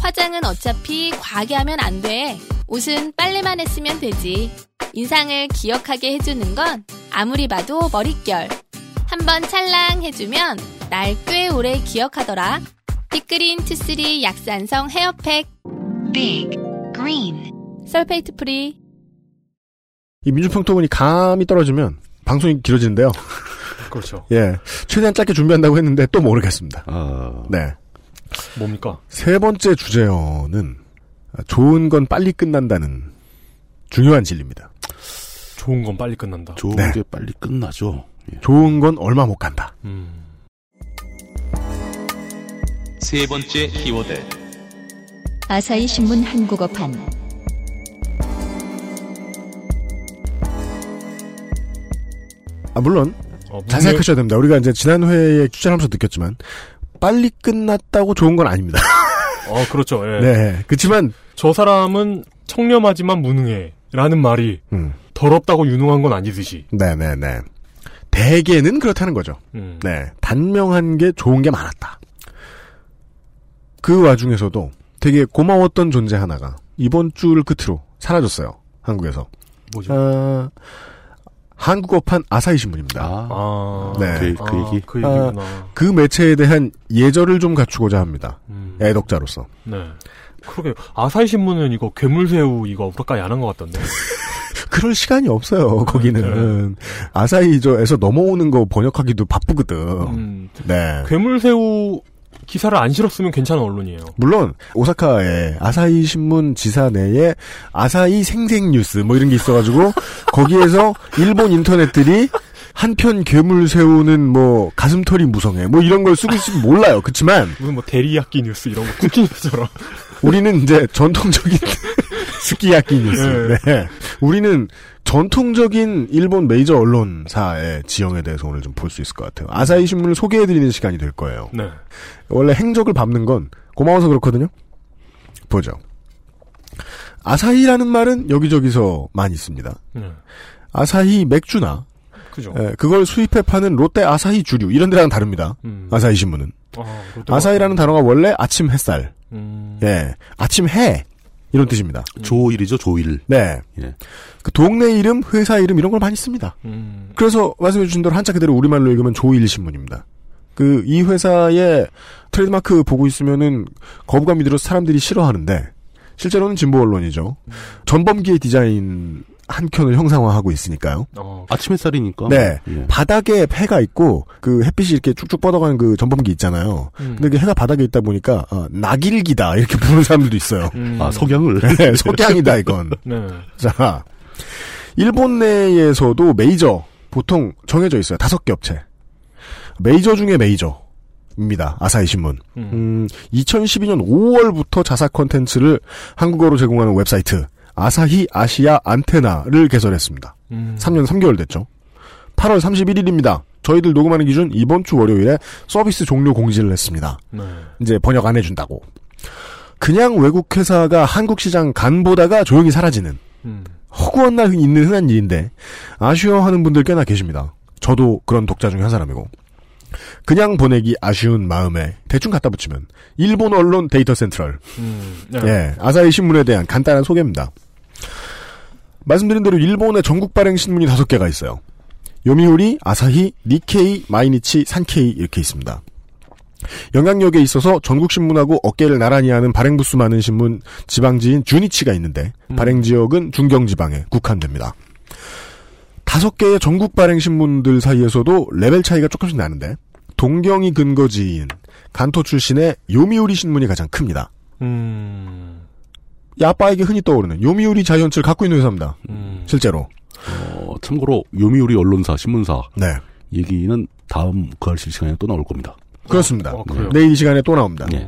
화장은 어차피 과하게 하면 안 돼. 옷은 빨래만 했으면 되지. 인상을 기억하게 해주는 건 아무리 봐도 머릿결. 한번 찰랑 해주면 날 꽤 오래 기억하더라. 빅그린 투쓰리 약산성 헤어팩. 빅 그린 sulfate free. 이 민주평통원이 감이 떨어지면 방송이 길어지는데요 그렇죠. [LAUGHS] 예 최대한 짧게 준비한다고 했는데 또 모르겠습니다 아, 네 뭡니까? 세 번째 주제어는 좋은 건 빨리 끝난다는 중요한 진리입니다. 좋은 건 빨리 끝난다. 좋은 네. 게 빨리 끝나죠. 좋은 건 얼마 못 간다. 음. 세 번째 키워드. 아사히 신문 한국어판 아, 물론 어, 잘 문명- 생각하셔야 됩니다. 우리가 이제 지난 회에 추천하면서 느꼈지만 빨리 끝났다고 좋은 건 아닙니다. [LAUGHS] 어, 그렇죠. 예. 네. 그렇지만 저 사람은 청렴하지만 무능해. 라는 말이 음. 더럽다고 유능한 건 아니듯이. 네네네. 대개는 그렇다는 거죠. 음. 네. 단명한 게 좋은 게 많았다. 그 와중에서도 되게 고마웠던 존재 하나가 이번 주를 끝으로 사라졌어요. 한국에서. 뭐죠? 아, 한국어판 아사히 신문입니다. 아, 네. 그, 그 얘기. 그 얘기구나. 아, 그 매체에 대한 예절을 좀 갖추고자 합니다. 음. 애독자로서. 네. 그러게 아사히 신문은 이거 괴물새우 이거 우라카이 안한 것 같던데. [LAUGHS] 그럴 시간이 없어요. 거기는 아사히저에서 넘어오는 거 번역하기도 바쁘거든. 음. 네. 괴물새우 기사를 안 실었으면 괜찮은 언론이에요. 물론 오사카에 아사히 신문 지사 내에 아사히 생생 뉴스 뭐 이런 게 있어가지고 [LAUGHS] 거기에서 일본 인터넷들이 한편 괴물 세우는 뭐 가슴털이 무성해 뭐 이런 걸 쓰고 있으면 몰라요. 그렇지만 무슨 뭐 대리야끼 뉴스 이런 거 쿠키 뉴스처럼. 우리는 이제 전통적인 [LAUGHS] 스키야키 뉴스. 네. 네. 우리는 전통적인 일본 메이저 언론사의 지형에 대해서 오늘 좀 볼 수 있을 것 같아요. 아사히 신문을 소개해드리는 시간이 될 거예요. 네. 원래 행적을 밟는 건 고마워서 그렇거든요. 보죠. 아사히라는 말은 여기저기서 많이 있습니다. 네. 아사히 맥주나 그죠. 예, 그걸 수입해 파는 롯데 아사히 주류 이런 데랑 다릅니다. 음. 아사히 신문은 아, 아사히라는 단어가 원래 아침 햇살, 음. 예, 아침 해 이런 뜻입니다. 조일이죠, 조일. 네. 예. 그 동네 이름, 회사 이름 이런 걸 많이 씁니다. 음. 그래서 말씀해 주신 대로 한자 그대로 우리말로 읽으면 조일 신문입니다. 그 이 회사의 트레이드마크 보고 있으면은 거부감이 들어서 사람들이 싫어하는데 실제로는 진보 언론이죠. 전범기의 디자인 한 켠을 형상화하고 있으니까요. 아침 햇살이니까. 네. 예. 바닥에 해가 있고 그 햇빛이 이렇게 쭉쭉 뻗어가는 그 전범기 있잖아요. 음. 근데 그 해가 바닥에 있다 보니까 어, 낙일기다 이렇게 부르는 사람들도 있어요. 음. 아, 석양을. 네, 석양이다 이건. [LAUGHS] 네. 자, 일본 내에서도 메이저 보통 정해져 있어요. 다섯 개 업체. 메이저 중에 메이저 입니다. 아사히 신문. 음, 2012년 5월부터 자사 컨텐츠를 한국어로 제공하는 웹사이트 아사히 아시아 안테나를 개설했습니다. 음. 3년 3개월 됐죠. 8월 31일입니다. 저희들 녹음하는 기준 이번 주 월요일에 서비스 종료 공지를 했습니다. 네. 이제 번역 안 해준다고. 그냥 외국 회사가 한국 시장 간 보다가 조용히 사라지는 음. 허구한 날 있는 흔한 일인데 아쉬워하는 분들 꽤나 계십니다. 저도 그런 독자 중에 한 사람이고. 그냥 보내기 아쉬운 마음에 대충 갖다 붙이면 일본 언론 데이터 센트럴. 음. 네. 예, 아사히 신문에 대한 간단한 소개입니다. 말씀드린 대로 일본의 전국 발행 신문이 다섯 개가 있어요. 요미우리, 아사히, 니케이, 마이니치, 산케이 이렇게 있습니다. 영향력에 있어서 전국 신문하고 어깨를 나란히 하는 발행 부수 많은 신문 지방지인 주니치가 있는데 발행 지역은 중경 지방에 국한됩니다. 다섯 개의 전국 발행 신문들 사이에서도 레벨 차이가 조금씩 나는데 동경이 근거지인 간토 출신의 요미우리 신문이 가장 큽니다. 음. 야빠에게 흔히 떠오르는 요미우리 자이언츠를 갖고 있는 회사입니다. 실제로. 어, 참고로 요미우리 언론사, 신문사. 네. 얘기는 다음 그할실 시간에 또 나올 겁니다. 그렇습니다. 어, 그래요? 내일 이 시간에 또 나옵니다. 예.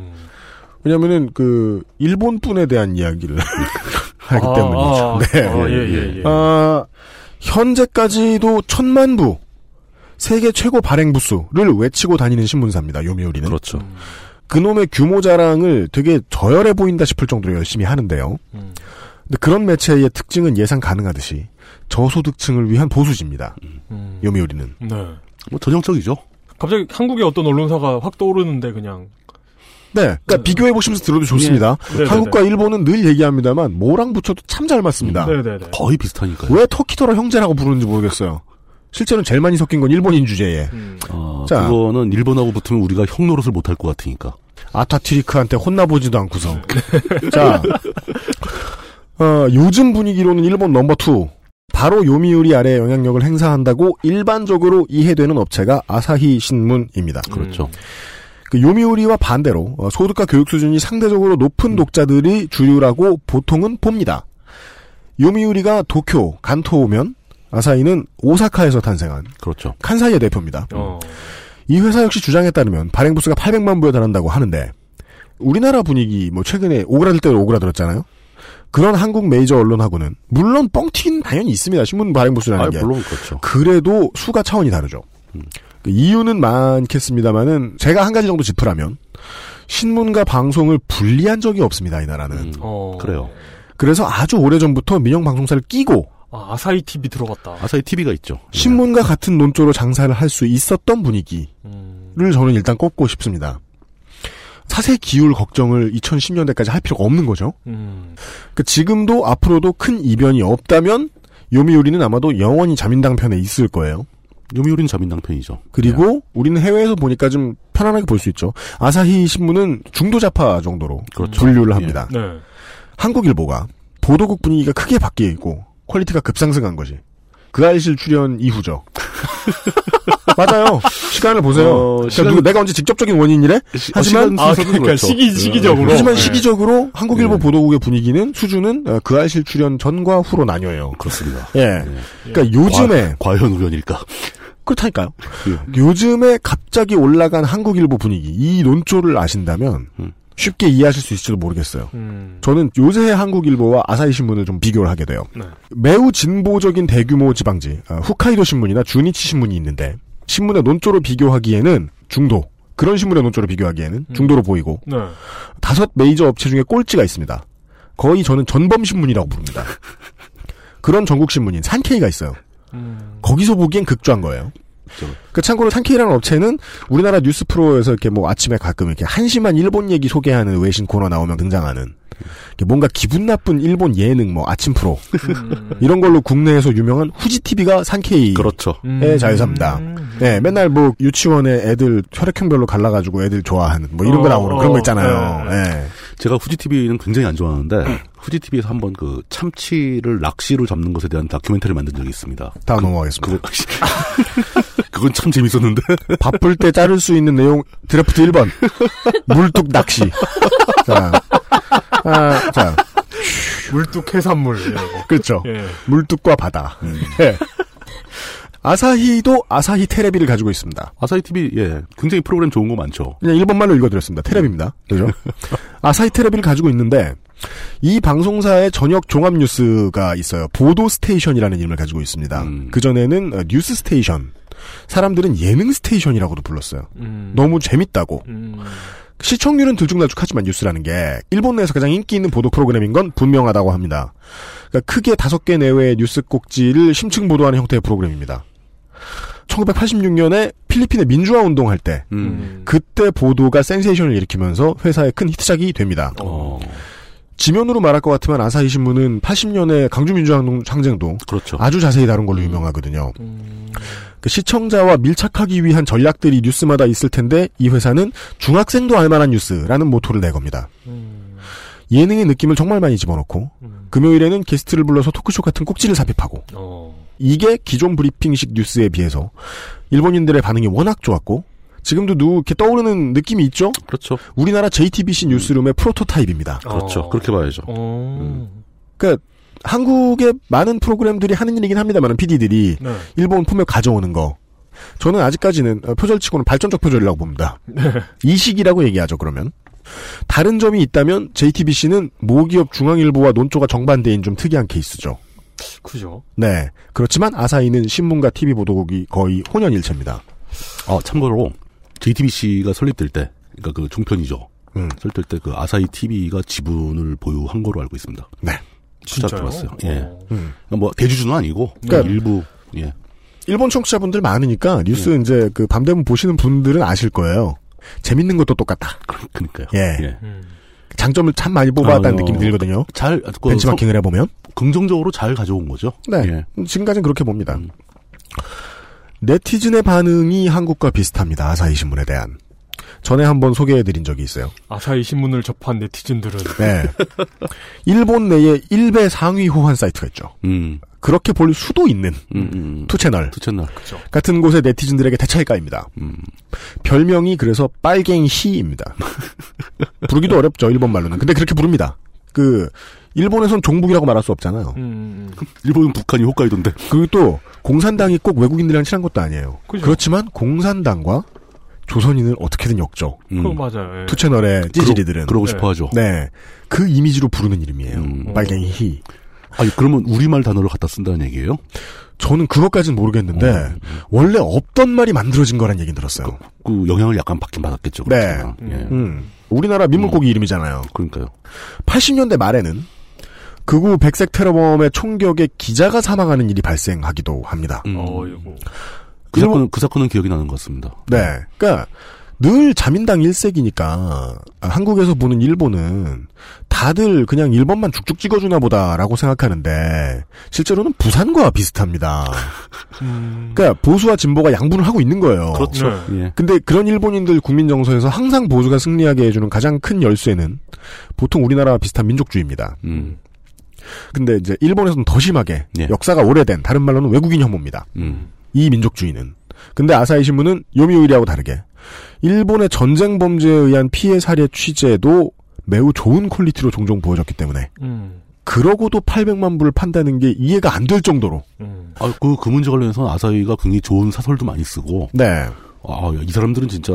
왜냐면은 그 일본 분에 대한 이야기를 [LAUGHS] 하기 아, 때문이죠. 아, 네. 아, 예, 예, 예. 아, 현재까지도 천만 부 세계 최고 발행 부수를 외치고 다니는 신문사입니다. 요미우리는. 그렇죠. 그놈의 규모 자랑을 되게 저열해 보인다 싶을 정도로 열심히 하는데요. 음. 근데 그런 매체의 특징은 예상 가능하듯이 저소득층을 위한 보수지입니다. 음. 요미우리는. 네. 뭐 전형적이죠. 갑자기 한국의 어떤 언론사가 확 떠오르는데 그냥 네, 그러니까 비교해 보시면서 들어도 좋습니다. 예. 네네네. 한국과 일본은 늘 얘기합니다만 뭐랑 붙여도 참 잘 맞습니다. 네네네. 거의 비슷하니까요. 왜 터키더라 형제라고 부르는지 모르겠어요. 실제로는 제일 많이 섞인 건 일본인 주제에. 어, 자. 그거는 일본하고 붙으면 우리가 형 노릇을 못할 것 같으니까. 아타튀리크한테 혼나보지도 않고서. [LAUGHS] 자, 어, 요즘 분위기로는 일본 number two. 바로 요미우리 아래 영향력을 행사한다고 일반적으로 이해되는 업체가 아사히 신문입니다. 그렇죠. 그 요미우리와 반대로 어, 소득과 교육 수준이 상대적으로 높은 독자들이 주류라고 보통은 봅니다. 요미우리가 도쿄, 간토 우파면 아사히는 오사카에서 탄생한 그렇죠. 칸사이의 대표입니다. 어. 이 회사 역시 주장에 따르면 발행 부수가 800만 부에 달한다고 하는데 우리나라 분위기 뭐 최근에 오그라들 때로 오그라들었잖아요. 그런 한국 메이저 언론하고는 물론 뻥튀기는 당연히 있습니다. 신문 발행 부수라는 아, 게. 물론 그렇죠. 그래도 수가 차원이 다르죠. 그 이유는 많겠습니다만은 제가 한 가지 정도 짚으라면 신문과 방송을 분리한 적이 없습니다. 이 나라는. 어. 그래요. 그래서 아주 오래전부터 민영 방송사를 끼고 아, 아사히 TV 들어갔다. 아사히 TV가 있죠. 신문과 같은 논조로 장사를 할 수 있었던 분위기를 음. 저는 일단 꼽고 싶습니다. 사세 기울 걱정을 2010년대까지 할 필요가 없는 거죠. 음. 그 지금도 앞으로도 큰 이변이 없다면 요미우리는 아마도 영원히 자민당 편에 있을 거예요. 요미우리는 자민당 편이죠. 그리고 우리는 해외에서 보니까 좀 편안하게 볼 수 있죠. 아사히 신문은 중도좌파 정도로 그렇죠. 분류를 합니다. 네. 한국일보가 보도국 분위기가 크게 바뀌고 quality가 급상승한 것이 그 알실 출연 이후죠. [LAUGHS] 맞아요. 시간을 보세요. 어, 그러니까 시간- 누구- 내가 언제 직접적인 원인이래? 시- 하지만 순서는 그러니까 그렇죠. 시기- 시기적으로. 하지만 네. 시기적으로 한국일보 네. 보도국의 분위기는 수준은 어, 그 알실 출연 전과 후로 나뉘어요. 그렇습니다. 예. 그러니까 요즘에 과, 과연 우연일까? 그렇다니까요. 예. 요즘에 갑자기 올라간 한국일보 분위기 이 논조를 아신다면 음. 쉽게 이해하실 수 있을지도 모르겠어요. 음. 저는 요새의 한국일보와 아사히 신문을 좀 비교를 하게 돼요. 네. 매우 진보적인 대규모 지방지 어, 후카이도 신문이나 주니치 신문이 있는데 신문의 논조로 비교하기에는 중도 그런 신문의 논조로 비교하기에는 중도로 보이고 네. 다섯 메이저 업체 중에 꼴찌가 있습니다. 거의 저는 전범 신문이라고 부릅니다. [LAUGHS] 그런 전국 신문인 산케이가 있어요. 음. 거기서 보기엔 극조한 거예요. 그 참고로 산케이라는 업체는 우리나라 뉴스 프로에서 이렇게 뭐 아침에 가끔 이렇게 한심한 일본 얘기 소개하는 외신 코너 나오면 등장하는 뭔가 기분 나쁜 일본 예능 뭐 아침 프로 이런 걸로 국내에서 유명한 후지 TV가 산케이 그렇죠. 의 자회사입니다. 네, 맨날 뭐 유치원에 애들 혈액형별로 갈라가지고 애들 좋아하는 뭐 이런 거 어, 나오는 그런 거 어, 있잖아요. 네. 네. 제가 후지 TV는 굉장히 안 좋아하는데 [CLEARS THROAT] 후지 TV에서 한번 그 참치를 낚시로 잡는 것에 대한 다큐멘터리를 만든 적이 있습니다. 다음 넘어가겠습니다. 그거, [LAUGHS] 그건 참 재밌었는데 [LAUGHS] 바쁠 때 자를 수 있는 내용 드래프트 1번 [LAUGHS] 물뚝 낚시. 자, 아, 자 물뚝 해산물. 그렇죠. 예. 물뚝과 바다. 네. 아사히도 아사히 테레비를 가지고 있습니다. 아사히 TV 예 굉장히 프로그램 좋은 거 많죠. 그냥 일본말로 읽어드렸습니다. 테레비입니다. 그죠? [LAUGHS] 아사히 테레비를 가지고 있는데 이 방송사의 저녁 종합 뉴스가 있어요. 보도 스테이션이라는 이름을 가지고 있습니다. 그 전에는 어, 뉴스 스테이션. 사람들은 예능 스테이션이라고도 불렀어요. 음. 너무 재밌다고. 음. 시청률은 들쭉날쭉하지만 뉴스라는 게 일본 내에서 가장 인기 있는 보도 프로그램인 건 분명하다고 합니다. 그러니까 크게 다섯 개 내외의 뉴스 꼭지를 심층 보도하는 형태의 프로그램입니다. 1986년에 필리핀의 민주화 운동할 때 음. 그때 보도가 센세이션을 일으키면서 회사의 큰 히트작이 됩니다. 어. 지면으로 말할 것 같으면 아사히 신문은 80년의 강주 민주화 운동 상쟁도 그렇죠. 아주 자세히 다룬 걸로 유명하거든요. 그 시청자와 밀착하기 위한 전략들이 뉴스마다 있을 텐데 이 회사는 중학생도 알만한 뉴스라는 모토를 내겁니다. 예능의 느낌을 정말 많이 집어넣고 금요일에는 게스트를 불러서 토크쇼 같은 꼭지를 삽입하고 이게 기존 브리핑식 뉴스에 비해서 일본인들의 반응이 워낙 좋았고 지금도 누구 이렇게 떠오르는 느낌이 있죠? 그렇죠. 우리나라 JTBC 뉴스룸의 프로토타입입니다. 그렇죠. 그렇게 봐야죠. 그러니까 한국의 많은 프로그램들이 하는 일이긴 합니다만 PD들이 네. 일본 품에 가져오는 거. 저는 아직까지는 어, 표절치고는 발전적 표절이라고 봅니다. 네. 이식이라고 얘기하죠. 그러면 다른 점이 있다면 JTBC는 모기업 중앙일보와 논조가 정반대인 좀 특이한 케이스죠. 그죠. 네. 그렇지만 아사히는 신문과 TV 보도국이 거의 혼연일체입니다. 아 참고로 JTBC가 설립될 때 그러니까 그 종편이죠. 음. 설립될 때 그 아사히 TV가 지분을 보유한 거로 알고 있습니다. 네. 진짜요? 들었어요. 예. 음. 그러니까 뭐 대주주는 아니고 그러니까 일부 예. 일본 청취자분들 많으니까 뉴스 네. 이제 그 밤되면 보시는 분들은 아실 거예요. 재밌는 것도 똑같다. 그러니까요. 예. 장점을 참 많이 뽑아왔다는 어, 느낌이 들거든요. 잘 그 벤치마킹을 해보면. 긍정적으로 잘 가져온 거죠. 네. 예. 지금까지는 그렇게 봅니다. 음. 네티즌의 반응이 한국과 비슷합니다. 아사히 신문에 대한. 전에 한번 소개해드린 적이 있어요. 아사히 신문을 접한 네티즌들은 네. 일본 내에 일베 상위 호환 사이트가 있죠. 음. 그렇게 볼 수도 있는 음, 음. 투 채널 투 채널. 같은 곳의 네티즌들에게 대차게 까입니다. 음. 별명이 그래서 빨갱이입니다. [LAUGHS] 부르기도 어렵죠 일본 말로는. 근데 그렇게 부릅니다. 그 일본에선 종북이라고 말할 수 없잖아요. 음, [LAUGHS] 일본은 북한이 홋카이도인데. 그리고 또 공산당이 꼭 외국인들이랑 친한 것도 아니에요. 그죠. 그렇지만 공산당과 조선인을 어떻게든 엮죠. 그거 맞아요. 예. 투 채널의 찌질이들은. 음. 그러 고 싶어 하죠. 네. 그 이미지로 부르는 이름이에요. 음. 빨갱이 희. 아니 그러면 우리말 단어를 갖다 쓴다는 얘기예요? 저는 그것까지는 모르겠는데 원래 없던 말이 만들어진 거란 얘기는 들었어요. 그 영향을 약간 받긴 받았겠죠. 네. 그렇지만. 예. 음. 우리나라 민물고기 이름이잖아요. 그러니까요. 80년대 말에는 극우 백색 테러범의 총격에 기자가 사망하는 일이 발생하기도 합니다. 음. 어이구. 그 사건은 그 사건은 기억이 나는 것 같습니다. 네. 그러니까 늘 자민당 일색이니까 한국에서 보는 일본은 다들 그냥 일본만 쭉쭉 찍어주나 보다라고 생각하는데 실제로는 부산과 비슷합니다. [LAUGHS] 그러니까 보수와 진보가 양분을 하고 있는 거예요. 그렇죠. 네. 예. 근데 그런 일본인들 국민 정서에서 항상 보수가 승리하게 해주는 가장 큰 열쇠는 보통 우리나라와 비슷한 민족주의입니다. 음. 근데 이제 일본에서는 더 심하게 예. 역사가 오래된 다른 말로는 외국인 혐오입니다. 음. 이 민족주의는. 근데 아사히 신문은 요미우리하고 다르게 일본의 전쟁 범죄에 의한 피해 사례 취재도 매우 좋은 퀄리티로 종종 보여졌기 때문에 음. 그러고도 800만 부를 판다는 게 이해가 안 될 정도로 음. 아, 그, 그 문제 관련해서는 아사히가 굉장히 좋은 사설도 많이 쓰고, 네. 아, 이 사람들은 진짜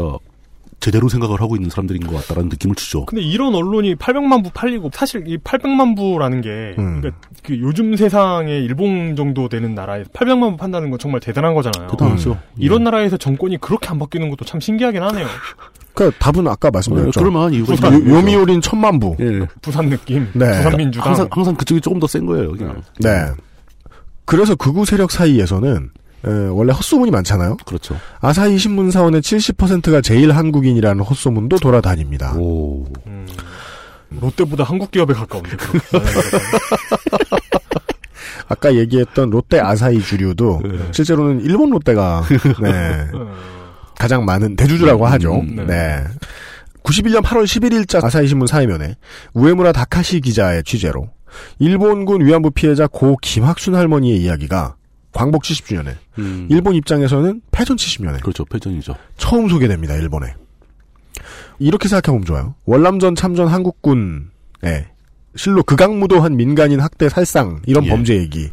제대로 생각을 하고 있는 사람들인 것 같다라는 느낌을 주죠. 근데 이런 언론이 800만 부 팔리고 사실 이 800만 부라는 게 음. 그러니까 그 요즘 세상에 일본 정도 되는 나라에서 800만 부 판다는 건 정말 대단한 거잖아요. 대단하죠. 예. 이런 나라에서 정권이 그렇게 안 바뀌는 것도 참 신기하긴 하네요. [LAUGHS] 그러니까 답은 아까 말씀드렸죠. 네, 있는 거죠. 요미우린 천만 부. 예. 부산 느낌, 네. 부산 민주당. 항상, 항상 그쪽이 조금 더 센 거예요, 그냥. 네. 그래서 극우 세력 사이에서는 에, 원래 헛소문이 많잖아요. 그렇죠. 아사히 신문 사원의 70%가 제일 한국인이라는 헛소문도 돌아다닙니다. 오. 음. 롯데보다 한국 기업에 가까운데. [LAUGHS] 아까 얘기했던 롯데 아사히 주류도 실제로는 일본 롯데가 네, [LAUGHS] 가장 많은 대주주라고 하죠. 음, 네. 91년 8월 11일자 아사히 신문 사회면에 우에무라 다카시 기자의 취재로 일본군 위안부 피해자 고 김학순 할머니의 이야기가 광복 70주년에 음. 일본 입장에서는 패전 70년에 그렇죠. 패전이죠. 처음 소개됩니다. 일본에. 이렇게 생각해보면 좋아요. 월남전 참전 한국군의 실로 극악무도한 민간인 학대 살상 이런 예. 범죄 얘기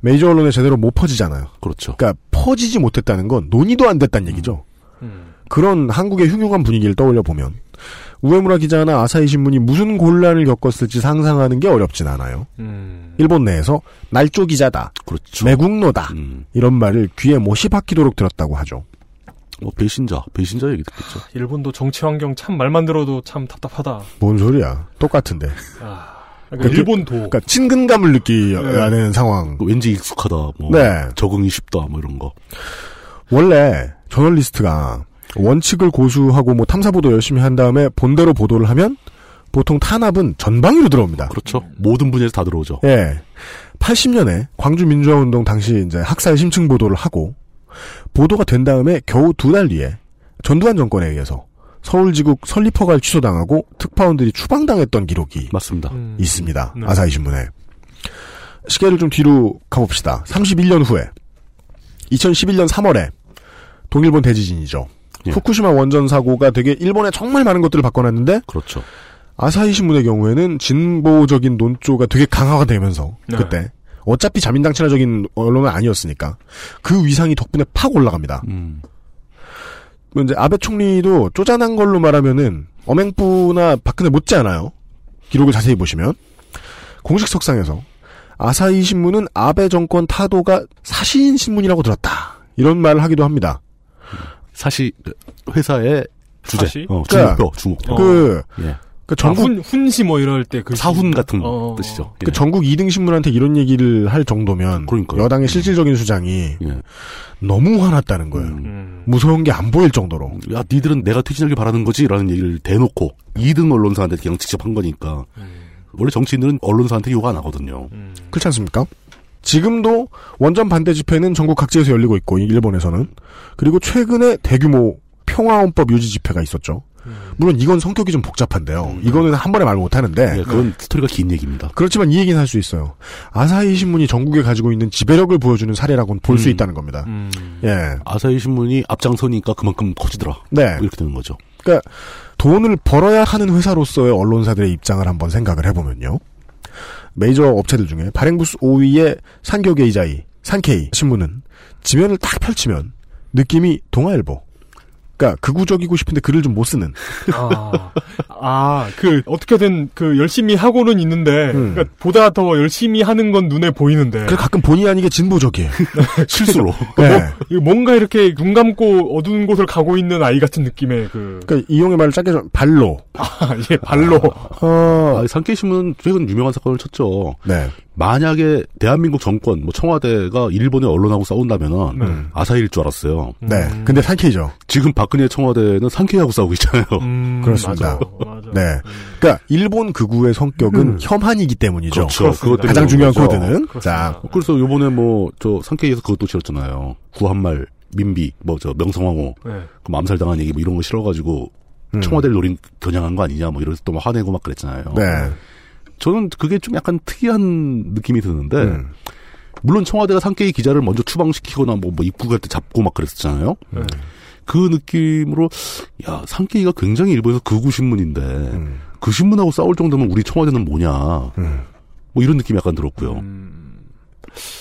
메이저 언론에 제대로 못 퍼지잖아요. 그렇죠. 그러니까 퍼지지 못했다는 건 논의도 안 됐다는 얘기죠. 음. 그런 한국의 흉흉한 분위기를 떠올려 보면 우에무라 기자나 아사히 신문이 무슨 곤란을 겪었을지 상상하는 게 어렵진 않아요. 음. 일본 내에서 날조 기자다, 그렇죠. 매국노다 음. 이런 말을 귀에 못이 박히도록 들었다고 하죠. 뭐 배신자, 배신자 얘기 듣겠죠. 일본도 정치 환경 참 말만 들어도 참 답답하다. 뭔 소리야? 똑같은데. 아, 그러니까 그러니까 일본도 그러니까 친근감을 느끼어야 네. 되는 상황. 왠지 익숙하다, 뭐 네. 적응이 쉽다, 뭐 이런 거. 원래 저널리스트가 원칙을 고수하고 뭐 탐사보도 열심히 한 다음에 본대로 보도를 하면 보통 탄압은 전방위로 들어옵니다. 그렇죠. 모든 분야에서 다 들어오죠. 예. 80년에 광주 민주화운동 당시 이제 학살 심층 보도를 하고 보도가 된 다음에 겨우 두 달 뒤에 전두환 정권에 의해서 서울지국 설립허가를 취소당하고 특파원들이 추방당했던 기록이 맞습니다. 음. 있습니다. 네. 아사히 신문에. 시계를 좀 뒤로 가봅시다. 31년 후에 2011년 3월에 동일본 대지진이죠. 예. 후쿠시마 원전 사고가 되게 일본에 정말 많은 것들을 바꿔놨는데 그렇죠. 아사히 신문의 경우에는 진보적인 논조가 되게 강화가 되면서 네. 그때 어차피 자민당 친화적인 언론은 아니었으니까 그 위상이 덕분에 팍 올라갑니다. 음. 뭐 이제 아베 총리도 쪼잔한 걸로 말하면은 엄행부나 박근혜 못지않아요. 기록을 자세히 보시면 공식 석상에서 아사히 신문은 아베 정권 타도가 사시인 신문이라고 들었다. 이런 말을 하기도 합니다. 사실 회사의 주제, 사시? 어, 그러니까 주목표, 주목표. 그, 예. 그 아, 전국 훈, 훈시 뭐 이럴 때 그 사훈 같은 어. 뜻이죠. 그 전국 2등 신문한테 이런 얘기를 할 정도면 그러니까요. 여당의 실질적인 수장이 예. 너무 화났다는 거예요. 음. 무서운 게 안 보일 정도로. 야, 니들은 내가 퇴진하길 바라는 거지라는 얘기를 대놓고 2등 언론사한테 그냥 직접 한 거니까 원래 정치인들은 언론사한테 욕 안 하거든요. 그렇지 않습니까? 지금도 원전 반대 집회는 전국 각지에서 열리고 있고 일본에서는 그리고 최근에 대규모 평화헌법 유지 집회가 있었죠. 물론 이건 성격이 좀 복잡한데요. 이거는 한 번에 말 못하는데 예, 그건 스토리가 긴 얘기입니다. 그렇지만 이 얘기는 할 수 있어요. 아사히 신문이 전국에 가지고 있는 지배력을 보여주는 사례라고는 볼수 음. 있다는 겁니다. 음. 예. 아사히 신문이 앞장서니까 그만큼 커지더라. 네. 이렇게 되는 거죠. 그러니까 돈을 벌어야 하는 회사로서의 언론사들의 입장을 한번 생각을 해보면요. 메이저 업체들 중에 발행부수 5위의 산교게이자이, 산케이 신문은 지면을 딱 펼치면 느낌이 동아일보. 그러니까 극우적이고 싶은데 글을 좀 못 쓰는. 아, [LAUGHS] 아, 그, 어떻게든 그 열심히 하고는 있는데, 음. 그러니까 보다 더 열심히 하는 건 눈에 보이는데. 그래서 가끔 본의 아니게 진보적이에요. [LAUGHS] [LAUGHS] 실수로. 네. 이거 뭔가 이렇게 눈 감고 어두운 곳을 가고 있는 아이 같은 느낌의 그, 그러니까 이용의 말을 짧게 좀 발로. 아, 예, 발로. 어, 아, 산케이신문 최근 유명한 사건을 쳤죠. 네. 만약에 대한민국 정권, 뭐 청와대가 일본의 언론하고 싸운다면은 음. 아사히일 줄 알았어요. 네. 근데 산케이죠. 지금 박 근혜 청와대는 산케이하고 싸우고 있잖아요. 음, [LAUGHS] 그렇습니다. 맞아, 맞아. 네. 그러니까 일본 극우의 성격은 혐한이기 때문이죠. 그렇죠. 그렇습니다. 그것 가장 중요한 그런 거죠. 코드는 그렇습니다. 자 그래서 요번에 뭐저 산케이에서 그것도 실었잖아요. 구한말 민비 뭐 저 명성황후 네. 그 암살 당한 얘기 뭐 이런 거 실어가지고 음. 청와대를 노린 겨냥한 거 아니냐 뭐 이러면서 또 막 화내고 막 그랬잖아요. 네. 저는 그게 좀 약간 특이한 느낌이 드는데 음. 물론 청와대가 산케이 기자를 먼저 추방시키거나 뭐, 뭐 입국할 때 잡고 막 그랬었잖아요. 네. 그 느낌으로 야 산케이가 굉장히 일본에서 극우 신문인데 음. 그 신문하고 싸울 정도면 우리 청와대는 뭐냐 음. 뭐 이런 느낌이 약간 들었고요. 음.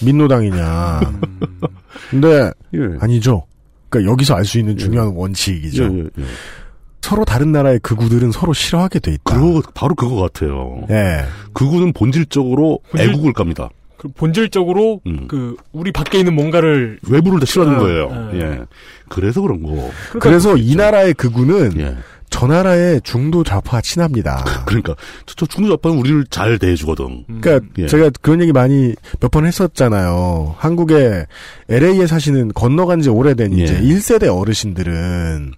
민노당이냐. [LAUGHS] 근데 예. 아니죠. 그러니까 여기서 알 수 있는 중요한 원칙이죠. 예, 예, 예. 서로 다른 나라의 극우들은 서로 싫어하게 돼 있다. 그거 바로 그거 같아요. 예. 극우는 본질적으로 본질- 애국을 깝니다. 그 본질적으로 음. 그 우리 밖에 있는 뭔가를 외부를 다 싫어하는 아, 거예요. 아. 예. 그래서 그런 거. 그래서 이 나라의 극우는 예. 저 나라의 중도 좌파 친합니다. [LAUGHS] 그러니까 저, 저 중도 좌파는 우리를 잘 대해주거든. 그러니까 예. 제가 그런 얘기 많이 몇 번 했었잖아요. 한국에 LA에 사시는 건너간 지 오래된 예. 이제 1세대 어르신들은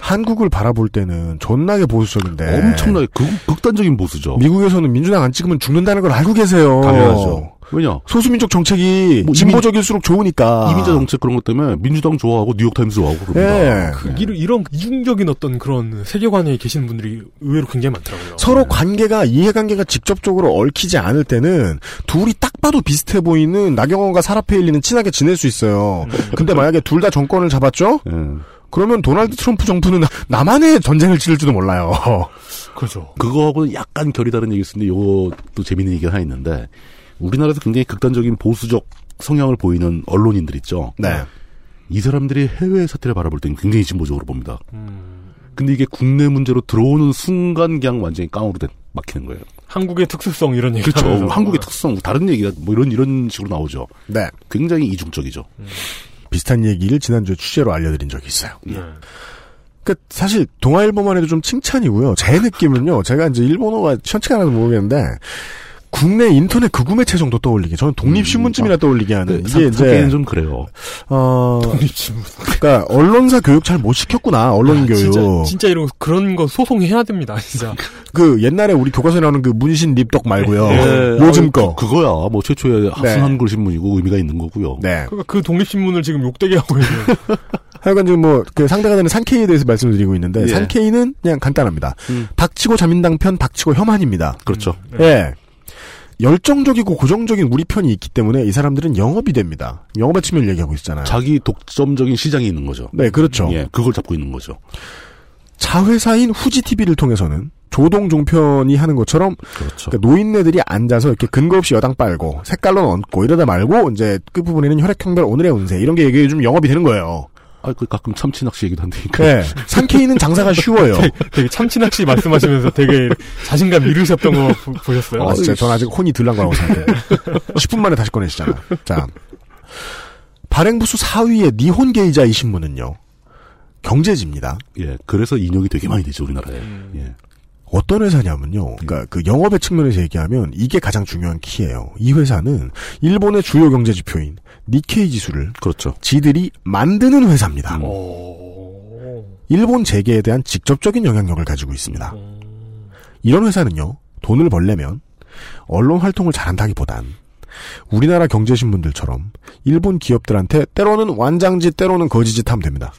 한국을 바라볼 때는 존나게 보수적인데 엄청나게 극, 극단적인 보수죠. 미국에서는 민주당 안 찍으면 죽는다는 걸 알고 계세요. 당연하죠. 왜냐? 소수민족 정책이 뭐 진보적일수록 좋으니까. 이민자 정책 그런 것 때문에 민주당 좋아하고 뉴욕타임스 좋아하고 그럽니다. 예. 그, 이런, 이런 이중적인 어떤 그런 세계관에 계시는 분들이 의외로 굉장히 많더라고요. 서로 관계가 이해관계가 직접적으로 얽히지 않을 때는 둘이 딱 봐도 비슷해 보이는 나경원과 사라페일리는 친하게 지낼 수 있어요. 근데 만약에 둘 다 정권을 잡았죠? 예. 그러면 도널드 트럼프 정부는 [LAUGHS] 나만의 전쟁을 치를지도 몰라요. 그렇죠. 그거하고는 약간 결이 다른 얘기 있는데 요것도 재밌는 얘기가 하나 있는데 우리나라에서 굉장히 극단적인 보수적 성향을 보이는 언론인들 있죠. 네. 이 사람들이 해외 사태를 바라볼 때는 굉장히 진보적으로 봅니다. 근데 이게 국내 문제로 들어오는 순간 그냥 완전히 깡으로 된, 막히는 거예요. 한국의 특수성 이런 얘기 그렇죠. 하면서. 한국의 특성, 다른 얘기가 뭐 이런 이런 식으로 나오죠. 네. 굉장히 이중적이죠. 비슷한 얘기를 지난주에 취재로 알려드린 적이 있어요. 네. 그 사실 동아일보만 해도 좀 칭찬이고요. 제 느낌은요. 제가 이제 일본어가 시원치가 않아서 모르겠는데 국내 인터넷 극우 매체 정도 떠올리게 저는 독립신문쯤이나 떠올리게 하는 네, 이게 이제 좀 그래요. 어 독립신문. 그러니까 언론사 교육 잘 못 시켰구나 언론 교육. 진짜, 진짜 이런 그런 거 소송해야 됩니다, 진짜. [LAUGHS] 그 옛날에 우리 교과서에 나오는 그 문신 립독 말고요. 예, 요즘 아, 거. 그, 거야뭐 최초에 합성 한글 신문이고 의미가 있는 거고요. 네. 그러니까 그 독립신문을 지금 욕되게 하고 있는. [LAUGHS] 하여간 지금 뭐 그 상대가 되는 산케이에 대해서 말씀을 드리고 있는데 예. 산케이는 그냥 간단합니다. 음. 닥치고 자민당 편, 닥치고 혐한입니다. 그렇죠. 예. 열정적이고 고정적인 우리 편이 있기 때문에 이 사람들은 영업이 됩니다. 영업의 측면을 얘기하고 있잖아요. 자기 독점적인 시장이 있는 거죠. 네, 그렇죠. 예, 그걸 잡고 있는 거죠. 자회사인 후지 TV를 통해서는 조동 종편이 하는 것처럼 그렇죠. 그러니까 노인네들이 앉아서 이렇게 근거 없이 여당 빨고 색깔로 얹고 이러다 말고 이제 끝부분에는 혈액형별 오늘의 운세 이런 게 얘기해 주면 영업이 되는 거예요. 아, 그 가끔 참치 낚시 얘기도 한다니까. 네. 산케이는 장사가 [LAUGHS] 쉬워요. 되게, 되게 참치 낚시 말씀하시면서 되게 자신감 잃으셨던 거 보- 보셨어요? 아, 진짜 전 아직 혼이 들난 거라고 생각해요. 10분 만에 다시 꺼내시잖아. 자. 발행부수 4위의 니혼 게이자 이 신문은요. 경제지입니다. 예, 그래서 인용이 되게 많이 되죠, 우리나라에. 예. 어떤 회사냐면요. 그러니까 그 영업의 측면에서 얘기하면 이게 가장 중요한 키예요. 이 회사는 일본의 주요 경제 지표인 니케이 지수를 그렇죠. 지들이 만드는 회사입니다. 어. 일본 재계에 대한 직접적인 영향력을 가지고 있습니다. 이런 회사는요. 돈을 벌려면 언론 활동을 잘한다기보단 우리나라 경제신문들처럼 일본 기업들한테 때로는 완장짓 때로는 거지짓 하면 됩니다.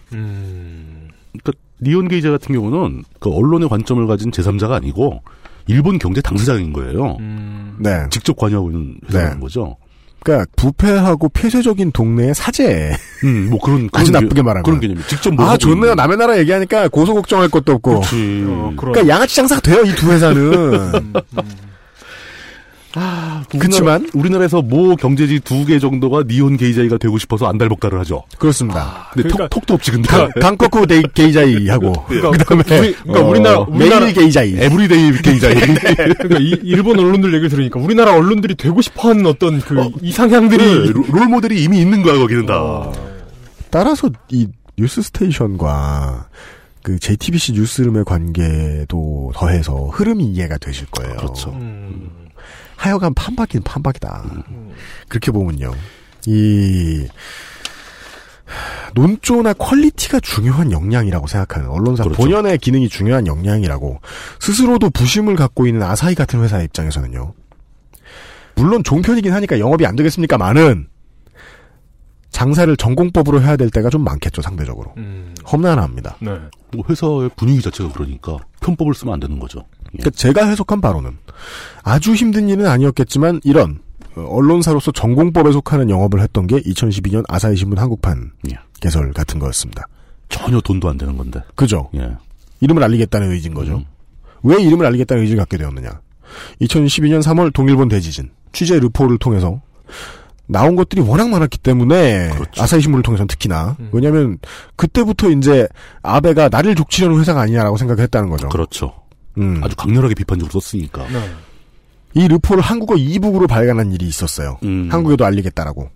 그러 니까 니온 게 이자 같은 경우는 그 언론의 관점을 가진 제3자가 아니고 일본 경제 당사자인 거예요. 네. 직접 관여하고 있는 회사라는 네. 거죠. 그러니까 부패하고 폐쇄적인 동네의 사제. 음, 뭐 그런 아주 그런 나쁘게 개- 말하면 그런 개념이 직접 아 좋네요. 있는- 남의 나라 얘기하니까 고소 걱정할 것도 없고. 그렇지. 그러니까 양아치 장사가 돼요 이 두 회사는. 아, 그치만 우리나라에서 모 경제지 두 개 정도가 니혼 게이자이가 되고 싶어서 안달복달을 하죠. 그렇습니다. 근데 그러니까- 톡, 톡도 없지 근데. 韓国 経済 하고 그다음에 우리- 그러니까 어, 우리나라- 우리나라- 매일 経済. everyday 経済. [LAUGHS] 그러니까 이, 일본 언론들 얘기를 들으니까 우리나라 언론들이 되고 싶어하는 어떤 그 이상향들이 네, 롤- 롤 모델이 이미 있는 거야 거기는 다. 따라서 이 뉴스 스테이션과 그 JTBC 뉴스룸의 관계도 더해서 흐름이 이해가 되실 거예요. 그렇죠. 하여간 판박이는 판박이다. 그렇게 보면요. 이 논조나 quality가 중요한 역량이라고 생각하는 언론사 그렇죠. 본연의 기능이 중요한 역량이라고 스스로도 부심을 갖고 있는 아사히 같은 회사의 입장에서는요. 물론 종편이긴 하니까 영업이 안 되겠습니까? 많은 장사를 전공법으로 해야 될 때가 좀 많겠죠 상대적으로 험난합니다. 네. 뭐 회사의 분위기 자체가 그러니까 편법을 쓰면 안 되는 거죠. 예. 그러니까 제가 해석한 바로는 아주 힘든 일은 아니었겠지만 이런 어, 언론사로서 전공법에 속하는 영업을 했던 게 2012년 아사히 신문 한국판 예. 개설 같은 거였습니다. 전혀 돈도 안 되는 건데. 그죠? 예. 이름을 알리겠다는 의지인 거죠. 음. 왜 이름을 알리겠다는 의지를 갖게 되었느냐? 2012년 3월 동일본 대지진 취재 르포를 통해서 나온 것들이 워낙 많았기 때문에 그렇죠. 아사히 신문을 통해서는 특히나 음. 왜냐하면 그때부터 이제 아베가 나를 족치려는 회사가 아니냐라고 생각했다는 거죠. 그렇죠. 음. 아주 강렬하게 비판적으로 썼으니까. 네. 이 르포를 한국어 이북으로 발간한 일이 있었어요. 음. 한국에도 알리겠다라고.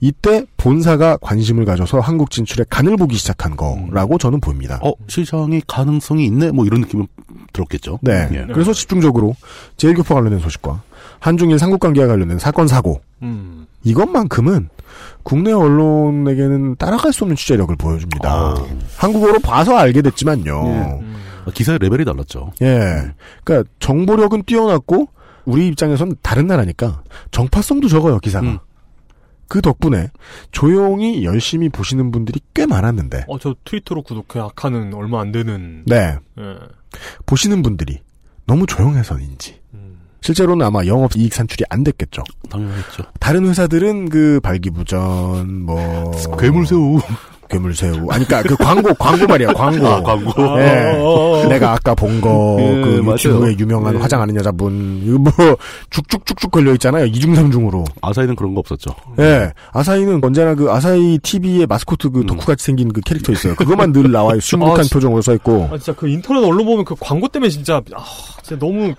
이때 본사가 관심을 가져서 한국 진출에 간을 보기 시작한 거라고 저는 보입니다. 어, 시장이 가능성이 있네? 뭐 이런 느낌은 들었겠죠. 네. 예. 그래서 집중적으로 제일교포 관련된 소식과 한중일 삼국관계와 관련된 사건 사고 음. 이것만큼은 국내 언론에게는 따라갈 수 없는 취재력을 보여줍니다. 아. 한국어로 봐서 알게 됐지만요. 예. 기사의 레벨이 달랐죠. 예. 그러니까 정보력은 뛰어났고 우리 입장에선 다른 나라니까 정파성도 적어요 기사가. 음. 그 덕분에 조용히 열심히 보시는 분들이 꽤 많았는데 어, 저 트위터로 구독하는 얼마 안 되는. 네 예. 보시는 분들이 너무 조용해서인지 실제로는 아마 영업 이익 산출이 안 됐겠죠. 당연했죠. 다른 회사들은 그 발기부전 뭐 괴물새우 괴물새우 아니 그러니까 그 광고 광고 말이야 광고 아, 광고. 예. 어. 내가 아까 본 거 예, 그. 유튜브에 유명한 예. 화장하는 여자분 이거 뭐 쭉쭉쭉쭉 걸려 있잖아요 이중삼중으로 아사히는 그런 거 없었죠. 예 아사히는 언제나 그 아사히 TV의 마스코트 그 덕후 같이 생긴 그 캐릭터 있어요 그것만 늘 나와요 [LAUGHS] 순국한 아, 진- 표정으로 써 있고 아, 진짜 그 인터넷 언론 보면 그 광고 때문에 진짜, 아, 진짜 너무,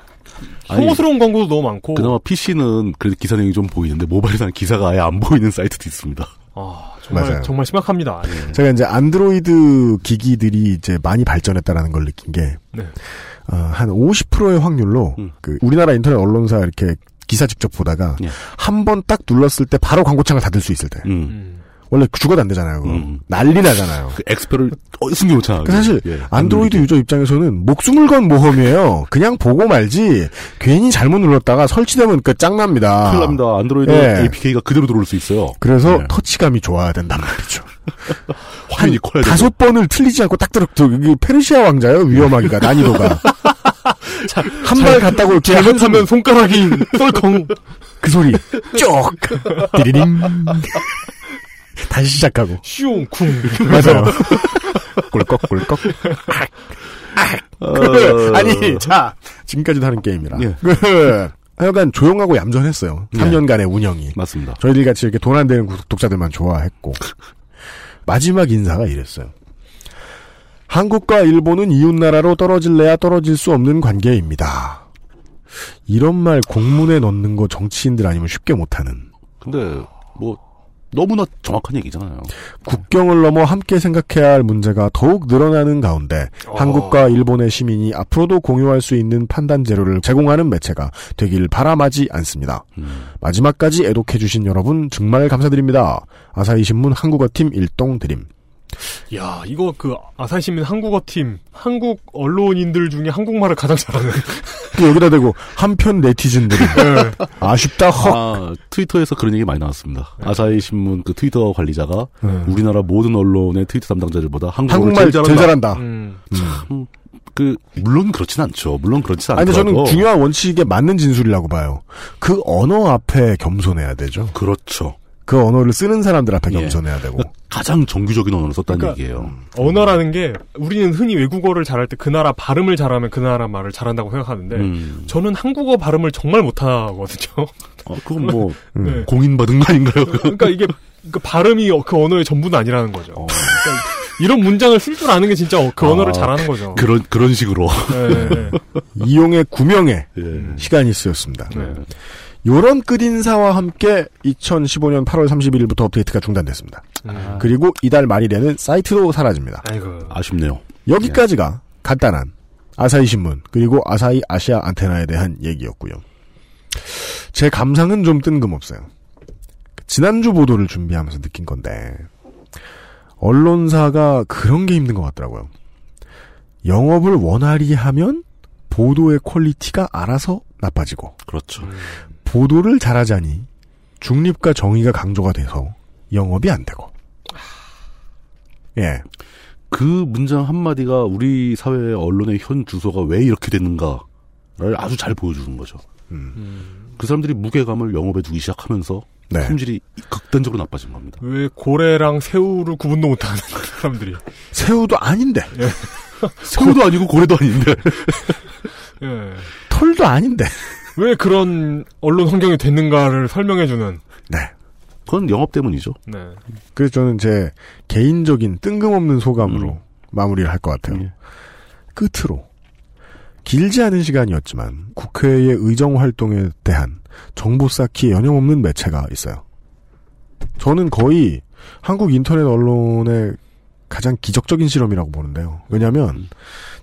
혐오스러운 광고도 너무 많고. 그나마 PC는 그래도 기사 내용이 좀 보이는데 모바일에서는 기사가 아예 안 보이는 사이트도 있습니다. 아, 정말, 맞아요. 정말 심각합니다. 예. 제가 이제 안드로이드 기기들이 이제 많이 발전했다라는 걸 느낀 게 네. 어, 한 50%의 확률로 그 우리나라 인터넷 언론사 이렇게 기사 직접 보다가 한번 딱 눌렀을 때 바로 광고창을 닫을 수 있을 때 원래 죽어도 안 되잖아요. 그거. 난리 나잖아요. 그 엑스표를 어, 숨겨놓잖아. 그 사실 예, 안드로이드 유저 입장에서는 목숨을 건 모험이에요. 그냥 보고 말지 괜히 잘못 눌렀다가 설치되면 그 짱납니다. 큰일 납니다. 안드로이드 예. APK가 그대로 들어올 수 있어요. 그래서 네. 터치감이 좋아야 된단 말이죠. [LAUGHS] 되고. 다섯 번을 틀리지 않고 딱 들어 페르시아 왕자요 위험하기가 난이도가 [LAUGHS] 한 발 갔다고 이렇게 잘못하면 손가락이 [LAUGHS] 썰컹. 그 소리 쪽 디리링 다시 시작하고 슝 쿵. [LAUGHS] 맞아요. [LAUGHS] 꿀꺽 꿀꺽. 그, [LAUGHS] 아니 자 지금까지도 하는 게임이라. 그 하여간 조용하고 얌전했어요. 네. 3년간의 운영이. 맞습니다. 저희들 같이 이렇게 돈 안 되는 독자들만 좋아했고 마지막 인사가 이랬어요. 한국과 일본은 이웃나라로 떨어질래야 떨어질 수 없는 관계입니다. 이런 말 공문에 넣는 거 정치인들 아니면 쉽게 못하는. 근데 뭐 너무나 정확한 얘기잖아요. 국경을 넘어 함께 생각해야 할 문제가 더욱 늘어나는 가운데 한국과 일본의 시민이 앞으로도 공유할 수 있는 판단 재료를 제공하는 매체가 되길 바람하지 않습니다. 마지막까지 애독해주신 여러분 정말 감사드립니다. 아사히 신문 한국어팀 일동 드림. 야, 이거 그 아사히 신문 한국어 팀, 한국 언론인들 중에 한국말을 가장 잘하는. 또 여기다 대고 한편 네티즌들이 [LAUGHS] 아쉽다 헉. 아, 트위터에서 그런 얘기 많이 나왔습니다. 아사히 신문 그 트위터 관리자가 네. 우리나라 모든 언론의 트위터 담당자들보다 한국어를 한국말 제일 제일 잘한다. 잘한다. 음. 참, 그 물론 그렇진 않죠. 물론 그렇진 아니, 근데 않더라도 저는 중요한 원칙에 맞는 진술이라고 봐요. 그 언어 앞에 겸손해야 되죠. 그렇죠. 그 언어를 쓰는 사람들 앞에 예. 겸손해야 되고. 가장 정규적인 언어를 썼다는 그러니까 얘기예요. 언어라는 게 우리는 흔히 외국어를 잘할 때 그 나라 발음을 잘하면 그 나라 말을 잘한다고 생각하는데 음. 저는 한국어 발음을 정말 못하거든요. [LAUGHS] 어, 그건 뭐 네. 공인받은 거 아닌가요? 그러니까 이게 그 발음이 그 언어의 전부는 아니라는 거죠. 그러니까 이런 문장을 쓸 줄 아는 게 진짜 그 언어를 아, 잘하는 거죠. 그런 그런 식으로. 네, 네. [LAUGHS] 이용의 구명에 예. 시간이 쓰였습니다. 네. 요런 끝인사와 함께 2015년 8월 31일부터 업데이트가 중단됐습니다. 음. 그리고 이달 말일에는 사이트도 사라집니다. 아이고. 아쉽네요. 여기까지가 간단한 아사히 신문 그리고 아사히 아시아 안테나에 대한 얘기였고요. 제 감상은 좀 뜬금없어요. 지난주 보도를 준비하면서 느낀 건데 언론사가 그런 게 힘든 것 같더라고요. 영업을 원활히 하면 보도의 quality가 알아서 나빠지고 그렇죠. 보도를 잘하자니 중립과 정의가 강조가 돼서 영업이 안 되고 예. 그 문장 한마디가 우리 사회의 언론의 현 주소가 왜 이렇게 됐는가를 아주 잘 보여주는 거죠. 그 사람들이 무게감을 영업에 두기 시작하면서 네. 품질이 극단적으로 나빠진 겁니다. 왜 고래랑 새우를 구분도 못하는 [LAUGHS] 사람들이. 새우도 아닌데. 새우도 아니고 고래도 아닌데. [LAUGHS] 예. 털도 아닌데. [LAUGHS] 왜 그런 언론 환경이 됐는가를 설명해주는. 네. 그건 영업 때문이죠. 네. 그래서 저는 제 개인적인 뜬금없는 소감으로 마무리를 할 것 같아요. 예. 끝으로 길지 않은 시간이었지만 국회의 의정 활동에 대한 정보 쌓기에 여념없는 매체가 있어요. 저는 거의 한국 인터넷 언론의 가장 기적적인 실험이라고 보는데요. 왜냐하면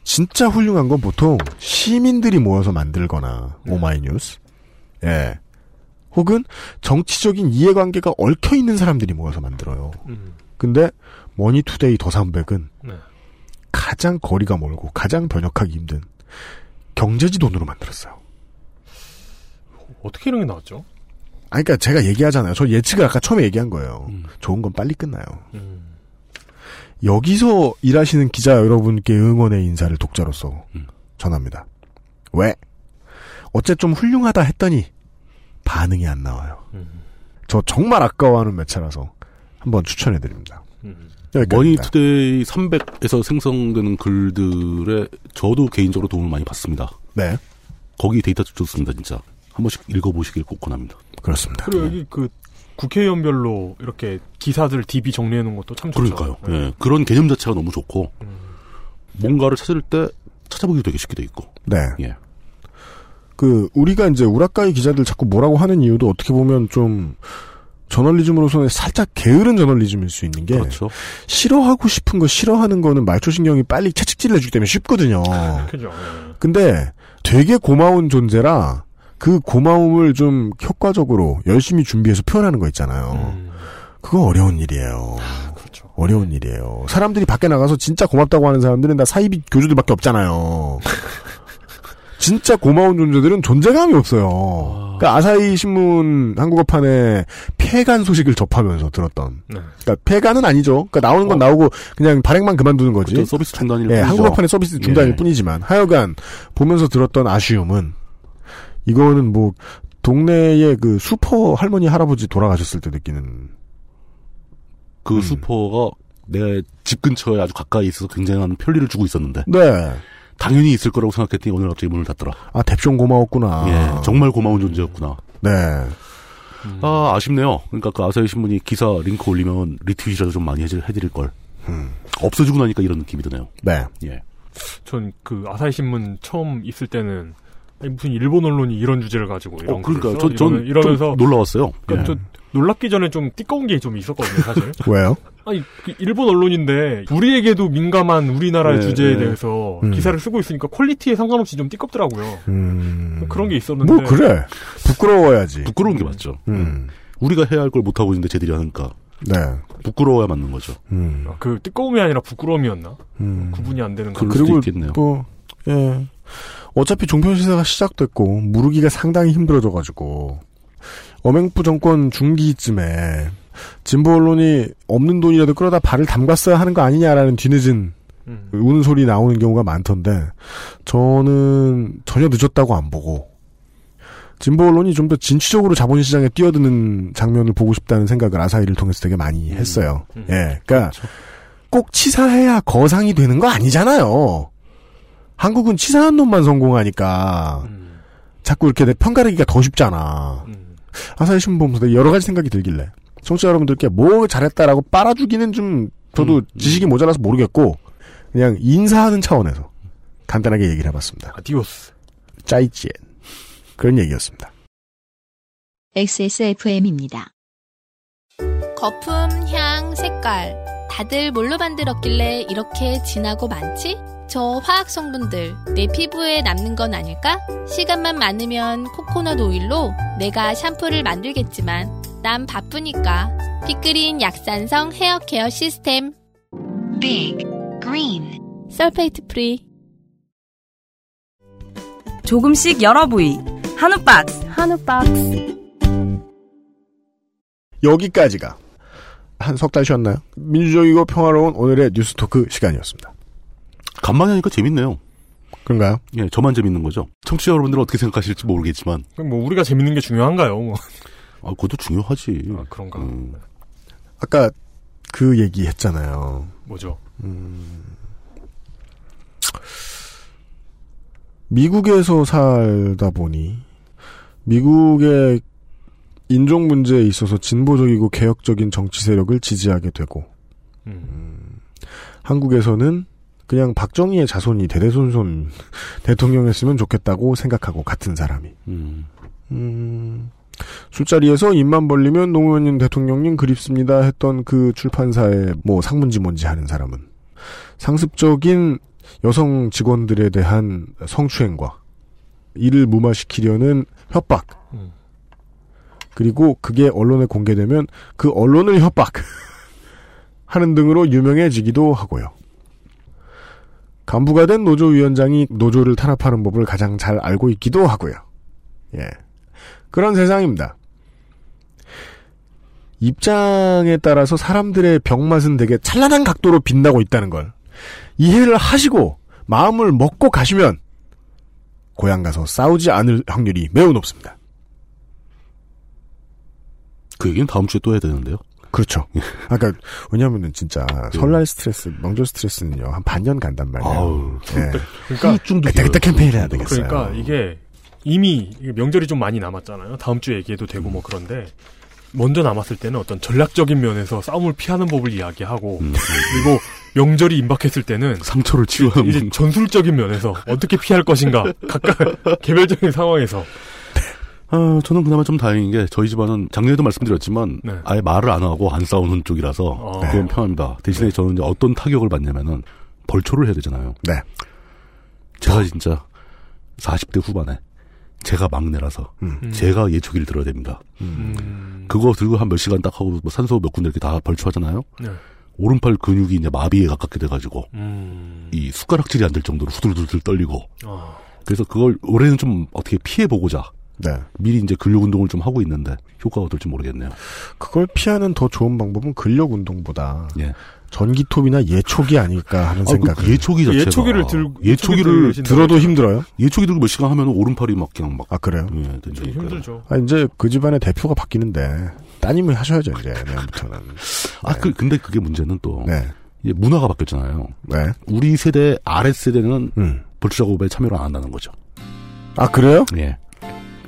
진짜 훌륭한 건 보통 시민들이 모여서 만들거나 오마이뉴스 예. 혹은 정치적인 이해관계가 얽혀 있는 사람들이 모여서 만들어요. 음. 근데 머니투데이 the 삼백은 네. 가장 거리가 멀고 가장 번역하기 힘든 경제지 돈으로 만들었어요. 어떻게 이런 게 나왔죠? 아니, 그러니까 제가 얘기하잖아요. 저 예측을 아까 처음에 얘기한 거예요. 좋은 건 빨리 끝나요. 음. 여기서 일하시는 기자 여러분께 응원의 인사를 독자로서 전합니다. 왜? 어째 좀 훌륭하다 했더니 반응이 안 나와요. 저 정말 아까워하는 매체라서 한번 추천해 드립니다. 여기까지입니다. 머니투데이 300에서 생성되는 글들에 저도 개인적으로 도움을 많이 받습니다. 네. 거기 데이터 좋습니다, 진짜. 한 번씩 읽어보시길 꼭 권합니다. 그렇습니다. 그리고 여기 그 국회의원별로 이렇게 기사들 DB 정리해 놓은 것도 참 좋죠. 그러니까요. 예, 그런 개념 자체가 너무 좋고 뭔가를 찾을 때 찾아보기도 되게 쉽게 돼 있고. 네. 예. 그 우리가 이제 우라카이 기자들 자꾸 뭐라고 하는 이유도 어떻게 보면 좀 저널리즘으로서는 살짝 게으른 저널리즘일 수 있는 게 그렇죠. 싫어하고 싶은 거 싫어하는 거는 말초신경이 빨리 채찍질을 해주기 때문에 쉽거든요. 그죠. 근데 되게 고마운 존재라 그 고마움을 좀 효과적으로 열심히 준비해서 표현하는 거 있잖아요. 그거 어려운 일이에요. 어려운 일이에요. 사람들이 밖에 나가서 진짜 고맙다고 하는 사람들은 다 사이비 교주들밖에 없잖아요. [LAUGHS] 진짜 고마운 존재들은 존재감이 없어요. 그러니까 아사히 신문 한국어판에 폐간 소식을 접하면서 들었던. 네. 그러니까 폐간은 아니죠. 그러니까 나오는 건 나오고 그냥 발행만 그만두는 거지. 그렇죠. 서비스 중단일 예, 뿐이죠. 한국어판의 서비스 중단일 예. 뿐이지만 하여간 보면서 들었던 아쉬움은 이거는 뭐 동네에 그 슈퍼 할머니 할아버지 돌아가셨을 때 느끼는 그 슈퍼가 내 집 근처에 아주 가까이 있어서 굉장한 편리를 주고 있었는데. 네. 당연히 있을 거라고 생각했더니 오늘 갑자기 문을 닫더라. 아 뎁숑 고마웠구나. 예, 정말 고마운 존재였구나. 네. 아, 아쉽네요. 그러니까 그 아사히 신문이 기사 링크 올리면 retweet이라도 좀 많이 해드릴, 해드릴 걸. 없어지고 나니까 이런 느낌이 드네요. 네. 예. 전 그 아사히 신문 처음 있을 때는 아니, 무슨 일본 언론이 이런 주제를 가지고 이런 어, 그러니까요. 걸 써? 전- 전 이러면- 이러면서 좀 놀라웠어요. 그러니까 예. 저 놀랍기 전에 좀 띠꺼운 게 좀 있었거든요, 사실. [LAUGHS] 왜요? 아니 그 일본 언론인데 우리에게도 민감한 우리나라의 네, 주제에 네. 대해서 음. 기사를 쓰고 있으니까 quality에 상관없이 좀 띠껍더라고요. 음. 그런 게 있었는데. 뭐 그래. 부끄러워야지. 부끄러운 게 맞죠. 음. 우리가 해야 할 걸 못 하고 있는데 쟤들이 하니까. 네. 부끄러워야 맞는 거죠. 음. 그 띠꺼움이 아니라 부끄러움이었나? 음. 구분이 안 되는 거. 그럴 수도 있겠네요. 뭐, 예. 어차피 종편 시대가 시작됐고, 무르기가 상당히 힘들어져가지고, 어맹부 정권 중기쯤에, 진보 언론이 없는 돈이라도 끌어다 발을 담갔어야 하는 거 아니냐라는 뒤늦은, 음. 우는 소리 나오는 경우가 많던데, 저는 전혀 늦었다고 안 보고, 진보 언론이 좀 더 진취적으로 자본시장에 뛰어드는 장면을 보고 싶다는 생각을 아사히를 통해서 되게 많이 했어요. 음. 예. 그니까, 꼭 치사해야 거상이 되는 거 아니잖아요. 한국은 치사한 놈만 성공하니까 음. 자꾸 이렇게 내 편가르기가 더 쉽잖아. 아사히 신문 보면서 여러 가지 생각이 들길래 청취자 여러분들께 뭐 잘했다라고 빨아주기는 좀 저도 지식이 모자라서 모르겠고 그냥 인사하는 차원에서 간단하게 얘기를 해봤습니다. 아디오스. 짜이지엔 그런 얘기였습니다. XSFM입니다. 거품, 향, 색깔. 다들 뭘로 만들었길래 이렇게 진하고 많지? 저 화학 성분들 내 피부에 남는 건 아닐까? 시간만 많으면 코코넛 오일로 내가 샴푸를 만들겠지만 난 바쁘니까 Big Green 약산성 헤어 케어 시스템 Big Green sulfate free 조금씩 여러 부위 한우 박스 한우 박스 여기까지가 한 석 달 쉬었나요? 민주적이고 평화로운 오늘의 뉴스 talk 시간이었습니다. 간만에 하니까 재밌네요. 그런가요? 예, 저만 재밌는 거죠. 청취자 여러분들은 어떻게 생각하실지 모르겠지만. 뭐 우리가 재밌는 게 중요한가요? 뭐. [LAUGHS] 아, 그것도 중요하지. 아, 그런가. 아까 그 얘기 했잖아요. 뭐죠? 미국에서 살다 보니 미국의 인종 문제에 있어서 진보적이고 개혁적인 정치 세력을 지지하게 되고 음, 한국에서는 그냥 박정희의 자손이 대대손손 [LAUGHS] 대통령이었으면 좋겠다고 생각하고 같은 사람이 음. 음, 술자리에서 입만 벌리면 노무현 대통령님 그립습니다 했던 그 출판사의 뭐 상문지 뭔지 하는 사람은 상습적인 여성 직원들에 대한 성추행과 이를 무마시키려는 협박. 그리고 그게 언론에 공개되면 그 언론을 협박. [LAUGHS] 하는 등으로 유명해지기도 하고요. 간부가 된 노조위원장이 노조를 탄압하는 법을 가장 잘 알고 있기도 하고요. 예. 그런 세상입니다. 입장에 따라서 사람들의 병맛은 되게 찬란한 각도로 빛나고 있다는 걸 이해를 하시고 마음을 먹고 가시면 고향 가서 싸우지 않을 확률이 매우 높습니다. 그 얘기는 다음 주에 또 해야 되는데요. 그렇죠. 아까 왜냐하면은 진짜 설날 스트레스, 명절 스트레스는요 한 반년 간단 말이에요. 아우, 예. 그러니까 그때 그때 캠페인을 해야 되겠어요. 그러니까 이게 이미 명절이 좀 많이 남았잖아요. 다음 주에 얘기해도 되고 뭐 그런데 먼저 남았을 때는 어떤 전략적인 면에서 싸움을 피하는 법을 이야기하고 그리고 명절이 임박했을 때는 상처를 치유하는 이제 전술적인 면에서 어떻게 피할 것인가 각각 개별적인 상황에서 아, 저는 그나마 좀 다행인 게 저희 집안은 작년에도 말씀드렸지만 네. 아예 말을 안 하고 안 싸우는 쪽이라서 어. 그건 편합니다. 대신에 저는 이제 어떤 타격을 받냐면은 벌초를 해야 되잖아요. 네. 제가 진짜 40대 후반에 제가 막내라서 음. 제가 예초기를 들어야 됩니다. 그거 들고 한 몇 시간 딱 하고 뭐 산소 몇 군데 이렇게 다 벌초하잖아요. 네. 오른팔 근육이 이제 마비에 가깝게 돼가지고 음. 이 숟가락질이 안 될 정도로 후들후들 떨리고 어. 그래서 그걸 올해는 좀 어떻게 피해 보고자 네. 미리 이제 근력 운동을 좀 하고 있는데 효과가 어떨지 모르겠네요. 그걸 피하는 더 좋은 방법은 근력 운동보다 예. 전기톱이나 예촉이 아닐까 하는 아, 생각. 그 예초기 자체가 예초기를 들- 예초기를 들어도 힘들어요. 예초기 들고 몇 시간 하면 오른팔이 막 그냥 막 아 그래요? 예. 힘들죠. 아, 이제 그 집안의 대표가 바뀌는데 따님이 하셔야죠 이제 내년부터는. 아, 그, 근데 그게 문제는 또 네. 이제 문화가 바뀌었잖아요. 네. 우리 세대 아래 세대는 음. 벌초 작업에 참여를 안 한다는 거죠. 아 그래요? 예.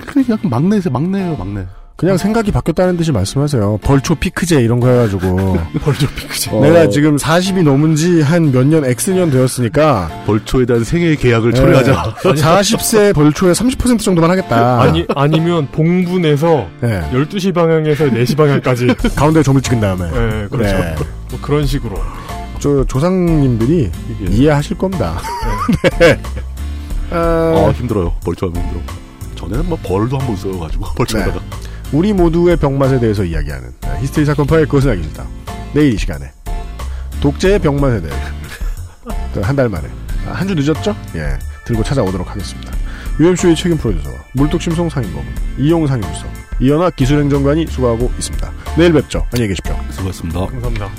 그냥 막내세 막내예요 막내. 그냥 생각이 바뀌었다는 듯이 말씀하세요. 벌초 피크제 이런 거 해가지고. [LAUGHS] 벌초 피크제. 내가 지금 40이 넘은 지 한 몇 년 X년 되었으니까. 벌초에 대한 생애 계약을 네. 철회하자. 40세 벌초의 30% 정도만 하겠다. 아니 아니면 봉분에서 네. 12시 방향에서 4시 방향까지 [LAUGHS] 가운데 점을 찍은 다음에. 네, 그렇죠. 네. 뭐 그런 식으로. 저 조상님들이 이해하실 겁니다. 네. [LAUGHS] 아 힘들어요. 벌초하면 힘들어. 전에는 뭐 벌도 한번 써가지고 [LAUGHS] 벌초하다가. 우리 모두의 병맛에 대해서 이야기하는 히스테리 사건 파일 그것은 알기 싫다. 내일 이 시간에 독재의 병맛에 대해 [LAUGHS] 한 달 만에 아, 한주 늦었죠? 예 들고 찾아오도록 하겠습니다. UMC의 책임 프로듀서 물뚝심송 상임고문 이용 상 임수석 이현아 기술행정관이 수고하고 있습니다. 내일 뵙죠. 안녕히 계십시오. 수고하셨습니다. 감사합니다.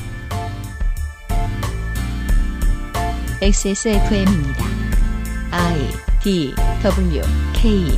XSFM입니다. I D W K